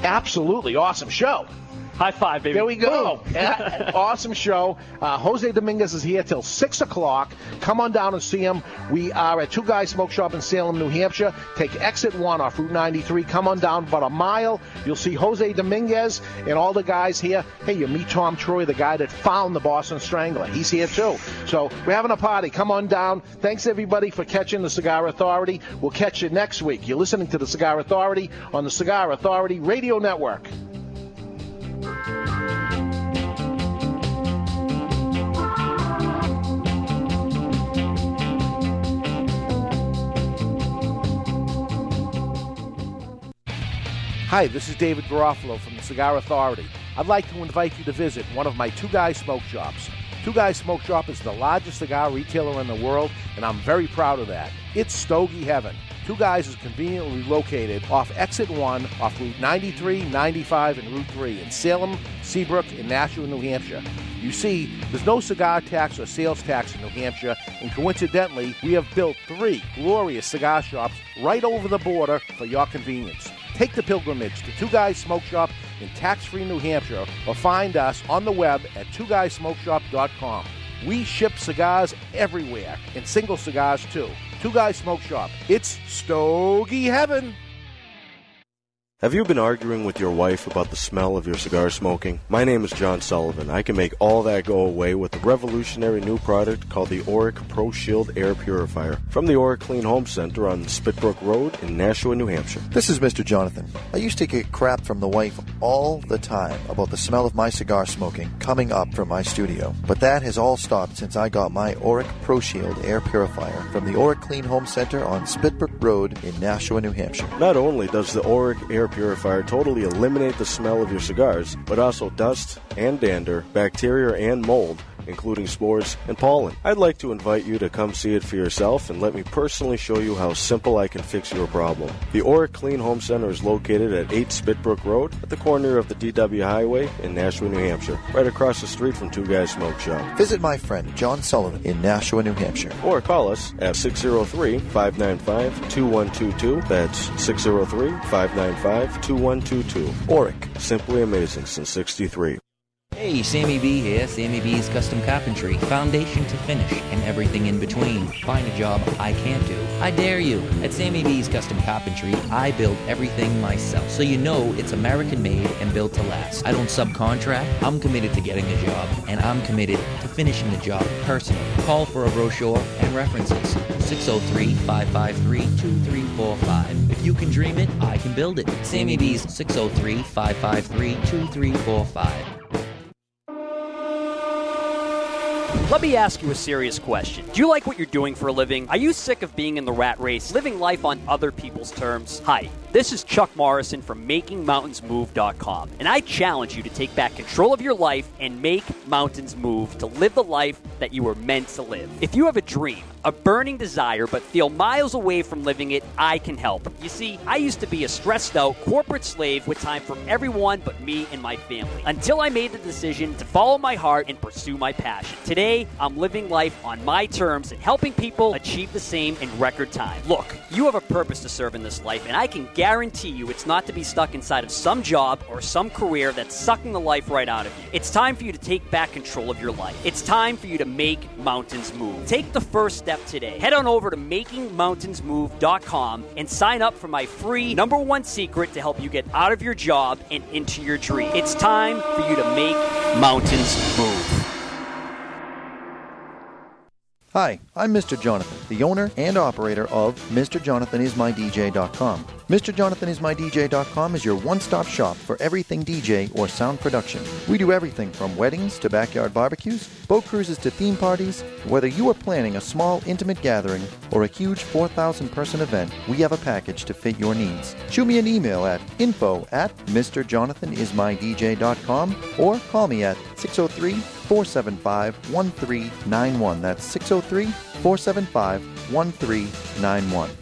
absolutely awesome show. High five, baby. There we go. Awesome show. Uh, Jose Dominguez is here till 6 o'clock. Come on down and see him. We are at Two Guys Smoke Shop in Salem, New Hampshire. Take exit 1 off Route 93. Come on down about a mile. You'll see Jose Dominguez and all the guys here. Hey, you meet Tom Troy, the guy that found the Boston Strangler. He's here too. So we're having a party. Come on down. Thanks everybody for catching the Cigar Authority. We'll catch you next week. You're listening to the Cigar Authority on the Cigar Authority Radio Network. Hi, this is David Garofalo from the Cigar Authority. I'd like to invite you to visit one of my Two Guys Smoke Shops. Two Guys Smoke Shop is the largest cigar retailer in the world, and I'm very proud of that. It's Stogie Heaven. Two Guys is conveniently located off Exit 1 off Route 93, 95, and Route 3 in Salem, Seabrook, and Nashua, New Hampshire. You see, there's no cigar tax or sales tax in New Hampshire, and coincidentally, we have built three glorious cigar shops right over the border for your convenience. Take the pilgrimage to Two Guys Smoke Shop in tax-free New Hampshire or find us on the web at twoguysmokeshop.com. We ship cigars everywhere and single cigars too. Two Guys Smoke Shop. It's Stogie Heaven. Have you been arguing with your wife about the smell of your cigar smoking? My name is John Sullivan. I can make all that go away with a revolutionary new product called the Oreck Pro Shield Air Purifier from the Oreck Clean Home Center on Spitbrook Road in Nashua, New Hampshire. This is Mr. Jonathan. I used to get crap from the wife all the time about the smell of my cigar smoking coming up from my studio. But that has all stopped since I got my Oreck Pro Shield air purifier from the Oreck Clean Home Center on Spitbrook Road in Nashua, New Hampshire. Not only does the Oreck Air Purifier totally eliminate the smell of your cigars, but also dust and dander, bacteria and mold, including sports and pollen. I'd like to invite you to come see it for yourself and let me personally show you how simple I can fix your problem. The Oreck Clean Home Center is located at 8 Spitbrook Road at the corner of the DW Highway in Nashua, New Hampshire, right across the street from Two Guys Smoke Shop. Visit my friend John Sullivan in Nashua, New Hampshire. Or call us at 603 595 2122. That's 603 595 2122. Oreck. Simply amazing since 63. Hey, Sammy B here, Sammy B's Custom Carpentry, foundation to finish, and everything in between. Find a job I can't do. I dare you. At Sammy B's Custom Carpentry, I build everything myself, so you know it's American made and built to last. I don't subcontract, I'm committed to getting a job, and I'm committed to finishing the job personally. Call for a brochure and references. 603 553 2345. If you can dream it, I can build it. Sammy B's 603 553 2345. Let me ask you a serious question. Do you like what you're doing for a living? Are you sick of being in the rat race, living life on other people's terms? Hi, this is Chuck Morrison from MakingMountainsMove.com, and I challenge you to take back control of your life and make mountains move to live the life that you were meant to live. If you have a dream, a burning desire, but feel miles away from living it, I can help. You see, I used to be a stressed out corporate slave with time for everyone but me and my family until I made the decision to follow my heart and pursue my passion. Today, I'm living life on my terms and helping people achieve the same in record time. Look, you have a purpose to serve in this life, and I can guarantee you it's not to be stuck inside of some job or some career that's sucking the life right out of you. It's time for you to take back control of your life. It's time for you to make mountains move. Take the first step today. Head on over to makingmountainsmove.com and sign up for my free number one secret to help you get out of your job and into your dream. It's time for you to make mountains move. Hi, I'm Mr. Jonathan, the owner and operator of MrJonathanIsMyDJ.com. MrJonathanIsMyDJ.com is your one-stop shop for everything DJ or sound production. We do everything from weddings to backyard barbecues, boat cruises to theme parties. Whether you are planning a small, intimate gathering or a huge 4,000-person event, we have a package to fit your needs. Shoot me an email at info at MrJonathanIsMyDJ.com or call me at 603 475 1391. That's 603 475 1391.